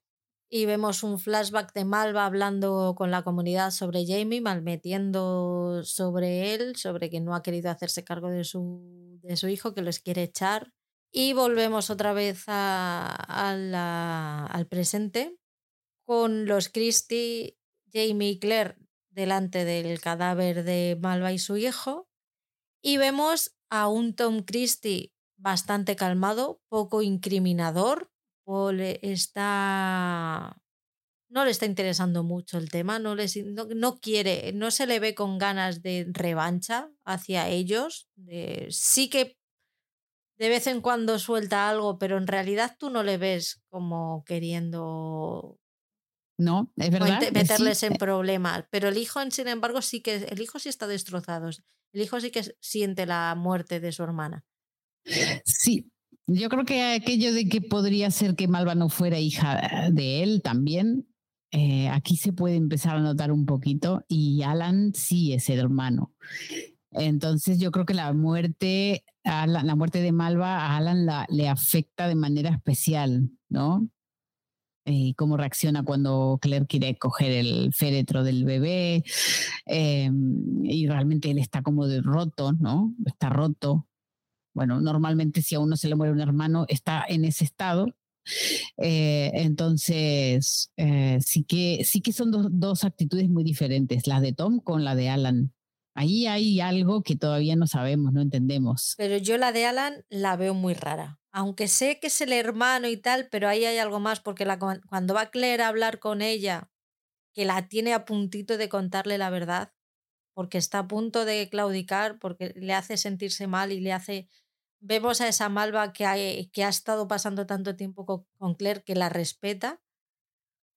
y vemos un flashback de Malva hablando con la comunidad sobre Jamie, malmetiendo sobre él, sobre que no ha querido hacerse cargo de su, de su hijo, que los quiere echar. Y volvemos otra vez a, a la, al presente, con los Christie, Jamie y Claire delante del cadáver de Malva y su hijo. Y vemos a un Tom Christie bastante calmado, poco incriminador. Le está. No le está interesando mucho el tema, no, les, no, no, quiere, no se le ve con ganas de revancha hacia ellos. Sí que de vez en cuando suelta algo, pero en realidad tú no le ves como queriendo no, es verdad. meterles sí. en problemas. Pero el hijo, sin embargo, sí que el hijo sí está destrozado. El hijo sí que siente la muerte de su hermana. Sí, Yo creo que aquello de que podría ser que Malva no fuera hija de él también, eh, aquí se puede empezar a notar un poquito y Alan sí es el hermano. Entonces yo creo que la muerte, la muerte de Malva a Alan la, le afecta de manera especial, ¿no? Y eh, cómo reacciona cuando Claire quiere coger el féretro del bebé eh, y realmente él está como de roto, ¿no? Está roto. Bueno, normalmente si a uno se le muere un hermano está en ese estado. Eh, entonces, sí, que, sí que son dos, dos actitudes muy diferentes, la de Tom con la de Alan. Ahí hay algo que todavía no sabemos, no entendemos. Pero yo la de Alan la veo muy rara. Aunque sé que es el hermano y tal, pero ahí hay algo más, porque la, cuando va Claire a hablar con ella, que la tiene a puntito de contarle la verdad, porque está a punto de claudicar, porque le hace sentirse mal y le hace... Vemos a esa malva que ha, estado pasando tanto tiempo con, con Claire, que la respeta.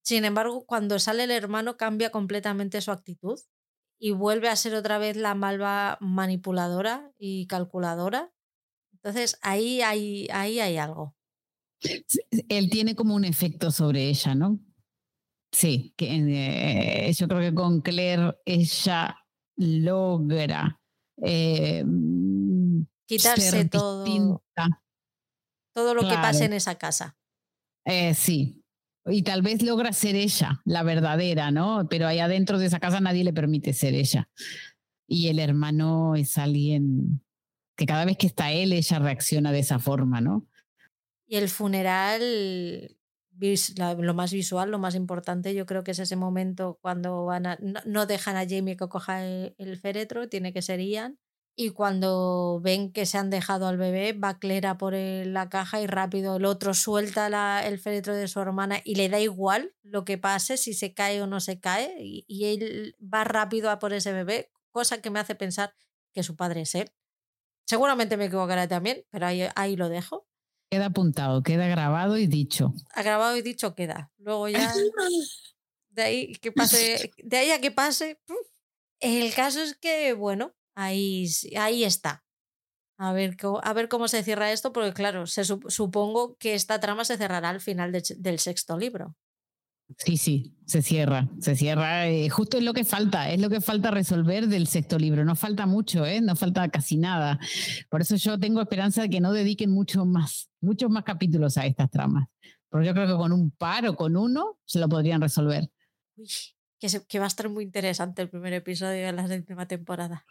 Sin embargo, cuando sale el hermano cambia completamente su actitud y vuelve a ser otra vez la malva manipuladora y calculadora. Entonces ahí hay, ahí hay algo. Él tiene como un efecto sobre ella, ¿no? Sí, que, eh, yo creo que con Claire ella logra eh, quitarse todo, todo lo que pase en esa casa. Eh, sí, y tal vez logra ser ella, la verdadera, ¿no? Pero allá dentro de esa casa nadie le permite ser ella. Y el hermano es alguien que cada vez que está él, ella reacciona de esa forma, ¿no? Y el funeral, lo más visual, lo más importante, yo creo que es ese momento cuando van no, dejan a Jamie que coja el, el féretro, tiene que ser Ian y cuando ven que se han dejado al bebé, va Clara por la caja y rápido el otro suelta el féretro de su hermana y le da igual lo que pase, si se cae o no se cae, y, él va rápido a por ese bebé, cosa que me hace pensar que su padre es él. Seguramente me equivocaré también, pero ahí, ahí lo dejo. Queda apuntado, queda grabado y dicho. Ha grabado y dicho queda. Luego ya de ahí que pase, de ahí a que pase. El caso es que, bueno, ahí, ahí está. A ver, a ver cómo se cierra esto, porque claro, se, supongo que esta trama se cerrará al final del sexto libro. Sí, sí, se cierra, se cierra. Eh, justo es lo que falta, es lo que falta resolver del sexto libro. No falta mucho, ¿eh? no falta casi nada. Por eso yo tengo esperanza de que no dediquen mucho más, muchos más capítulos a estas tramas. Porque yo creo que con un par o con uno se lo podrían resolver. Uy, que, que va a estar muy interesante el primer episodio de la séptima temporada.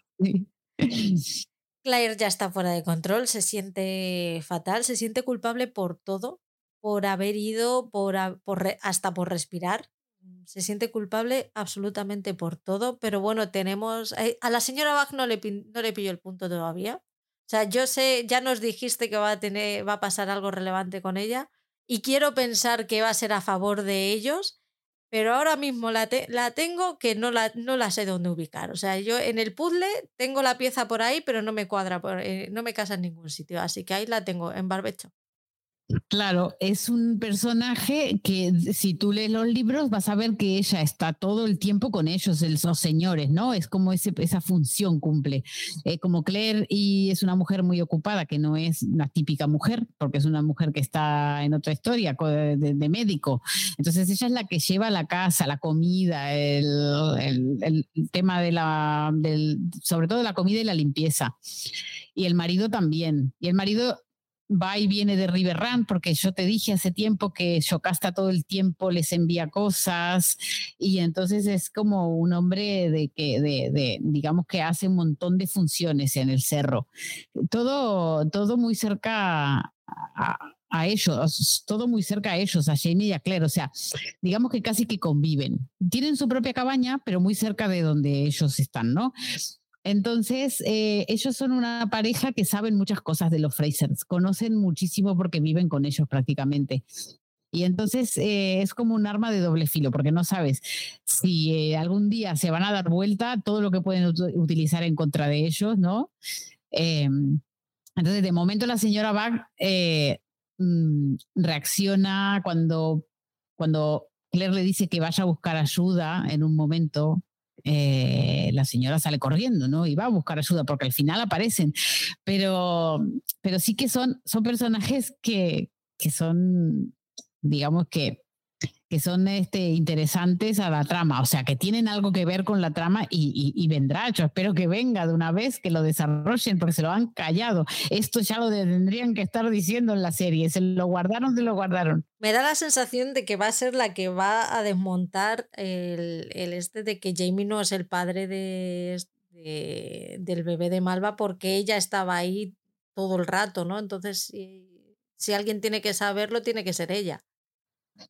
Claire ya está fuera de control, se siente fatal, se siente culpable por todo, por haber ido, por, hasta por respirar. Se siente culpable absolutamente por todo, pero bueno, tenemos... Eh, a la señora Bach no le, no le pilló el punto todavía. O sea, yo sé, ya nos dijiste que va a, tener, va a pasar algo relevante con ella y quiero pensar que va a ser a favor de ellos, pero ahora mismo la, la tengo que no la, no la sé dónde ubicar. O sea, yo en el puzzle tengo la pieza por ahí, pero no me cuadra, eh, no me casa en ningún sitio. Así que ahí la tengo en barbecho. Claro, es un personaje que si tú lees los libros vas a ver que ella está todo el tiempo con ellos, esos señores, ¿no? Es como esa función cumple. Eh, como Claire y es una mujer muy ocupada, que no es una típica mujer, porque es una mujer que está en otra historia de, médico. Entonces ella es la que lleva la casa, la comida, el, tema de la, sobre todo la comida y la limpieza. Y el marido también. Y el marido va y viene de River porque yo te dije hace tiempo que Yocasta todo el tiempo les envía cosas y entonces es como un hombre de que, de, digamos que hace un montón de funciones en el cerro. Todo, todo muy cerca a, ellos, todo muy cerca a ellos, a Jamie y a Claire, o sea, digamos que casi que conviven. Tienen su propia cabaña, pero muy cerca de donde ellos están, ¿no? Entonces, eh, ellos son una pareja que saben muchas cosas de los Frasers, conocen muchísimo porque viven con ellos prácticamente. Y entonces eh, es como un arma de doble filo, porque no sabes si eh, algún día se van a dar vuelta todo lo que pueden utilizar en contra de ellos, ¿no? Em, entonces, de momento la señora Bag mm, reacciona cuando, cuando Claire le dice que vaya a buscar ayuda en un momento eh, la señora sale corriendo, ¿no? Y va a buscar ayuda porque al final aparecen. Pero, pero sí que son, son personajes que, que son, digamos que que son este, interesantes a la trama, o sea, que tienen algo que ver con la trama y, vendrá. Yo espero que venga de una vez, que lo desarrollen, porque se lo han callado. Esto ya lo tendrían que estar diciendo en la serie. Se lo guardaron, se lo guardaron. Me da la sensación de que va a ser la que va a desmontar el, este de que Jamie no es el padre de, del bebé de Malva porque ella estaba ahí todo el rato, ¿no? Entonces, si alguien tiene que saberlo, tiene que ser ella.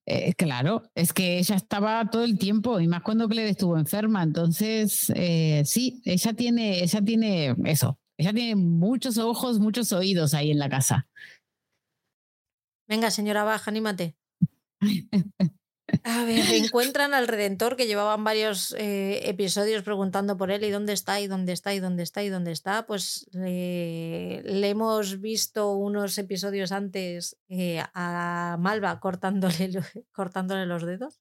Eh, claro, es que ella estaba todo el tiempo y más cuando Claire estuvo enferma. Entonces, eh, sí, ella tiene, ella tiene eso. Ella tiene muchos ojos, muchos oídos ahí en la casa. Venga, señora Baja, anímate. A ver, encuentran al Redentor que llevaban varios eh, episodios preguntando por él y dónde está y dónde está y dónde está y dónde está. Pues le hemos visto unos episodios antes eh, a Malva cortándole, cortándole los dedos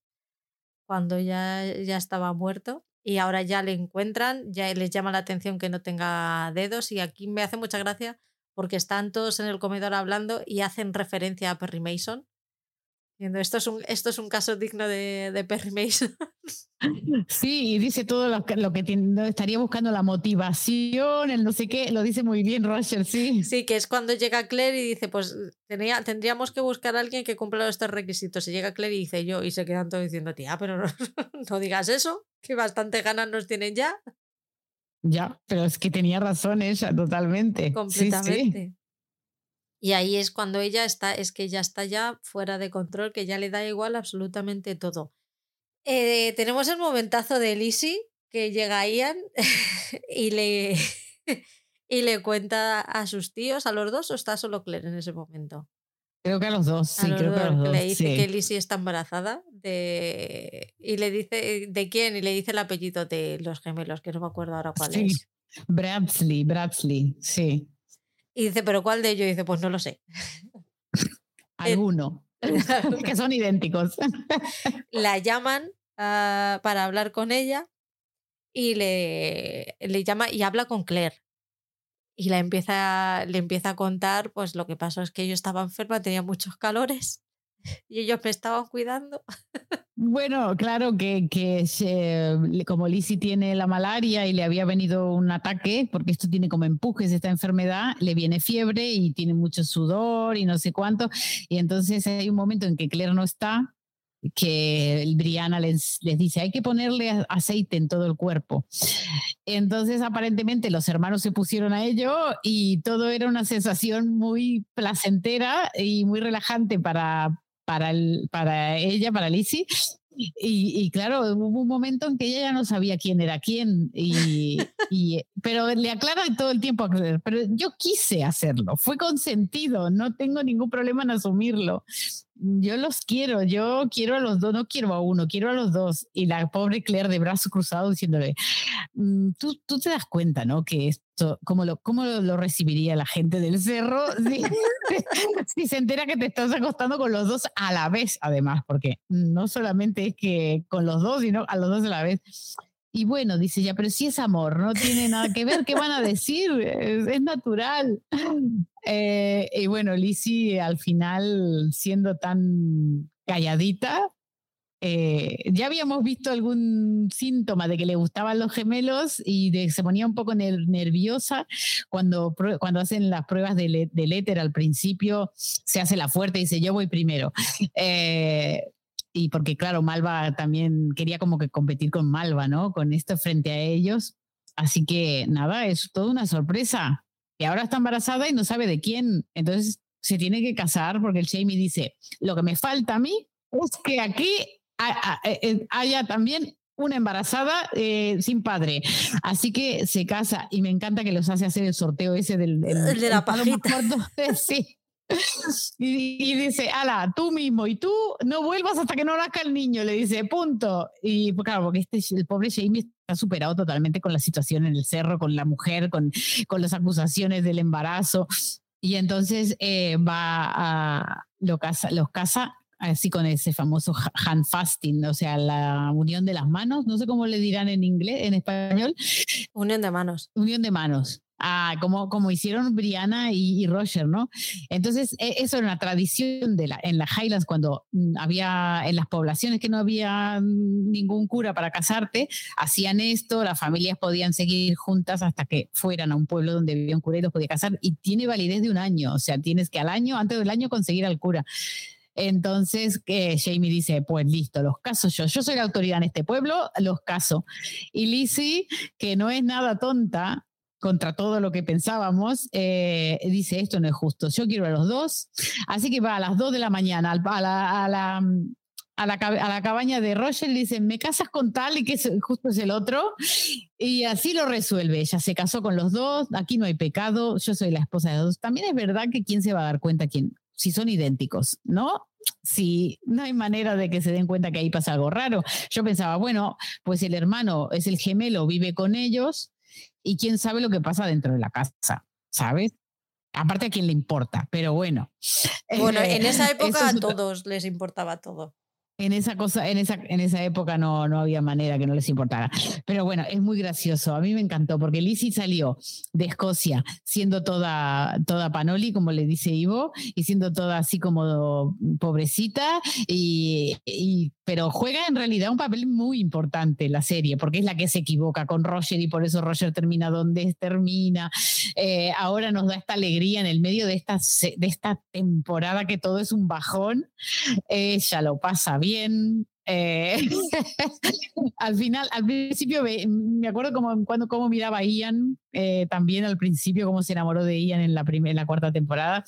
cuando ya, ya estaba muerto y ahora ya le encuentran, ya les llama la atención que no tenga dedos y aquí me hace mucha gracia porque están todos en el comedor hablando y hacen referencia a Perry Mason esto es un, esto es un caso digno de, de Perry Mason. Sí, y dice todo lo, que, lo que estaría buscando la motivación, el no sé qué, lo dice muy bien Roger, sí. Sí, que es cuando llega Claire y dice, pues tenía, tendríamos que buscar a alguien que cumpla estos requisitos. Y llega Claire y dice yo, y se quedan todos diciendo, tía, pero no, no digas eso, que bastante ganas nos tienen ya. Ya, pero es que tenía razón ella, totalmente. Completamente. Y ahí es cuando ella está, es que ya está ya fuera de control, que ya le da igual absolutamente todo. Eh, tenemos el momentazo de Lizzie, que llega Ian y le, y le cuenta a sus tíos, a los dos, o está solo Claire en ese momento. Creo que a los dos, sí, creo que a los dos. Le dice que Lizzie está embarazada de... y le dice de quién y le dice el apellido de los gemelos, que no me acuerdo ahora cuál sí. es. Bradley, Bradley, sí. Y dice, ¿pero cuál de ellos? Y dice, pues no lo sé. Alguno. que son idénticos. La llaman ah, para hablar con ella y le, le llama y habla con Claire. Y la empieza, le empieza a contar, pues lo que pasó es que yo estaba enferma, tenía muchos calores y ellos me estaban cuidando. Bueno, claro que, que como Lizzie tiene la malaria y le había venido un ataque, porque esto tiene como empujes esta enfermedad, le viene fiebre y tiene mucho sudor y no sé cuánto. Y entonces hay un momento en que Claire no está, que Brianna les, les dice, hay que ponerle aceite en todo el cuerpo. Entonces aparentemente los hermanos se pusieron a ello y todo era una sensación muy placentera y muy relajante para, para, el, para ella, para Lizzie. Y, y, claro, hubo un momento en que ella ya no sabía quién era quién, y, y, pero le aclara todo el tiempo, pero yo quise hacerlo, fue consentido, no tengo ningún problema en asumirlo yo los quiero, yo quiero a los dos, no quiero a uno, quiero a los dos. Y la pobre Claire de brazo cruzado diciéndole, mm, tú, tú te das cuenta, ¿no? Que esto, ¿cómo lo, cómo lo, recibiría la gente del cerro si, se entera que te estás acostando con los dos a la vez, además, porque no solamente es que con los dos, sino a los dos a la vez. Y bueno, dice ya, pero si es amor, no tiene nada que ver, ¿qué van a decir? Es, natural. Eh, y bueno, Lizzie al final, siendo tan calladita, eh, ya habíamos visto algún síntoma de que le gustaban los gemelos y de, se ponía un poco nerviosa cuando, cuando hacen las pruebas del, del éter al principio, se hace la fuerte y dice, yo voy primero. Eh, y porque claro, Malva también quería como que competir con Malva, ¿no? Con esto frente a ellos. Así que nada, es toda una sorpresa. Y ahora está embarazada y no sabe de quién. Entonces se tiene que casar porque el Jamie dice, lo que me falta a mí es que aquí eh, eh, haya también una embarazada eh, sin padre. Así que se casa y me encanta que los hace hacer el sorteo ese del... de la pajita. sí. Y, dice, ala, tú mismo y tú no vuelvas hasta que no nazca el niño, le dice, punto. Y pues, claro, porque este, el pobre Jamie está superado totalmente con la situación en el cerro, con la mujer, con, con las acusaciones del embarazo. Y entonces eh, va a, lo casa, los casa así con ese famoso hand fasting, o sea, la unión de las manos, no sé cómo le dirán en inglés, en español. Unión de manos. Unión de manos. Ah, como, como hicieron Brianna y, Roger, ¿no? Entonces, e, eso era una tradición de la, en las Highlands, cuando mm, había en las poblaciones que no había mm, ningún cura para casarte, hacían esto, las familias podían seguir juntas hasta que fueran a un pueblo donde vivía un cura y los podía casar, y tiene validez de un año, o sea, tienes que al año, antes del año, conseguir al cura. Entonces, que Jamie dice, pues listo, los caso yo. Yo soy la autoridad en este pueblo, los caso. Y Lizzie, que no es nada tonta, contra todo lo que pensábamos, eh, dice, esto no es justo, yo quiero a los dos. Así que va a las dos de la mañana a la, a la, a la, cabaña de Roger y le dice, me casas con tal y que justo es el otro. Y así lo resuelve. Ella se casó con los dos, aquí no hay pecado, yo soy la esposa de los dos. También es verdad que quién se va a dar cuenta quién, si son idénticos, ¿no? Si no hay manera de que se den cuenta que ahí pasa algo raro. Yo pensaba, bueno, pues el hermano es el gemelo, vive con ellos, y quién sabe lo que pasa dentro de la casa, ¿sabes? Aparte a quién le importa, pero bueno. Bueno, en esa época a todos les importaba todo. En esa cosa, en esa, en esa época no, no había manera que no les importara. Pero bueno, es muy gracioso. A mí me encantó porque Lizzie salió de Escocia siendo toda, toda panoli, como le dice Ivo, y siendo toda así como pobrecita, y, pero juega en realidad un papel muy importante la serie, porque es la que se equivoca con Roger y por eso Roger termina donde termina. Eh, ahora nos da esta alegría en el medio de esta, de esta temporada que todo es un bajón. Ella lo pasa bien bien. Eh, al final, al principio me acuerdo como cuando cómo miraba a Ian, eh, también al principio cómo se enamoró de Ian en la, primera, en la cuarta temporada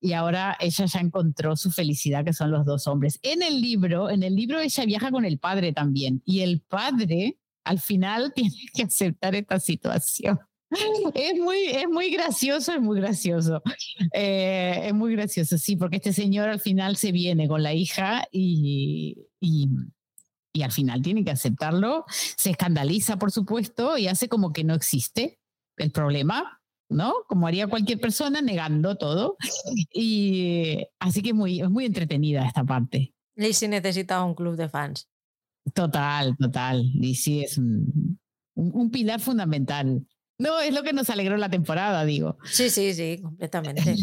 y ahora ella ya encontró su felicidad, que son los dos hombres. En el libro, en el libro ella viaja con el padre también, y el padre al final tiene que aceptar esta situación. Es muy, es muy gracioso, es muy gracioso. Eh, es muy gracioso, sí, porque este señor al final se viene con la hija y, y, y, al final tiene que aceptarlo. Se escandaliza, por supuesto, y hace como que no existe el problema, ¿no? Como haría cualquier persona, negando todo. Y así que es muy, es muy entretenida esta parte. Lizzie necesita un club de fans. Total, total. Lizzie es un, un pilar fundamental. No, es lo que nos alegró la temporada, digo. Sí, sí, sí, completamente.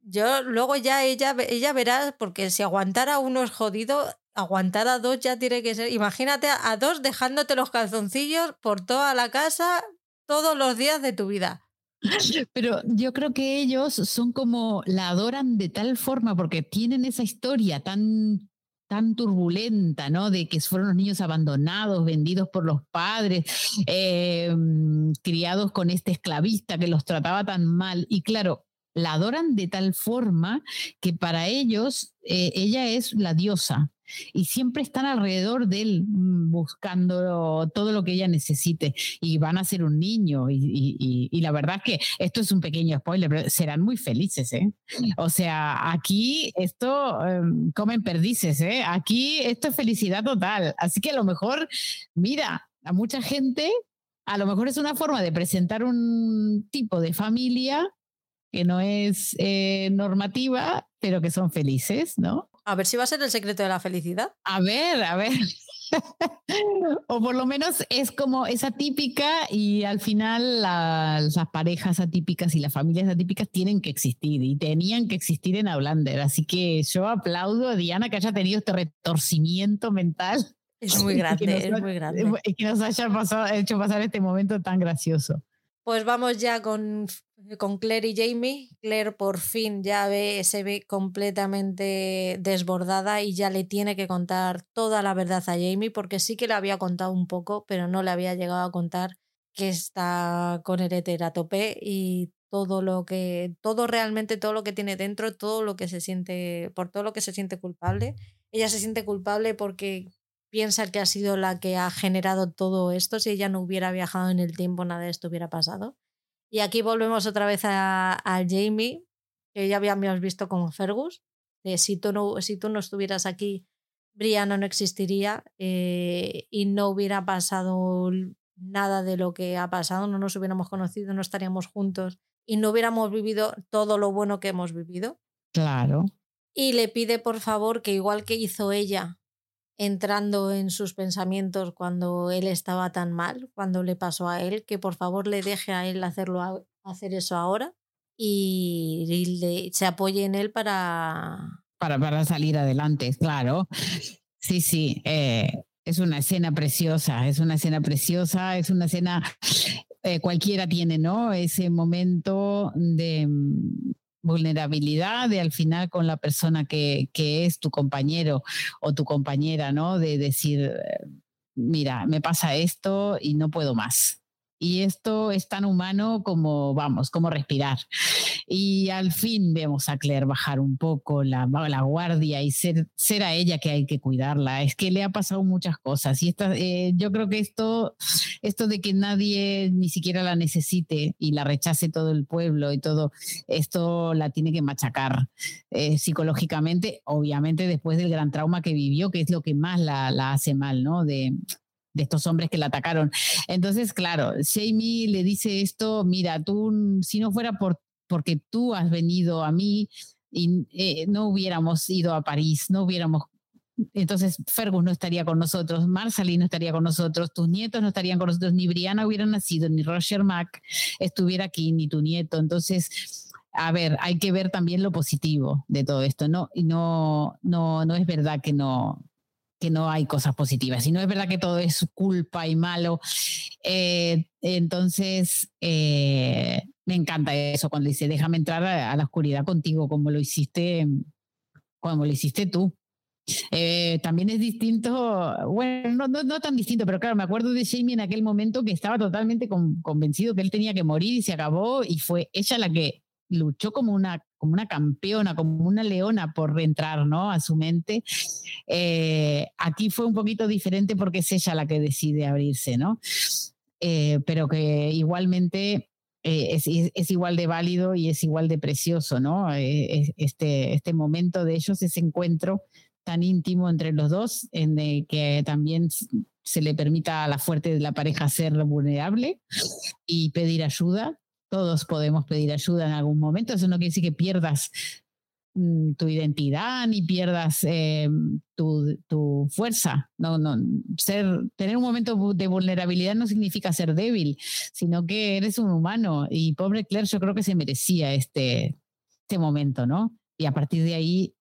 Yo luego ya ella, ella verá, porque si aguantara uno es jodido, aguantar a dos ya tiene que ser. Imagínate a dos dejándote los calzoncillos por toda la casa todos los días de tu vida. Pero yo creo que ellos son como la adoran de tal forma porque tienen esa historia tan tan turbulenta, ¿no? De que fueron los niños abandonados, vendidos por los padres, em, criados con este esclavista que los trataba tan mal. Y claro, la adoran de tal forma que para ellos eh, ella es la diosa y siempre están alrededor de él mm, buscando todo lo que ella necesite y van a ser un niño y, la verdad es que esto es un pequeño spoiler, pero serán muy felices, ¿eh? O sea, aquí esto em, comen perdices, ¿eh? Aquí esto es felicidad total, así que a lo mejor, mira, a mucha gente, a lo mejor es una forma de presentar un tipo de familia que no es eh, normativa, pero que son felices, ¿no? A ver si va a ser el secreto de la felicidad. A ver, a ver. o por lo menos es como esa típica y al final las, parejas atípicas y las familias atípicas tienen que existir y tenían que existir en Outlander. Así que yo aplaudo a Diana que haya tenido este retorcimiento mental. Es muy grande, es muy grande. Que nos haya pasado, hecho pasar este momento tan gracioso. Pues vamos ya con, con Claire y Jamie. Claire por fin ya ve, se ve completamente desbordada y ya le tiene que contar toda la verdad a Jamie, porque sí que le había contado un poco, pero no le había llegado a contar que está con el éter a tope y todo lo que, todo realmente, todo lo que tiene dentro, todo lo que se siente, por todo lo que se siente culpable. Ella se siente culpable porque piensa que ha sido la que ha generado todo esto. Si ella no hubiera viajado en el tiempo, nada de esto hubiera pasado. Y aquí volvemos otra vez a, Jamie, que ya habíamos visto con Fergus. De si, tú no, si tú no estuvieras aquí, Brianna no existiría eh, y no hubiera pasado nada de lo que ha pasado, no nos hubiéramos conocido, no estaríamos juntos y no hubiéramos vivido todo lo bueno que hemos vivido. Claro. y le pide por favor que igual que hizo ella entrando en sus pensamientos cuando él estaba tan mal, cuando le pasó a él, que por favor le deje a él hacerlo hacer eso ahora y, se apoye en él para... para... Para salir adelante, claro. Sí, sí, eh, es una escena preciosa, es una escena preciosa, es una escena, eh, cualquiera tiene, ¿no? Ese momento de mm, vulnerabilidad de al final con la persona que, que es tu compañero o tu compañera, ¿no? De decir, mira, me pasa esto y no puedo más y esto es tan humano como, vamos, como respirar. Y al fin vemos a Claire bajar un poco la, guardia y ser, ser a ella que hay que cuidarla. Es que le ha pasado muchas cosas y esta, eh, yo creo que esto, esto de que nadie ni siquiera la necesite y la rechace todo el pueblo y todo, esto la tiene que machacar eh, psicológicamente, obviamente después del gran trauma que vivió, que es lo que más la, la hace mal, ¿no? De, de estos hombres que la atacaron. Entonces, claro, Jamie le dice esto, mira, tú, si no fuera por, porque tú has venido a mí y eh, no hubiéramos ido a París, no hubiéramos... Entonces Fergus no estaría con nosotros, Marsalie no estaría con nosotros, tus nietos no estarían con nosotros, ni Brianna hubiera nacido, ni Roger Mack estuviera aquí, ni tu nieto. Entonces, a ver, hay que ver también lo positivo de todo esto, ¿no? Y no, no, no es verdad que no, que no hay cosas positivas. Y no es verdad que todo es culpa y malo. Eh, entonces, eh, me encanta eso cuando dice, déjame entrar a, la oscuridad contigo, como lo hiciste, como lo hiciste tú. Eh, también es distinto, bueno, no, no, tan distinto, pero claro, me acuerdo de Jamie en aquel momento que estaba totalmente convencido que él tenía que morir y se acabó y fue ella la que luchó como una, como una campeona, como una leona por reentrar ¿no? a su mente. Eh, aquí fue un poquito diferente porque es ella la que decide abrirse, ¿no? Eh, pero que igualmente eh, es, igual de válido y es igual de precioso, ¿no? este, este momento de ellos, ese encuentro tan íntimo entre los dos, en que también se le permita a la fuerte de la pareja ser vulnerable y pedir ayuda todos podemos pedir ayuda en algún momento. Eso no quiere decir que pierdas mm, tu identidad ni pierdas eh, tu, fuerza. No, no, ser, tener un momento de vulnerabilidad no significa ser débil, sino que eres un humano. Y pobre Claire, yo creo que se merecía este, este momento, ¿no? Y a partir de ahí,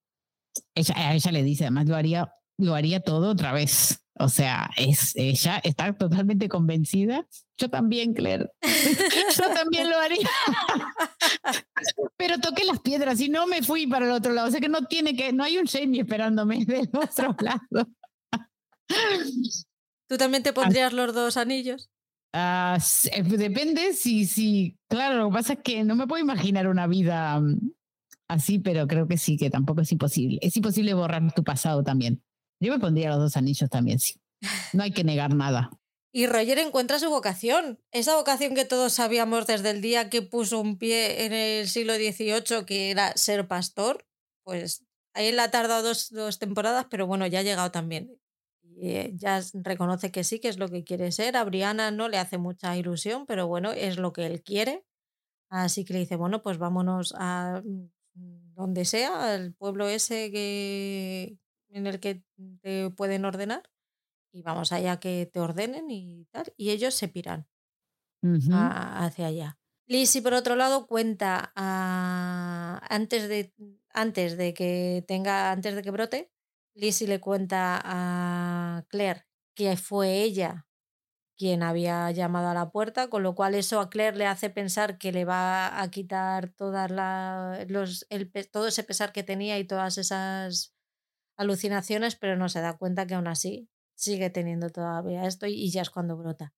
ella, ella le dice, además lo haría, lo haría todo otra vez. O sea, es, ella está totalmente convencida. Yo también, Claire. Yo también lo haría. Pero toqué las piedras y no me fui para el otro lado. O sea que no tiene que, no hay un Jamie esperándome del otro lado. ¿Tú también te pondrías los dos anillos? Uh, depende si, si, claro, lo que pasa es que no me puedo imaginar una vida mm, así, pero creo que sí, que tampoco es imposible. Es imposible borrar tu pasado también. Yo me pondría los dos anillos también, sí. No hay que negar nada. Y Roger encuentra su vocación, esa vocación que todos sabíamos desde el día que puso un pie en el siglo XVIII, que era ser pastor, pues ahí él ha tardado dos, dos temporadas, pero bueno, ya ha llegado también. Y eh, ya reconoce que sí, que es lo que quiere ser. A Brianna no le hace mucha ilusión, pero bueno, es lo que él quiere. Así que le dice, bueno, pues vámonos a mm, donde sea, al pueblo ese que, en el que te pueden ordenar y vamos allá que te ordenen y tal, y ellos se piran hacia allá. Lizzie, por otro lado, cuenta antes, de, antes de que tenga, antes de que brote, Lizzie le cuenta a Claire que fue ella quien había llamado a la puerta, con lo cual eso a Claire le hace pensar que le va a quitar todas los, el, todo ese pesar que tenía y todas esas alucinaciones, pero no se da cuenta que aún así sigue teniendo todavía esto y ya es cuando brota.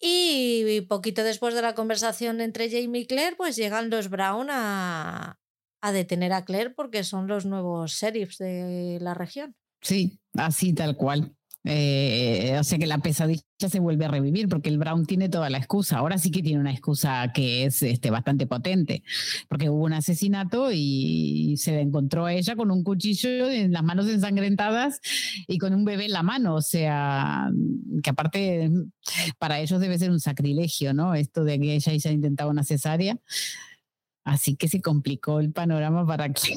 Y poquito después de la conversación entre Jamie y Claire, pues llegan los Brown a, a detener a Claire porque son los nuevos sheriffs de la región. Sí, así tal cual. Eh, o sea que la pesadilla se vuelve a revivir porque el Brown tiene toda la excusa. Ahora sí que tiene una excusa que es este, bastante potente, porque hubo un asesinato y se encontró a ella con un cuchillo en las manos ensangrentadas y con un bebé en la mano. O sea, que aparte para ellos debe ser un sacrilegio, ¿no? Esto de que ella haya intentado una cesárea. Así que se complicó el panorama para que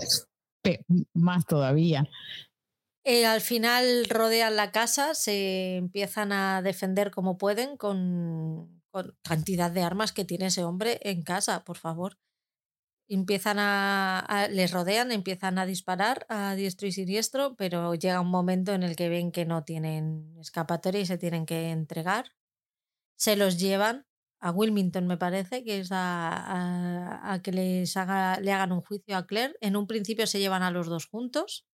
más todavía. Eh, al final rodean la casa, se empiezan a defender como pueden con, cantidad de armas que tiene ese hombre en casa, por favor. Empiezan a, les rodean, empiezan a disparar a diestro y siniestro, pero llega un momento en el que ven que no tienen escapatoria y se tienen que entregar. Se los llevan a Wilmington, me parece, que es a, que les le hagan un juicio a Claire. En un principio se llevan a los dos juntos.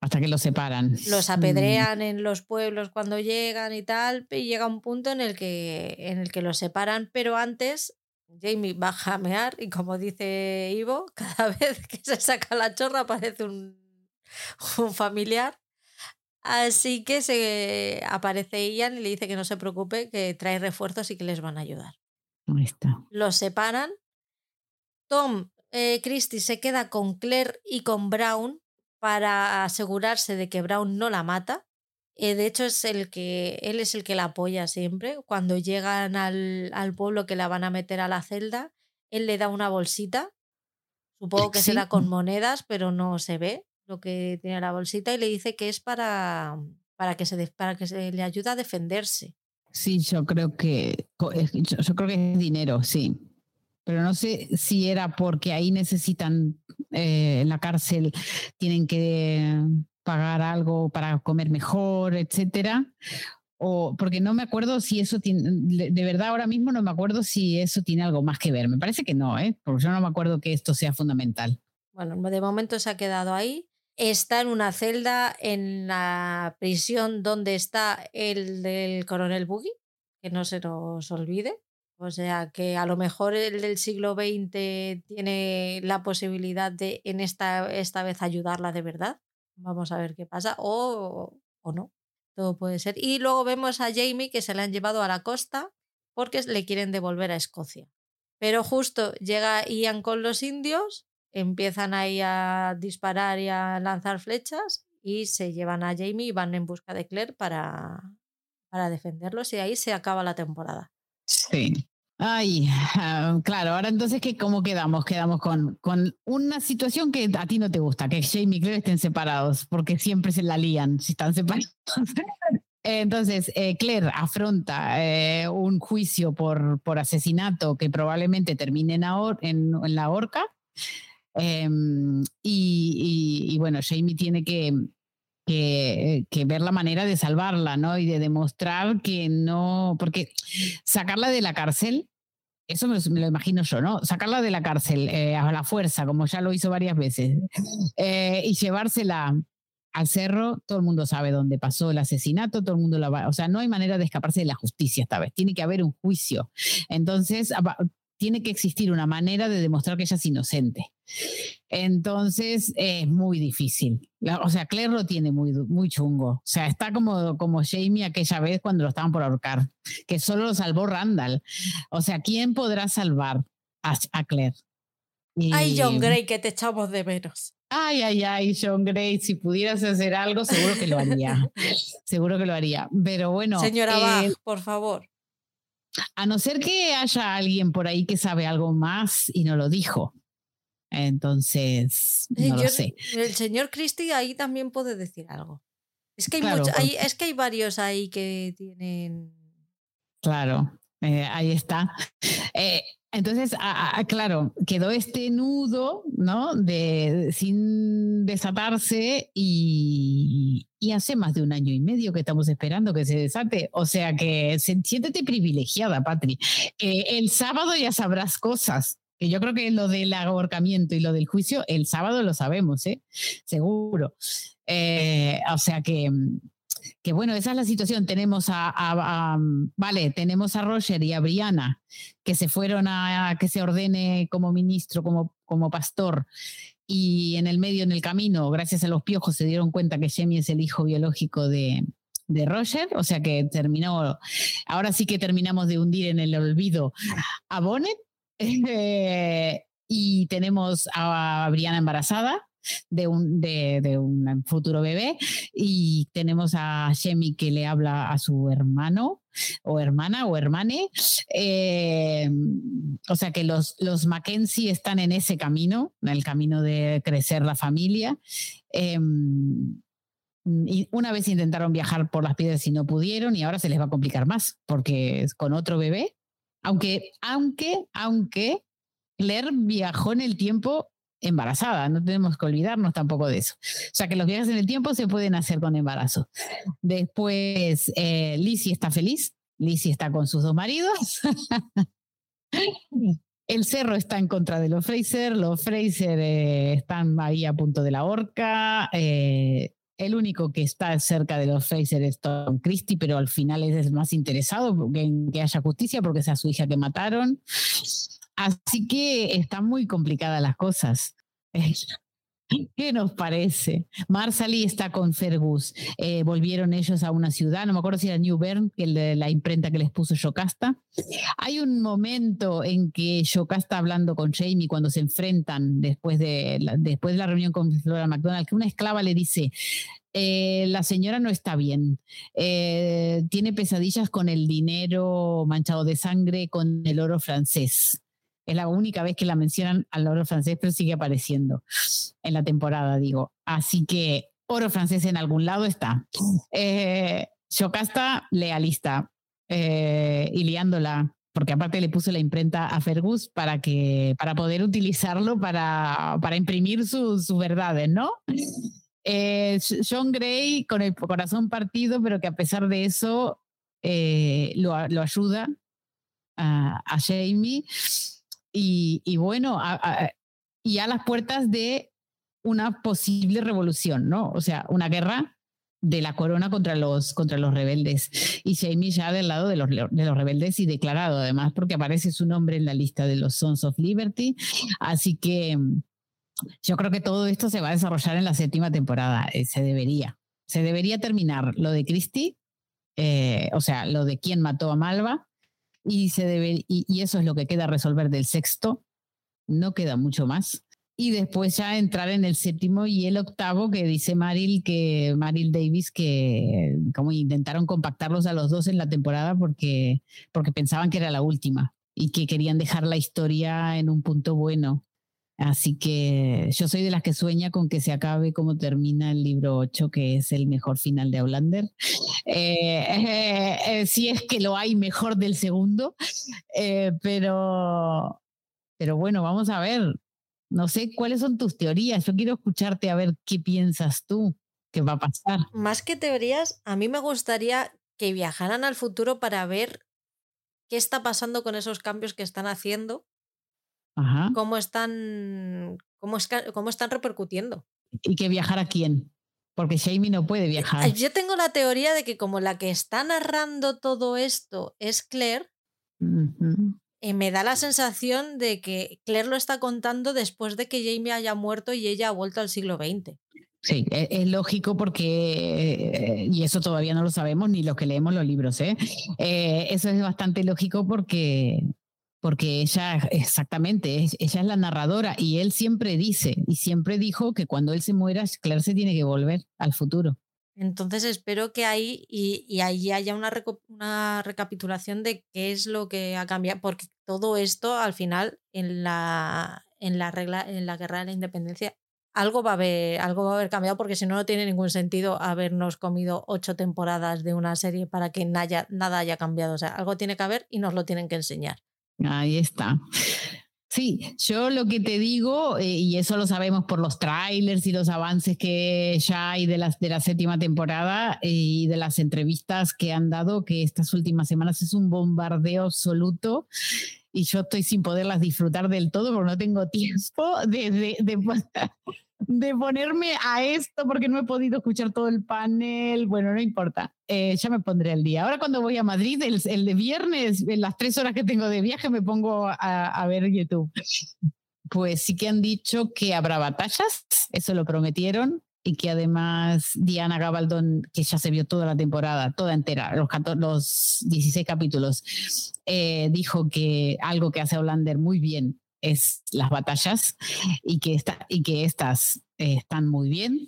Hasta que los separan. Los Mm, apedrean en los pueblos cuando llegan y tal, y llega un punto en el que, en el que los separan, pero antes Jamie va a jamear y como dice Ivo, cada vez que se saca la chorra parece un, un familiar. Así que se aparece Ian y le dice que no se preocupe, que trae refuerzos y que les van a ayudar. Ahí está. Los separan. Tom eh, Christie se queda con Claire y con Brown para asegurarse de que Brown no la mata. Eh, de hecho, es el que él es el que la apoya siempre. Cuando llegan al, al pueblo que la van a meter a la celda, él le da una bolsita. Supongo que Sí. será con monedas, pero no se ve lo que tiene la bolsita y le dice que es para, para, que, se, para que se le ayude a defenderse. Sí, yo creo que yo creo que es dinero, sí. Pero no sé si era porque ahí necesitan eh, en la cárcel tienen que pagar algo para comer mejor, etcétera. O porque no me acuerdo si eso tiene, de verdad ahora mismo no me acuerdo si eso tiene algo más que ver. Me parece que no, ¿eh? Porque yo no me acuerdo que esto sea fundamental. Bueno, de momento se ha quedado ahí. Está en una celda en la prisión donde está el del coronel Boogie, que no se nos olvide. O sea que a lo mejor el del siglo XX tiene la posibilidad de en esta, esta vez ayudarla de verdad. Vamos a ver qué pasa. O, o no. Todo puede ser. Y luego vemos a Jamie que se la han llevado a la costa porque le quieren devolver a Escocia. Pero justo llega Ian con los indios, empiezan ahí a disparar y a lanzar flechas y se llevan a Jamie y van en busca de Claire para, para defenderlos y ahí se acaba la temporada. Sí. Ay, ah, claro, ahora entonces, ¿qué, ¿cómo quedamos? Quedamos con, con una situación que a ti no te gusta, que Jamie y Claire estén separados, porque siempre se la lían si están separados. Entonces, eh, Claire afronta eh, un juicio por, por asesinato que probablemente termine en, en- en la horca. Em, y, y- y bueno, Jamie tiene que, que, ver la manera de salvarla, ¿no? Y de demostrar que no, porque sacarla de la cárcel, eso me, me lo imagino yo, ¿no? Sacarla de la cárcel eh, a la fuerza, como ya lo hizo varias veces, eh, y llevársela al cerro, todo el mundo sabe dónde pasó el asesinato, todo el mundo la va, o sea, no hay manera de escaparse de la justicia esta vez, tiene que haber un juicio. Entonces, tiene que existir una manera de demostrar que ella es inocente. Entonces es muy difícil. La- o sea, Claire lo tiene muy, muy chungo. O sea, está como, como Jamie aquella vez cuando lo estaban por ahorcar, que solo lo salvó Randall. O sea, ¿quién podrá salvar a, a Claire? Ay, Y- John Gray, que te echamos de menos. Ay, ay, ay, John Gray, si pudieras hacer algo, seguro que lo haría. seguro que lo haría. Pero bueno, Señora eh, Bach, por favor. A no ser que haya alguien por ahí que sabe algo más y no lo dijo. Entonces, Eh, no yo- lo sé. El señor Christie ahí también puede decir algo. Es que hay, Claro, mucho- por- hay- es que hay varios ahí que tienen. Claro, eh, ahí está. Eh, entonces, claro, quedó este nudo, ¿no? De, sin desatarse y, hace más de un año y medio que estamos esperando que se desate. O sea que siéntete privilegiada, Patri. Que el sábado ya sabrás cosas. Que yo creo que lo del ahorcamiento y lo del juicio, el sábado lo sabemos, ¿eh? Seguro. Eh, o sea que, que bueno, esa es la situación. Tenemos a, vale, tenemos a Roger y a Brianna que se fueron a, a que se ordene como ministro, como, como pastor. Y en el medio, en el camino, gracias a los piojos, se dieron cuenta que Jamie es el hijo biológico de, de Roger. O sea que terminó, ahora sí que terminamos de hundir en el olvido a Bonnet. Eh, y tenemos a Brianna embarazada de un, de, de un futuro bebé y tenemos a Shemi que le habla a su hermano o hermana o hermane. Eh, o sea que los, los Mackenzie están en ese camino, en el camino de crecer la familia. Em, y una vez intentaron viajar por las piedras y no pudieron y ahora se les va a complicar más porque es con otro bebé. Aunque, aunque, aunque Claire viajó en el tiempo embarazada, no tenemos que olvidarnos tampoco de eso. O sea que los viajes en el tiempo se pueden hacer con embarazo. Después, eh, Lizzie está feliz, Lizzie está con sus dos maridos. El cerro está en contra de los Fraser, los Fraser eh, están ahí a punto de la horca. Eh, el único que está cerca de los Fraser es Tom Christie, pero al final es el más interesado en que haya justicia porque es a su hija que mataron. Así que están muy complicadas las cosas. ¿Qué nos parece? Marsali está con Fergus. Eh, volvieron ellos a una ciudad, no me acuerdo si era New Bern, que la imprenta que les puso Yocasta. Hay un momento en que Yocasta hablando con Jamie cuando se enfrentan después de la, después de la reunión con Flora McDonald, que una esclava le dice, eh, la señora no está bien, eh, tiene pesadillas con el dinero manchado de sangre, con el oro francés. Es la única vez que la mencionan al oro francés, pero sigue apareciendo en la temporada, digo. Así que oro francés en algún lado está. Eh, lealista. Eh, y liándola, porque aparte le puso la imprenta a Fergus para, que, para poder utilizarlo para, para imprimir sus verdades, ¿no? Eh, John Gray con el corazón partido, pero que a pesar de eso eh, lo, lo, ayuda a Jamie y, bueno, y a las puertas de una posible revolución, ¿no? O sea, una guerra de la corona contra los, contra los rebeldes. Y Jamie ya del lado de los, de los rebeldes y declarado además, porque aparece su nombre en la lista de los Sons of Liberty. Así que mm, yo creo que todo esto se va a desarrollar en la séptima temporada. Eh, se debería. Se debería terminar lo de Christie, eh, o sea, lo de quién mató a Malva, y, se debe, y, eso es lo que queda resolver del sexto. No queda mucho más. Y después ya entrar en el séptimo y el octavo, que dice Maril, que Maril Davis, que como intentaron compactarlos a los dos en la temporada porque, porque pensaban que era la última y que querían dejar la historia en un punto bueno. Así que yo soy de las que sueña con que se acabe como termina el libro 8, que es el mejor final de Outlander. Eh, eh, eh, si es que lo hay mejor del segundo, pero, pero bueno, vamos a ver. No sé cuáles son tus teorías. Yo quiero escucharte a ver qué piensas tú que va a pasar. Más que teorías, a mí me gustaría que viajaran al futuro para ver qué está pasando con esos cambios que están haciendo cómo están, cómo, cómo están repercutiendo. ¿Y que viajar a quién? Porque Jamie no puede viajar. Yo tengo la teoría de que como la que está narrando todo esto es Claire, eh, me da la sensación de que Claire lo está contando después de que Jamie haya muerto y ella ha vuelto al siglo XX. Sí, e, es, lógico porque, y eso todavía no lo sabemos ni los que leemos los libros, ¿eh? Eh, eso es bastante lógico porque porque ella, exactamente, ella es la narradora y él siempre dice y siempre dijo que cuando él se muera, Claire se tiene que volver al futuro. Entonces espero que ahí y, ahí haya una, una, recapitulación de qué es lo que ha cambiado, porque todo esto al final en la, en la regla, en la guerra de la independencia, algo va a haber, algo va a haber cambiado, porque si no, no tiene ningún sentido habernos comido ocho temporadas de una serie para que nada, nada haya cambiado. O sea, algo tiene que haber y nos lo tienen que enseñar. Ahí está. Sí, yo lo que te digo, eh, y eso lo sabemos por los trailers y los avances que ya hay de, de la séptima temporada eh, y de las entrevistas que han dado, que estas últimas semanas es un bombardeo absoluto y yo estoy sin poderlas disfrutar del todo porque no tengo tiempo de, de ponerme a esto porque no he podido escuchar todo el panel. Bueno, no importa, eh, ya me pondré al día. Ahora cuando voy a Madrid, el, el, de viernes, en las tres horas que tengo de viaje, me pongo a, a ver YouTube. Pues sí que han dicho que habrá batallas, eso lo prometieron, y que además Diana Gabaldon, que ya se vio toda la temporada, toda entera, los, 14, los 16 capítulos, eh, dijo que algo que hace Hollander muy bien es las batallas y que, esta, y que estas eh, están muy bien.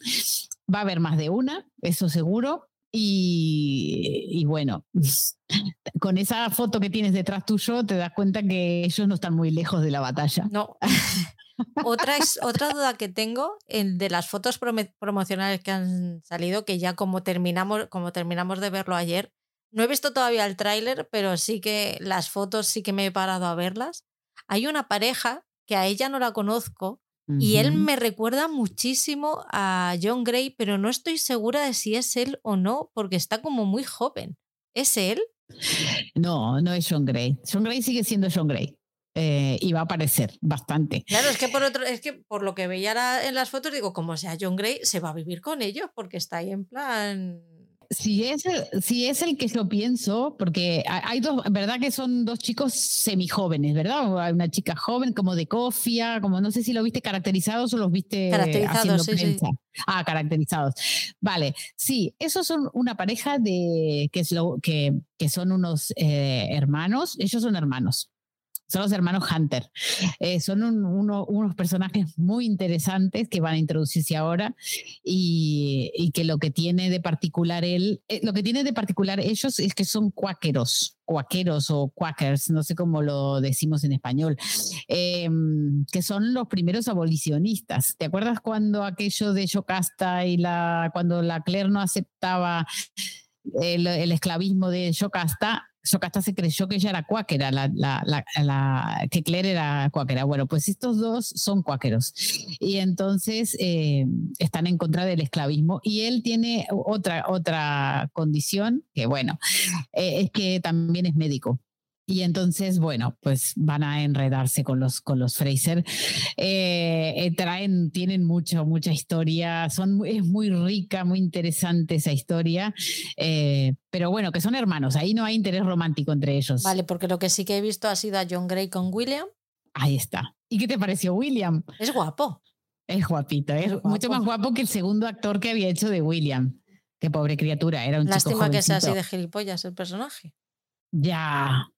Va a haber más de una, eso seguro. Y, y, bueno, con esa foto que tienes detrás tuyo, te das cuenta que ellos no están muy lejos de la batalla. No. otra, otra duda que tengo de las fotos promocionales que han salido, que ya como terminamos, como terminamos de verlo ayer, no he visto todavía el tráiler, pero sí que las fotos sí que me he parado a verlas. Hay una pareja que a ella no la conozco, y él me recuerda muchísimo a John Gray, pero no estoy segura de si es él o no, porque está como muy joven. ¿Es él? No, no es John Gray. John Gray sigue siendo John Gray. Eh, y va a aparecer bastante. Claro, es que por otro, es que por lo que veía en las fotos, digo, como sea John Gray, se va a vivir con ellos, porque está ahí en plan si es, el, si es el que yo pienso, porque hay dos, ¿verdad? Que son dos chicos semijóvenes, ¿verdad? Hay una chica joven como de cofia, como no sé si lo viste caracterizados o los viste caracterizados, sí, sí. Ah, caracterizados. Vale, sí, esos son una pareja de que, es lo, que, que son unos eh, hermanos, ellos son hermanos son los hermanos Hunter. Eh, son unos personajes muy interesantes que van a introducirse ahora y, que lo que tiene de particular él, eh, lo que tiene de particular ellos es que son cuáqueros, cuáqueros o quackers, no sé cómo lo decimos en español, em, que son los primeros abolicionistas. ¿Te acuerdas cuando aquello de Yocasta y la, cuando la Claire no aceptaba el, el esclavismo de Yocasta, Socasta se creyó que ella era cuáquera, la, la, que Claire era cuáquera. Bueno, pues estos dos son cuáqueros y entonces eh, están en contra del esclavismo y él tiene otra, otra condición que, bueno, eh, es que también es médico. Y entonces, bueno, pues van a enredarse con los, con los Fraser. Eh, eh, traen, tienen mucho, mucha historia. Son, es muy rica, muy interesante esa historia. Eh, pero bueno, que son hermanos. Ahí no hay interés romántico entre ellos. Vale, porque lo que sí que he visto ha sido a John Gray con William. Ahí está. ¿Y qué te pareció William? Es guapo. Es guapito, es, mucho más guapo que el segundo actor que había hecho de William. Qué pobre criatura, era un Lástima que sea así de gilipollas el personaje. Ya,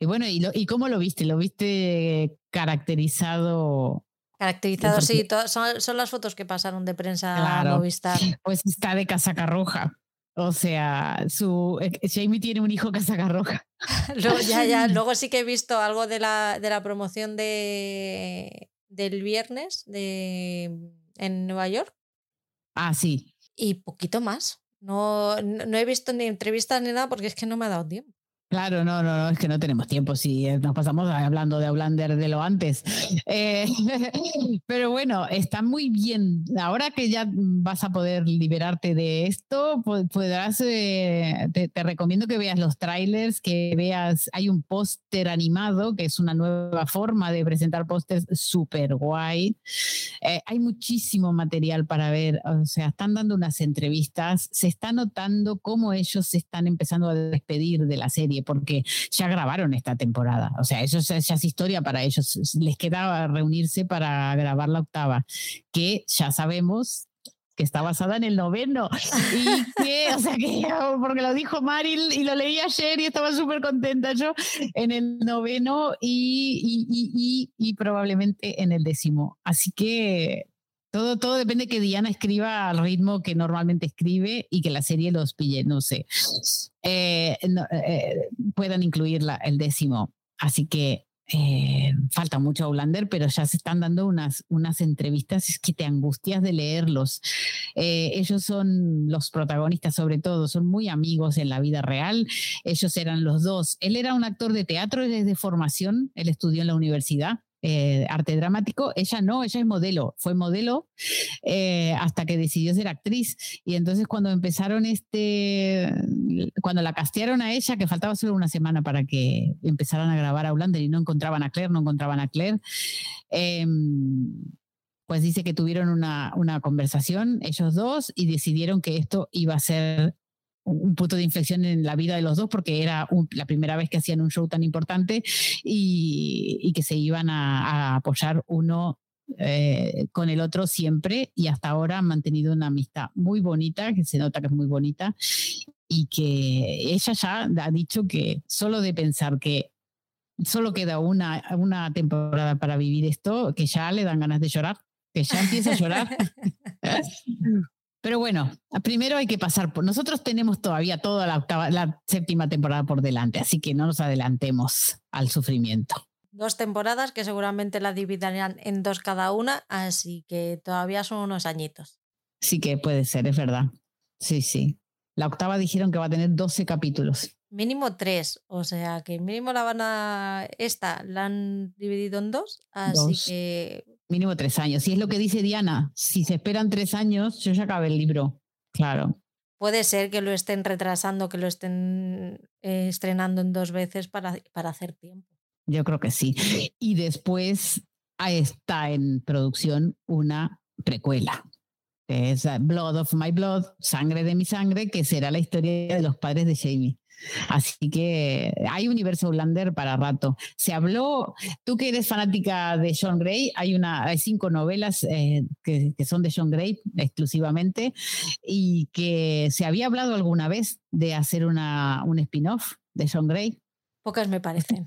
y bueno, ¿y, ¿y cómo lo viste? ¿Lo viste caracterizado? Caracterizado, sí, son, son, las fotos que pasaron de prensa a Movistar. Pues está de casaca roja. O sea, su eh, Jamie tiene un hijo casaca roja. luego, ya, ya, luego sí que he visto algo de la, de la promoción de, del viernes de, en Nueva York. Ah, sí. Y poquito más. No, no he visto ni entrevistas ni nada porque es que no me ha dado tiempo. Claro, no, no, no, es que no tenemos tiempo si eh, nos pasamos hablando de Outlander de lo antes. Eh, pero bueno, está muy bien. Ahora que ya vas a poder liberarte de esto, podrás, eh, te, recomiendo que veas los trailers, que veas, hay un póster animado, que es una nueva forma de presentar pósters súper guay. hay muchísimo material para ver, o sea, están dando unas entrevistas, se está notando cómo ellos se están empezando a despedir de la serie porque ya grabaron esta temporada. O sea, eso ya es historia para ellos. Les queda reunirse para grabar la octava, que ya sabemos que está basada en el noveno. Y que, o sea, que porque lo dijo Maril y lo leí ayer y estaba súper contenta yo en el noveno y, y, y, probablemente en el décimo. Así que todo, todo depende que Diana escriba al ritmo que normalmente escribe y que la serie los pille, no sé, eh, eh, puedan incluir el décimo. Así que eh, falta mucho Outlander, pero ya se están dando unas, unas entrevistas es que te angustias de leerlos. ellos son los protagonistas, sobre todo, son muy amigos en la vida real. Ellos eran los dos. Él era un actor de teatro desde formación, él estudió en la universidad eh, arte dramático. Ella no, ella es modelo, fue modelo eh, hasta que decidió ser actriz. Y entonces cuando empezaron este, cuando la castearon a ella, que faltaba solo una semana para que empezaran a grabar a Ulander y no encontraban a Claire, no encontraban a Claire. Em, pues dice que tuvieron una, una conversación ellos dos y decidieron que esto iba a ser un punto de inflexión en la vida de los dos porque era la primera vez que hacían un show tan importante y, que se iban a, apoyar uno eh, con el otro siempre y hasta ahora han mantenido una amistad muy bonita, que se nota que es muy bonita y que ella ya ha dicho que solo de pensar que solo queda una, una temporada para vivir esto, que ya le dan ganas de llorar, que ya empieza a llorar. Pero bueno, primero hay que pasar por. Nosotros tenemos todavía toda la, octava, la séptima temporada por delante, así que no nos adelantemos al sufrimiento. Dos temporadas que seguramente la dividirán en dos cada una, así que todavía son unos añitos. Sí que puede ser, es verdad. Sí, sí. La octava dijeron que va a tener 12 capítulos. Mínimo tres, o sea que mínimo la van a. Esta la han dividido en dos, así Dos. que. Mínimo tres años. Y es lo que dice Diana. Si se esperan tres años, yo ya acabé el libro. Claro. Puede ser que lo estén retrasando, que lo estén eh, estrenando en dos veces para, para hacer tiempo. Yo creo que sí. Y después ahí está en producción una precuela, es uh, Blood of My Blood, Sangre de mi Sangre, que será la historia de los padres de Jamie. Así que hay universo Outlander para rato. Se habló, tú que eres fanática de John Gray, hay, una, hay cinco novelas eh, que, que son de John Gray exclusivamente y que se había hablado alguna vez de hacer una, un spin-off de John Gray. Pocas me parecen.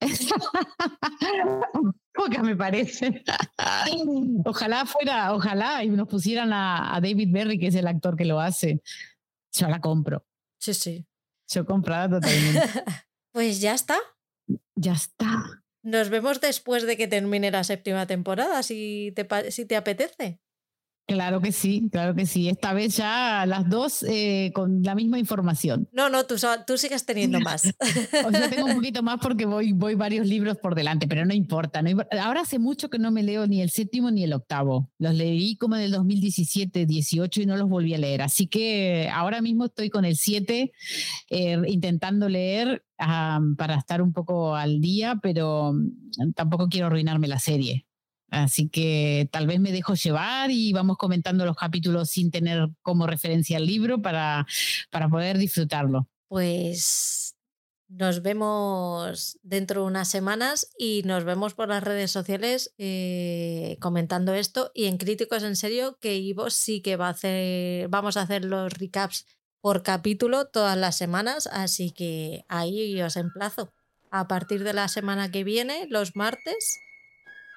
Pocas me parece. Ojalá fuera, ojalá y nos pusieran a, a David Berry, que es el actor que lo hace. Yo la compro. Sí, sí. Yo comprada totalmente. Pues ya está. ya está. Nos vemos después de que termine la séptima temporada, si te, si te apetece. Claro que sí, claro que sí. Esta vez ya las dos eh, con la misma información. No, no, tú, tú sigues teniendo más. O sea, tengo un poquito más porque voy, voy varios libros por delante, pero no importa, no Ahora hace mucho que no me leo ni el séptimo ni el octavo. Los leí como en el 2017, 18 y no los volví a leer. Así que ahora mismo estoy con el 7 eh, intentando leer ah, para estar un poco al día, pero tampoco quiero arruinarme la serie. Así que tal vez me dejo llevar y vamos comentando los capítulos sin tener como referencia el libro para, para poder disfrutarlo. Pues nos vemos dentro de unas semanas y nos vemos por las redes sociales eh, comentando esto y en Críticos en Serio que Ivo sí que va a hacer, vamos a hacer los recaps por capítulo todas las semanas, así que ahí os emplazo. A partir de la semana que viene, los martes,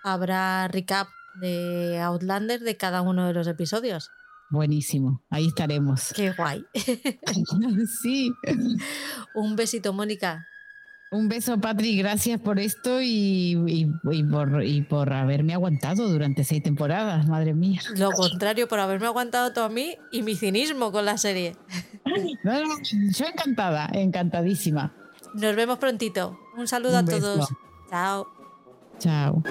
habrá recap de Outlander de cada uno de los episodios. Buenísimo, ahí estaremos. Qué guay. sí. Un besito, Mónica. Un beso, Patri, gracias por esto y, y- y por, y por haberme aguantado durante seis temporadas, madre mía. Lo contrario, por haberme aguantado todo a mí y mi cinismo con la serie. No, no, yo encantada, encantadísima. Nos vemos prontito. Un saludo Un a todos. Chao. Tchau.